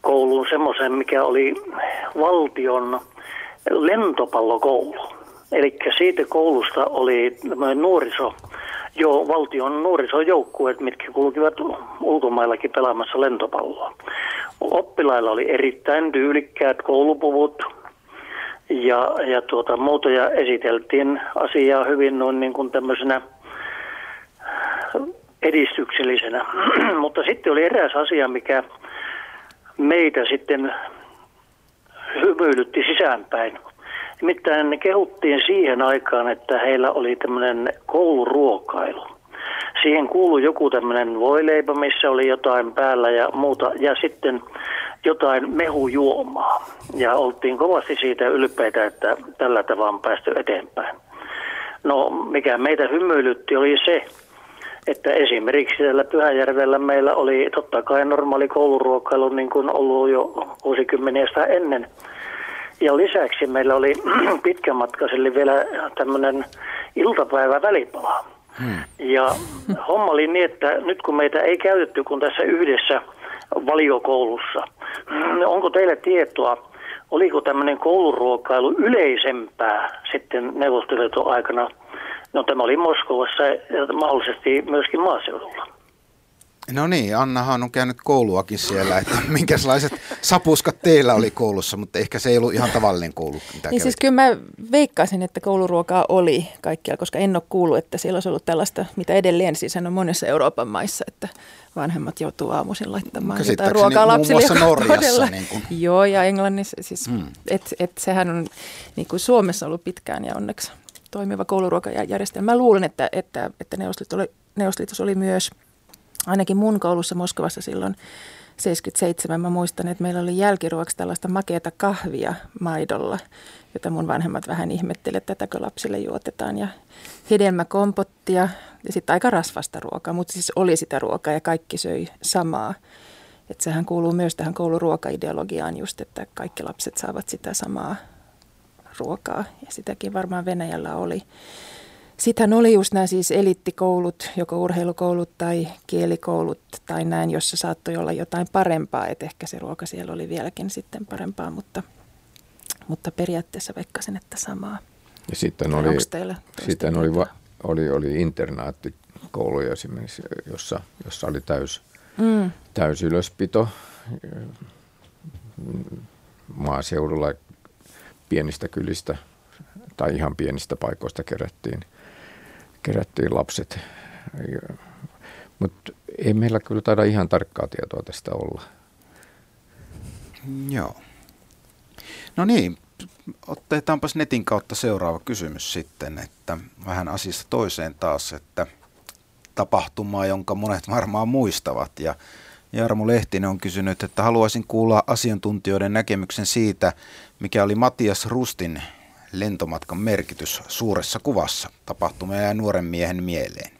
kouluun semmoisen, mikä oli valtion lentopallokoulu. Eli siitä koulusta oli nuoriso, jo valtion nuorisojoukkueet, mitkä kulkivat ulkomaillakin pelaamassa lentopalloa. Oppilailla oli erittäin tyylikkäät koulupuvut ja, ja tuota, muotoja esiteltiin asiaa hyvin noin niin kuin tämmöisenä edistyksellisenä. Mutta sitten oli eräs asia, mikä meitä sitten hymyilytti sisäänpäin. Nimittäin kehuttiin siihen aikaan, että heillä oli tämmöinen kouluruokailu. Siihen kuului joku tämmöinen voileipä, missä oli jotain päällä ja muuta, ja sitten jotain mehujuomaa. Ja oltiin kovasti siitä ylpeitä, että tällä tavalla on päästy eteenpäin. No, mikä meitä hymyilytti oli se, että esimerkiksi siellä Pyhäjärvellä meillä oli totta kai normaali kouluruokailu niin kuin ollut jo vuosikymmeniä ennen. Ja lisäksi meillä oli pitkämatkaiselle vielä tämmöinen iltapäivä välipala. Hmm. Ja homma oli niin, että nyt kun meitä ei käytetty kun tässä yhdessä valiokoulussa, niin onko teille tietoa, oliko tämmöinen kouluruokailu yleisempää sitten neuvostoliiton aikana? No tämä oli Moskovassa ja mahdollisesti myöskin maaseudulla. No niin, Annahan on käynyt kouluakin siellä, että minkälaiset sapuskat teillä oli koulussa, mutta ehkä se ei ollut ihan tavallinen koulu. Mitä niin siis kyllä mä veikkaisin, että kouluruokaa oli kaikkialla, koska en ole kuullut, että siellä olisi ollut tällaista, mitä edelleen siis on monessa Euroopan maissa, että vanhemmat joutuu aamuisin laittamaan jotain ruokaa lapsille. Muun Norjassa. Niin kuin. Joo, ja Englannissa, siis, hmm. et, et sehän on niin kuin Suomessa ollut pitkään ja onneksi toimiva kouluruokajärjestelmä. Mä luulen, että, että, että Neuvostoliitossa oli myös – ainakin mun koulussa Moskovassa silloin 77 mä muistan, että meillä oli jälkiruoksi tällaista makeata kahvia maidolla, jota mun vanhemmat vähän ihmetteli, että tätäkö lapsille juotetaan. Ja hedelmäkompottia ja sitten aika rasvasta ruokaa, mutta siis oli sitä ruokaa ja kaikki söi samaa. Että sehän kuuluu myös tähän kouluruokaideologiaan just, että kaikki lapset saavat sitä samaa ruokaa ja sitäkin varmaan Venäjällä oli. Sittenhän oli just nämä siis eliittikoulut, joko urheilukoulut tai kielikoulut tai näin, jossa saattoi olla jotain parempaa. Että ehkä se ruoka siellä oli vieläkin sitten parempaa, mutta, mutta periaatteessa veikkasin, että samaa. Ja sitten oli, sitten oli, va, oli, oli internaattikouluja esimerkiksi, jossa, jossa oli täys, mm. täys ylöspito maaseudulla pienistä kylistä tai ihan pienistä paikoista kerättiin – kerättiin lapset. Mutta ei meillä kyllä taida ihan tarkkaa tietoa tästä olla. Joo. No niin, otetaanpas netin kautta seuraava kysymys sitten, että vähän asiasta toiseen taas, että tapahtumaa, jonka monet varmaan muistavat. Ja Jarmo Lehtinen on kysynyt, että haluaisin kuulla asiantuntijoiden näkemyksen siitä, mikä oli Matias Rustin lentomatkan merkitys suuressa kuvassa. Tapahtuma ja nuoren miehen mieleen.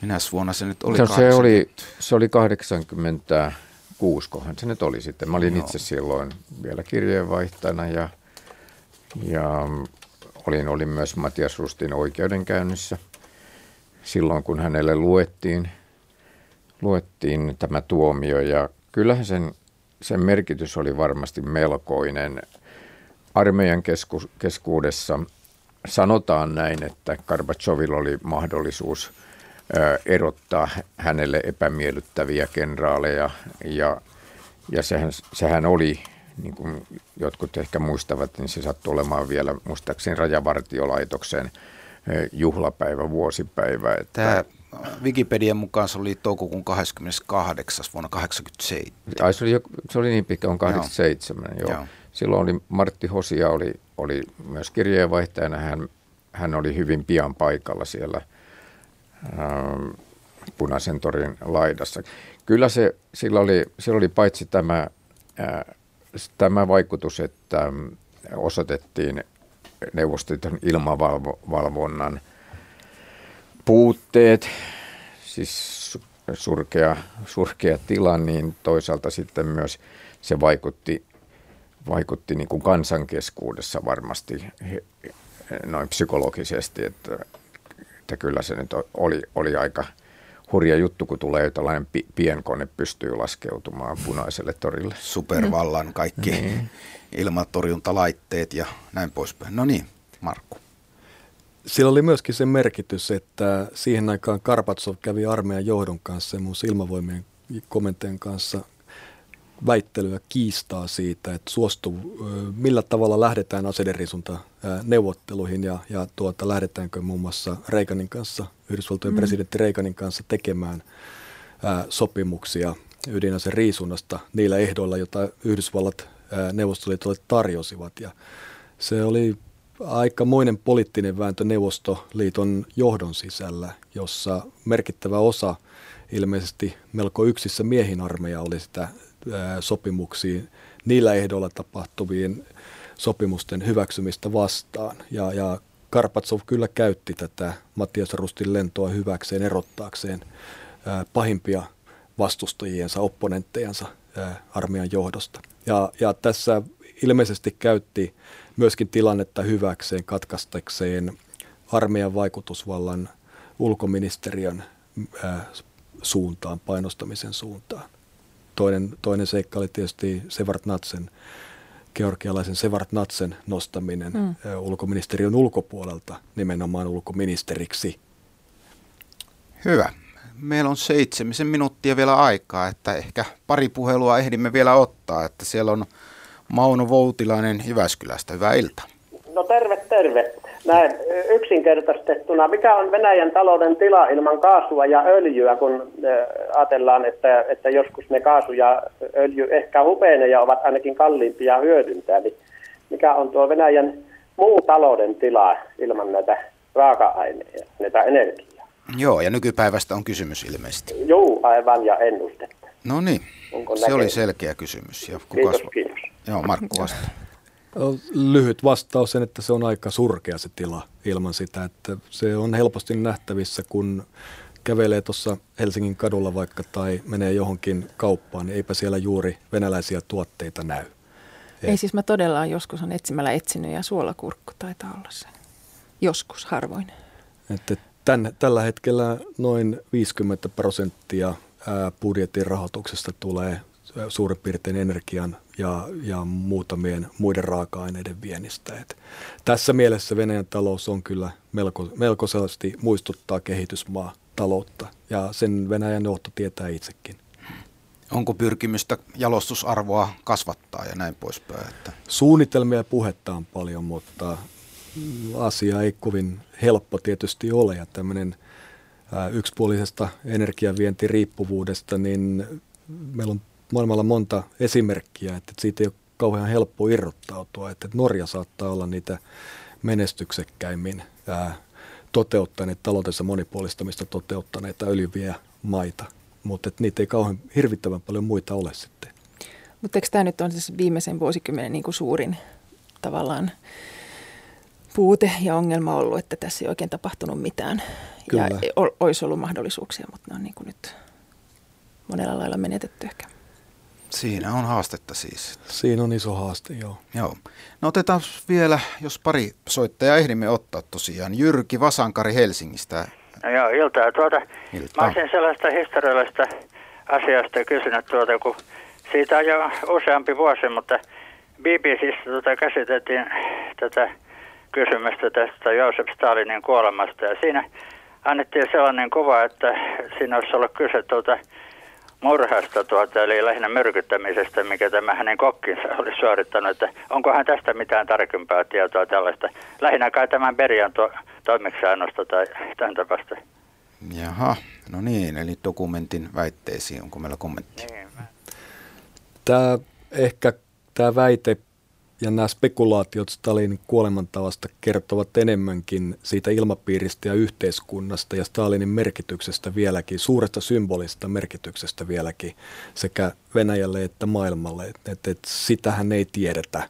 Minä vuonna se nyt oli? No, se, oli se oli 86, kohan se nyt oli sitten. Mä olin Joo. itse silloin vielä kirjeenvaihtajana ja, ja olin, olin myös Matias Rustin oikeudenkäynnissä silloin, kun hänelle luettiin, luettiin tämä tuomio. Ja kyllähän sen, sen merkitys oli varmasti melkoinen – armeijan kesku, keskuudessa sanotaan näin, että Karbachovilla oli mahdollisuus erottaa hänelle epämiellyttäviä kenraaleja ja, ja sehän, sehän oli, niin kuin jotkut ehkä muistavat, niin se sattui olemaan vielä muistaakseni rajavartiolaitoksen juhlapäivä, vuosipäivä. Että Tämä Wikipedian mukaan se oli toukokuun 28. vuonna 1987. se oli, se oli niin pitkä, on 87, joo. joo. joo. Silloin oli Martti Hosia oli, oli myös kirjeenvaihtajana. Hän, hän oli hyvin pian paikalla siellä, punaisen torin laidassa. Kyllä se, sillä oli, sillä oli paitsi tämä, ää, tämä vaikutus, että osoitettiin neuvostoliiton ilmavalvonnan puutteet, siis surkea, surkea tila, niin toisaalta sitten myös se vaikutti, vaikutti niin kuin kansankeskuudessa varmasti noin psykologisesti, että, että kyllä se nyt oli, oli aika hurja juttu, kun tulee tällainen pi- pienkone pystyy laskeutumaan punaiselle torille. Supervallan kaikki mm. ilmatorjuntalaitteet ja näin poispäin. No niin, Markku. Sillä oli myöskin se merkitys, että siihen aikaan Karpatsov kävi armeijan johdon kanssa ja muun ilmavoimien komentajan kanssa väittelyä kiistaa siitä, että suostuu, millä tavalla lähdetään aseidenriisunta neuvotteluihin ja, ja tuota, lähdetäänkö muun muassa Reaganin kanssa, Yhdysvaltojen mm. presidentti Reaganin kanssa tekemään ää, sopimuksia ydinaseen riisunnasta niillä ehdoilla, joita Yhdysvallat neuvostoliitolle tarjosivat. Ja se oli aikamoinen poliittinen vääntö Neuvostoliiton johdon sisällä, jossa merkittävä osa ilmeisesti melko yksissä miehin armeija oli sitä sopimuksiin niillä ehdoilla tapahtuvien sopimusten hyväksymistä vastaan. Ja, ja Karpatsov kyllä käytti tätä Mattias Rustin lentoa hyväkseen erottaakseen pahimpia vastustajiensa, opponenttejansa armeijan johdosta. Ja, ja tässä ilmeisesti käytti myöskin tilannetta hyväkseen katkaistakseen armeijan vaikutusvallan ulkoministeriön suuntaan, painostamisen suuntaan. Toinen, toinen seikka oli tietysti Natsen, georgialaisen Natsen nostaminen mm. ulkoministeriön ulkopuolelta nimenomaan ulkoministeriksi. Hyvä. Meillä on seitsemisen minuuttia vielä aikaa, että ehkä pari puhelua ehdimme vielä ottaa, että siellä on Mauno Voutilainen Jyväskylästä. Hyvää iltaa. No terve, terve näin yksinkertaistettuna, mikä on Venäjän talouden tila ilman kaasua ja öljyä, kun ajatellaan, että, että joskus ne kaasu ja öljy ehkä hupenee ja ovat ainakin kalliimpia hyödyntää, niin mikä on tuo Venäjän muu talouden tila ilman näitä raaka-aineita, näitä energiaa? Joo, ja nykypäivästä on kysymys ilmeisesti. Joo, aivan, ja ennustetta. No niin, se oli selkeä kysymys. Ja kiitos, kiitos. Joo, Markku vastaa. Lyhyt vastaus sen, että se on aika surkea se tila ilman sitä, että se on helposti nähtävissä, kun kävelee tuossa Helsingin kadulla vaikka tai menee johonkin kauppaan, niin eipä siellä juuri venäläisiä tuotteita näy. Ei siis mä todella joskus on etsimällä etsinyt ja suolakurkku taitaa olla se. Joskus, harvoin. Että tämän, tällä hetkellä noin 50 prosenttia budjetin rahoituksesta tulee suurin piirtein energian ja, ja muutamien muiden raaka-aineiden viennistä. Et tässä mielessä Venäjän talous on kyllä melko, melkoisesti muistuttaa kehitysmaa taloutta ja sen Venäjän johto tietää itsekin. Onko pyrkimystä jalostusarvoa kasvattaa ja näin poispäin? Että... Suunnitelmia ja puhetta on paljon, mutta asia ei kovin helppo tietysti ole ja tämmöinen yksipuolisesta energiavientiriippuvuudesta, niin meillä on maailmalla monta esimerkkiä, että siitä ei ole kauhean helppo irrottautua. Että Norja saattaa olla niitä menestyksekkäimmin ää, toteuttaneet taloutensa monipuolistamista toteuttaneita öljyviä maita, mutta niitä ei kauhean hirvittävän paljon muita ole sitten. Mutta eikö tämä nyt on siis viimeisen vuosikymmenen niin kuin suurin tavallaan puute ja ongelma ollut, että tässä ei oikein tapahtunut mitään. Kyllä. Ja olisi ollut mahdollisuuksia, mutta ne on niin kuin nyt monella lailla menetetty ehkä. Siinä on haastetta siis. Siinä on iso haaste, joo. Joo. No otetaan vielä, jos pari soittajaa ehdimme ottaa tosiaan. Jyrki Vasankari Helsingistä. No joo, iltaa. Tuota, iltaa. Mä olisin sellaista historiallista asiasta kysynyt, tuota, kun siitä on jo useampi vuosi, mutta BBCistä tuota, käsiteltiin tätä kysymystä tästä Joosef Stalinin kuolemasta. Ja siinä annettiin sellainen kuva, että siinä olisi ollut kyse tuota, murhasta, tuota, eli lähinnä myrkyttämisestä, mikä tämä hänen kokkinsa oli suorittanut. Että onkohan tästä mitään tarkempaa tietoa tällaista? Lähinnä kai tämän Berian to- toimeksiannosta tai tämän tapasta. Jaha, no niin, eli dokumentin väitteisiin, onko meillä kommentti? Niin. Tämä ehkä tämä väite ja nämä spekulaatiot Stalinin kuolemantavasta kertovat enemmänkin siitä ilmapiiristä ja yhteiskunnasta ja Stalinin merkityksestä vieläkin, suuresta symbolista merkityksestä vieläkin sekä Venäjälle että maailmalle. Et, et, sitähän ei tiedetä,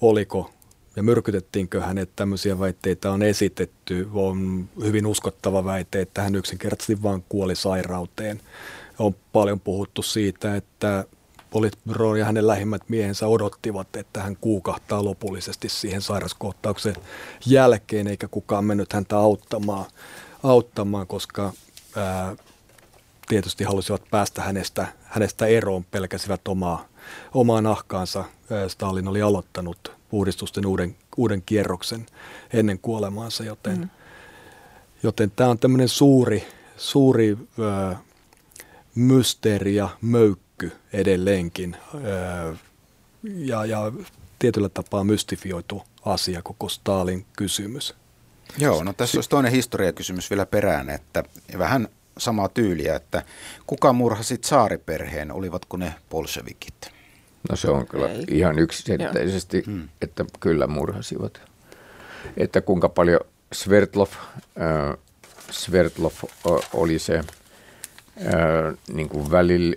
oliko ja myrkytettiinkö hänet, tämmöisiä väitteitä on esitetty. On hyvin uskottava väite, että hän yksinkertaisesti vain kuoli sairauteen. On paljon puhuttu siitä, että Politbyro ja hänen lähimmät miehensä odottivat, että hän kuukahtaa lopullisesti siihen sairaskohtauksen jälkeen, eikä kukaan mennyt häntä auttamaan, auttamaan koska ää, tietysti halusivat päästä hänestä, hänestä eroon, pelkäsivät omaa, omaa nahkaansa. Stalin oli aloittanut uudistusten uuden, uuden kierroksen ennen kuolemaansa, joten, mm. joten tämä on tämmöinen suuri, suuri ää, mysteeri ja möykky edelleenkin ää, ja, ja tietyllä tapaa mystifioitu asia koko Stalin kysymys. Joo, no tässä olisi toinen historiakysymys vielä perään, että vähän samaa tyyliä, että kuka murhasi saariperheen, olivatko ne bolshevikit? No se on kyllä Ei. ihan yksiselitteisesti, hmm. että kyllä murhasivat. Että kuinka paljon Svertlov, äh, Svertlov oli se äh, niin kuin välillä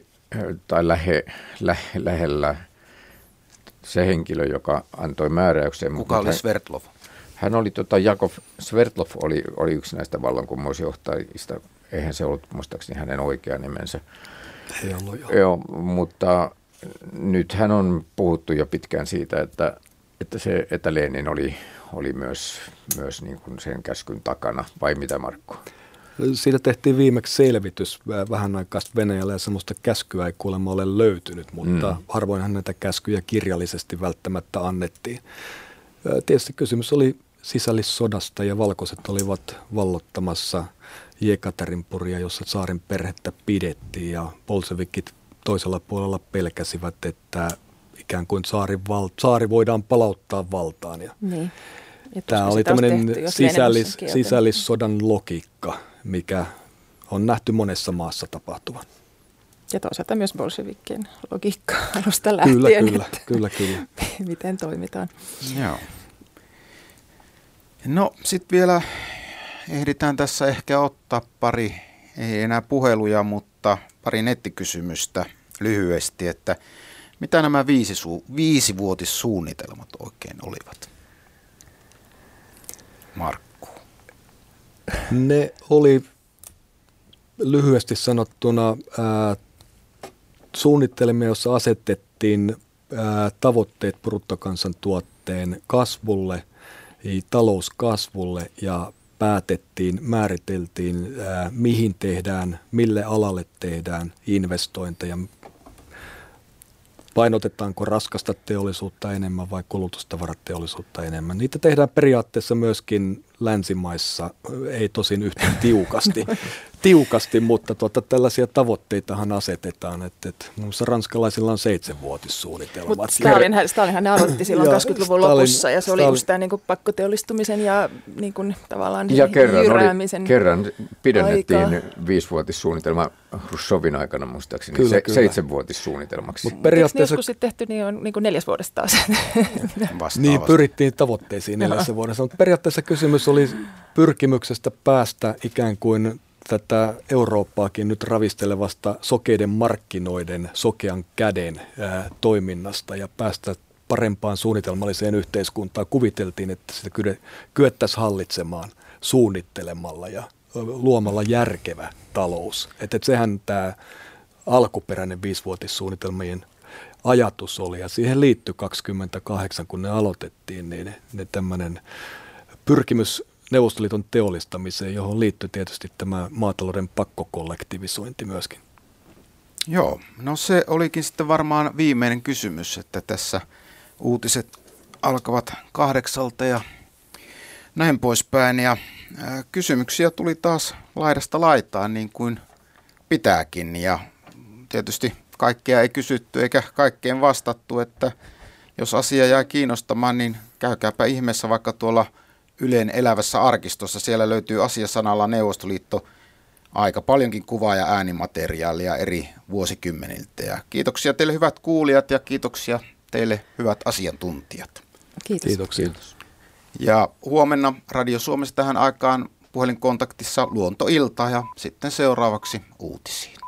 tai lähe, lähe, lähellä se henkilö, joka antoi määräyksen. Kuka oli Svertlov? Hän oli, tota, Jakov Svertlov oli, oli yksi näistä vallankumousjohtajista. Eihän se ollut muistaakseni hänen oikea nimensä. Ei ollut jo. Joo, mutta nythän on puhuttu jo pitkään siitä, että, että, se, että Lenin oli, oli myös, myös niin kuin sen käskyn takana, vai mitä Markku? Siitä tehtiin viimeksi selvitys vähän aikaa Venäjällä ja sellaista käskyä ei kuulemma ole löytynyt, mutta mm. harvoinhan näitä käskyjä kirjallisesti välttämättä annettiin. Tietysti kysymys oli sisällissodasta ja valkoiset olivat vallottamassa Jekaterinpuria, jossa saarin perhettä pidettiin ja bolsevikit toisella puolella pelkäsivät, että ikään kuin saari, val, saari voidaan palauttaa valtaan. Ja niin. Tämä oli tämmöinen sisällis, sisällissodan logiikka, mikä on nähty monessa maassa tapahtuvan. Ja toisaalta myös bolshevikkien logiikka alusta lähtien. Kyllä, kyllä, että kyllä, kyllä. miten toimitaan. Joo. No sitten vielä ehditään tässä ehkä ottaa pari, ei enää puheluja, mutta pari nettikysymystä lyhyesti, että mitä nämä viisi su- viisivuotissuunnitelmat oikein olivat? Markku. Ne oli lyhyesti sanottuna ää, suunnitelmia, joissa asetettiin ää, tavoitteet bruttokansantuotteen kasvulle, talouskasvulle ja päätettiin, määriteltiin, ää, mihin tehdään, mille alalle tehdään investointeja, painotetaanko raskasta teollisuutta enemmän vai kulutustavarateollisuutta enemmän. Niitä tehdään periaatteessa myöskin länsimaissa, ei tosin yhtä tiukasti, tiukasti mutta tuota, tällaisia tavoitteitahan asetetaan, että, että muun muassa ranskalaisilla on seitsemänvuotissuunnitelmat. Mutta Stalin, Stalinhan ne aloitti silloin 20-luvun Stalin, lopussa ja se oli Stalin, just tämä niin kuin pakkoteollistumisen ja niin kuin, tavallaan ja kerran, oli, kerran pidennettiin aika. viisivuotissuunnitelma Hrushchevin aikana muistaakseni kyllä, se, kyllä. seitsemänvuotissuunnitelmaksi. Mutta periaatteessa... Joskus tehty niin, on, niin kuin neljäs vuodesta taas? niin, pyrittiin tavoitteisiin neljässä vuodessa, mutta periaatteessa kysymys oli pyrkimyksestä päästä ikään kuin tätä Eurooppaakin nyt ravistelevasta sokeiden markkinoiden sokean käden ää, toiminnasta ja päästä parempaan suunnitelmalliseen yhteiskuntaan. Kuviteltiin, että sitä kyettäisiin hallitsemaan suunnittelemalla ja luomalla järkevä talous. Että et sehän tämä alkuperäinen viisivuotissuunnitelmien ajatus oli ja siihen liittyi 28, kun ne aloitettiin, niin ne, ne tämmöinen pyrkimys Neuvostoliiton teollistamiseen, johon liittyy tietysti tämä maatalouden pakkokollektivisointi myöskin. Joo, no se olikin sitten varmaan viimeinen kysymys, että tässä uutiset alkavat kahdeksalta ja näin poispäin. Ja kysymyksiä tuli taas laidasta laitaan niin kuin pitääkin ja tietysti kaikkea ei kysytty eikä kaikkeen vastattu, että jos asia jää kiinnostamaan, niin käykääpä ihmeessä vaikka tuolla – Yleen elävässä arkistossa. Siellä löytyy asiasanalla Neuvostoliitto aika paljonkin kuvaa ja äänimateriaalia eri vuosikymmeniltä. Ja kiitoksia teille hyvät kuulijat ja kiitoksia teille hyvät asiantuntijat. Kiitos. Kiitoksia. Kiitos. Ja huomenna Radio Suomessa tähän aikaan puhelinkontaktissa luontoilta ja sitten seuraavaksi uutisiin.